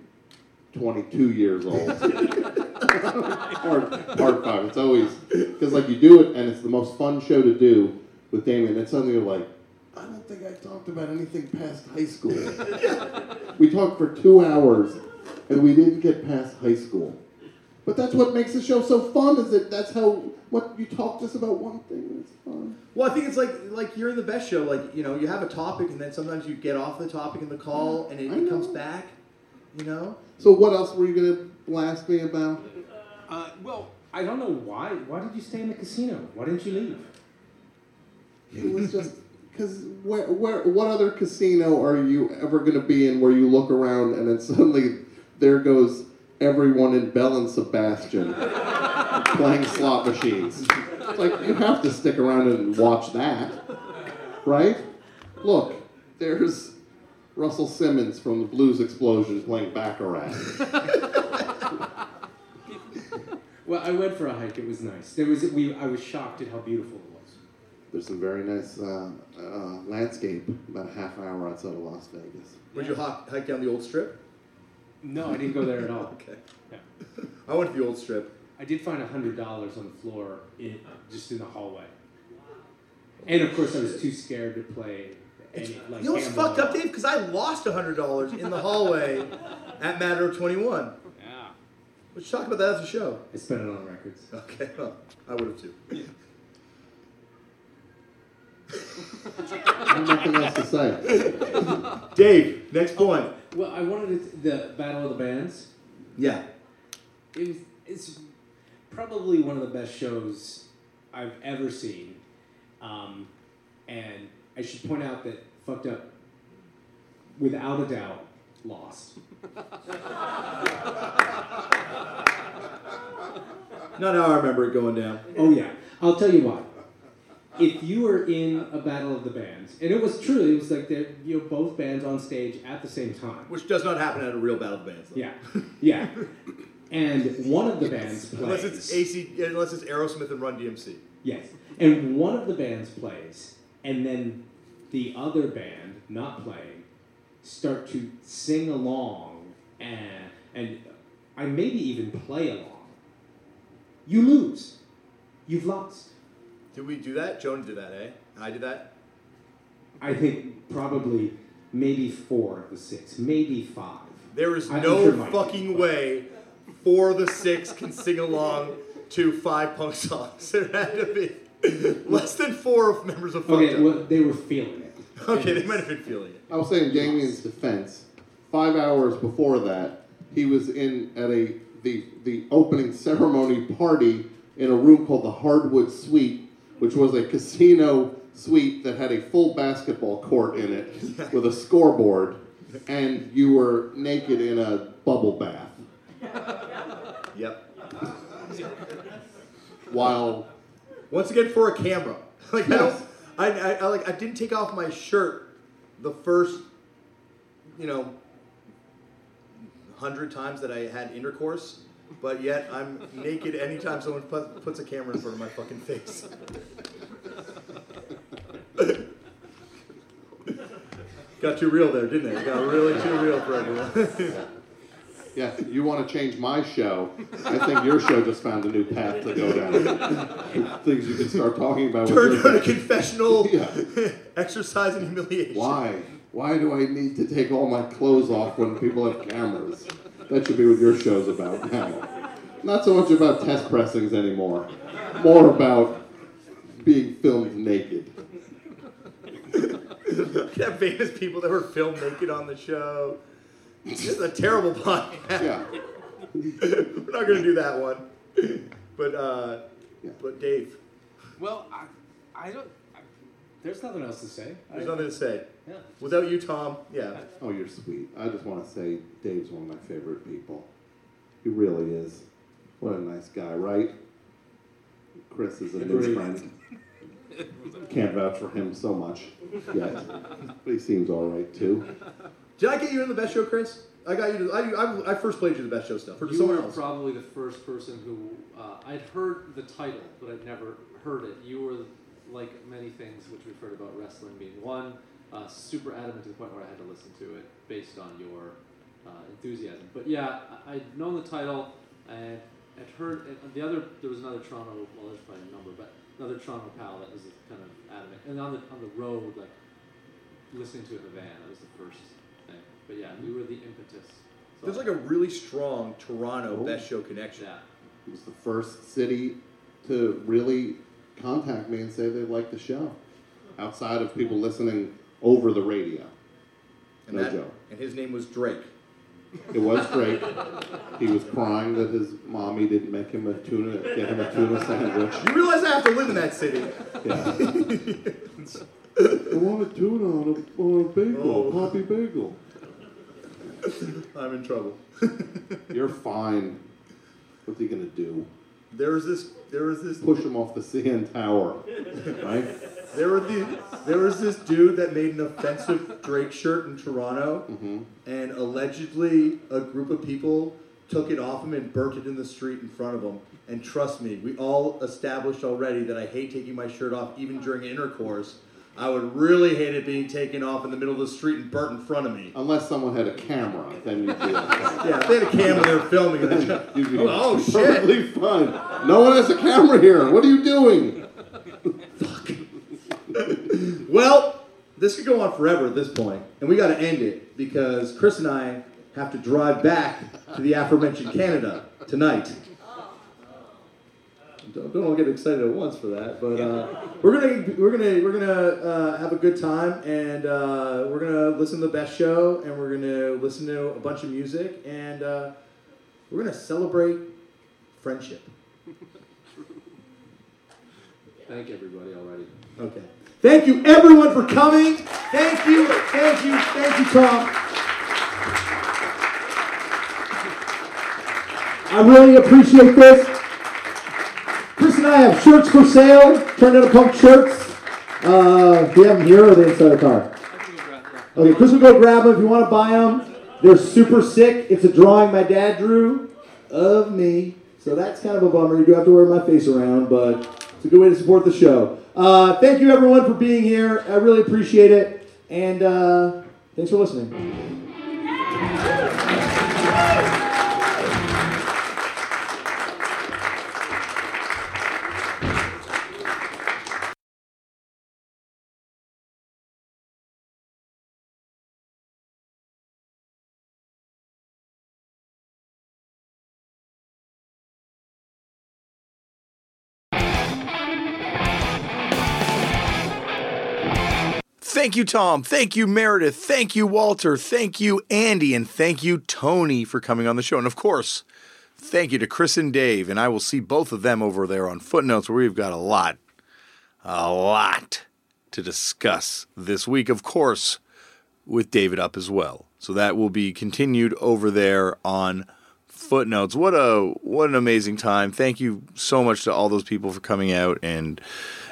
22 years old. part, part five. It's always because like you do it, and it's the most fun show to do with Damian. And suddenly you're like, I don't think I talked about anything past high school. we talked for two hours, and we didn't get past high school. But that's what makes the show so fun. Is that that's how what you talk just about one thing. and It's fun. Well, I think it's like like you're in the best show. Like you know, you have a topic, and then sometimes you get off the topic in the call, and it, it comes back. You know. So what else were you gonna blast me about? uh, well, I don't know why. Why did you stay in the casino? Why didn't you leave? It was just because where, where, what other casino are you ever going to be in where you look around and then suddenly there goes everyone in Belle and Sebastian playing slot machines? It's like you have to stick around and watch that, right? Look, there's Russell Simins from the Blues Explosion playing Baccarat. Well, I went for a hike. It was nice. There was we. I was shocked at how beautiful it was. There's some very nice uh, uh, landscape about a half hour outside of Las Vegas. Would you hike, hike down the old strip? No, I didn't go there at all. Okay. Yeah. I went to the old strip. I did find hundred dollars on the floor, in, just in the hallway. And of course, I was too scared to play. Any, like you know what's fucked up, Dave? Because I lost hundred dollars in the hallway at Matador Twenty One. yeah. Let's talk about that as a show. I spent it on records. Okay, well, I would have too. I have nothing else to say. Dave, next point. Well, I wanted it, the Battle of the Bands. Yeah. It was, it's probably one of the best shows I've ever seen. Um, and I should point out that Fucked Up without a doubt, lost. Not how I remember it going down. Oh yeah, I'll tell you why. If you were in a battle of the bands, and it was true, it was like they you know both bands on stage at the same time. Which does not happen at a real battle of the bands. Though. Yeah, yeah. And one of the bands plays. Unless it's AC, unless it's Aerosmith and Run DMC. Yes. And one of the bands plays, and then the other band, not playing, start to sing along and, and I maybe even play along. You lose. You've lost. Did we do that? Jonah did that, eh? I did that. I think probably maybe four of the six, maybe five. There is I- I'm no sure Mike- fucking way four of the six can sing along to five punk songs. There had to be less than four members of Fucked Okay, well, they were feeling it. Okay, they might have been feeling it. I was saying Damian's defense. Five hours before that, he was in at a the the opening ceremony party in a room called the Hardwood Suite, which was a casino suite that had a full basketball court in it with a scoreboard, and you were naked in a bubble bath Yep. while Once again, for a camera. Like I don't, I, I, I like I didn't take off my shirt the first, you know, hundred times that I had intercourse, but yet I'm naked anytime someone put, puts a camera in front of my fucking face. Got too real there, didn't it? Got really too real for everyone. yeah, you want to change my show. I think your show just found a new path to go down. Things you can start talking about. Turned your a confessional Yeah. exercise in humiliation. Why? Why do I need to take all my clothes off when people have cameras? That should be what your show's about now. Not so much about test pressings anymore. More about being filmed naked. Could have famous people that were filmed naked on the show. This is a terrible podcast. Yeah. We're not gonna do that one. But uh, Yeah. but Dave, Well, I, I don't. I, There's nothing else to say. there's I- nothing to say. Yeah. Without you, Tom, yeah. Oh, you're sweet. I just want to say Dave's one of my favorite people. He really is. What a nice guy, right? Chris is a new Agreed. friend. Can't vouch for him so much yet, but he seems all right too. Did I get you in the best show, Chris? I got you. To, I, I, I first played you the best show stuff. Or You someone were else? probably the first person who uh, I'd heard the title, but I'd never heard it. You were like many things which we've heard about wrestling being one, uh, super adamant to the point where I had to listen to it based on your uh, enthusiasm. But yeah, I- I'd known the title and I'd heard and the other. There was another Toronto. Well, there's probably a number, but another Toronto pal that was kind of adamant. And on the on the road, like listening to it in the van, that was the first thing. But yeah, you were the impetus. So- There's like a really strong Toronto Oh. best show connection. yeah. He was the first city to really contact me and say they liked the show, outside of people listening over the radio. And No that, joke. and his name was Drake. It was Drake. He was crying that his mommy didn't make him a tuna, get him a tuna sandwich. You realize I have to live in that city. Yeah. I want a tuna on a, on a bagel, Oh. poppy bagel. I'm in trouble. You're fine. What's he gonna do? There was this. There was this. Push him off the CN Tower, right? There were the, There was this dude that made an offensive Drake shirt in Toronto, Mm-hmm. and allegedly a group of people took it off him and burnt it in the street in front of him. And trust me, we all established already that I hate taking my shirt off even during intercourse. I would really hate it being taken off in the middle of the street and burnt in front of me. Unless someone had a camera, then you'd be okay. Yeah, if they had a camera, they were filming it. You'd be Oh, oh shit. perfectly fine. No one has a camera here. What are you doing? Fuck. well, this could go on forever at this point, and we got to end it because Chris and I have to drive back to the aforementioned Canada tonight. Don't, don't all get excited at once for that, but uh, we're gonna we're gonna we're gonna uh, have a good time, and uh, we're gonna listen to the best show, and we're gonna listen to a bunch of music, and uh, we're gonna celebrate friendship. Thank everybody already. Okay. Thank you, everyone, for coming. Thank you, thank you, thank you, Tom. I really appreciate this. I have shirts for sale. Turn out punk shirts. Uh, do you have them here or are they inside the car? Okay, Chris will go grab them if you want to buy them. They're super sick. It's a drawing my dad drew of me. So that's kind of a bummer. You do have to wear my face around, but it's a good way to support the show. Uh, thank you, everyone, for being here. I really appreciate it. And uh, thanks for listening. Thank you, Tom. Thank you, Meredith. Thank you, Walter. Thank you, Andy. And thank you, Tony, for coming on the show. And of course, thank you to Chris and Dave. And I will see both of them over there on Footnotes, where we've got a lot, a lot to discuss this week. Of course, with David up as well. So that will be continued over there on Footnotes. What a what an amazing time. Thank you so much to all those people for coming out and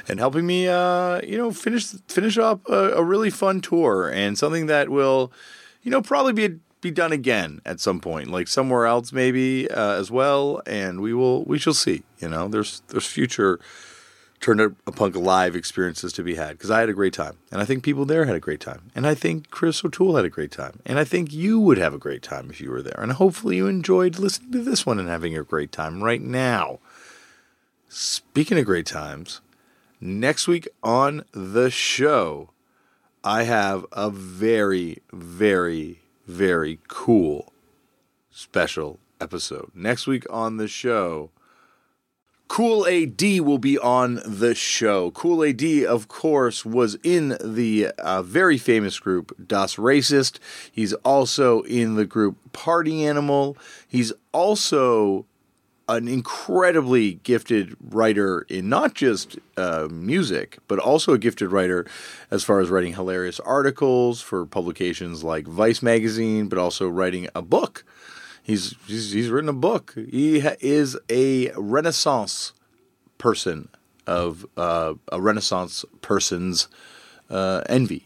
and helping me, uh, you know, finish finish up a, a, really fun tour and something that will, you know, probably be be done again at some point, like somewhere else maybe uh, as well. And we will we shall see. You know, there's there's future Turn a Punk live experiences to be had because I had a great time, and I think people there had a great time, and I think Chris O'Toole had a great time, and I think you would have a great time if you were there, and hopefully you enjoyed listening to this one and having a great time right now. Speaking of great times Next week on the show, I have a very, very, very cool special episode. Next week on the show, Kool A.D. will be on the show. Kool A.D., of course, was in the uh, very famous group Das Racist. He's also in the group Party Animal. He's also an incredibly gifted writer in not just uh, music, but also a gifted writer as far as writing hilarious articles for publications like Vice magazine, but also writing a book. He's he's, he's written a book. He ha- is a Renaissance person of uh, a Renaissance person's uh, envy,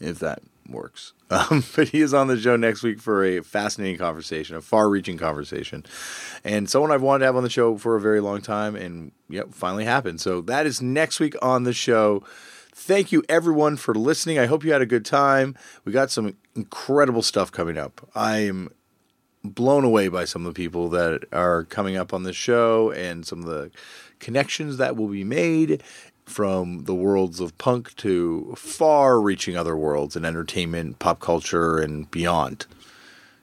if that works. Um, but he is on the show next week for a fascinating conversation, a far-reaching conversation, and someone I've wanted to have on the show for a very long time, and yep, finally happened. So that is next week on the show. Thank you everyone for listening. I hope you had a good time. We got some incredible stuff coming up. I am blown away by some of the people that are coming up on the show and some of the connections that will be made from the worlds of punk to far reaching other worlds in entertainment, pop culture, and beyond.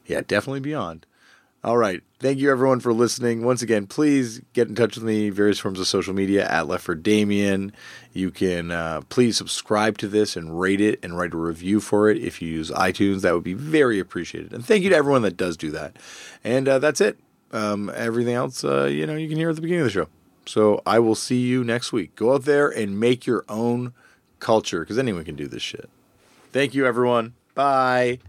Yeah, definitely beyond. All right. Thank you everyone for listening. Once again, please get in touch with me various forms of social media at Left for Damian. You can uh, please subscribe to this and rate it and write a review for it if you use iTunes. That would be very appreciated. And thank you to everyone that does do that. And uh, that's it. Um, everything else, uh, you know, you can hear at the beginning of the show. So I will see you next week. Go out there and make your own culture because anyone can do this shit. Thank you, everyone. Bye.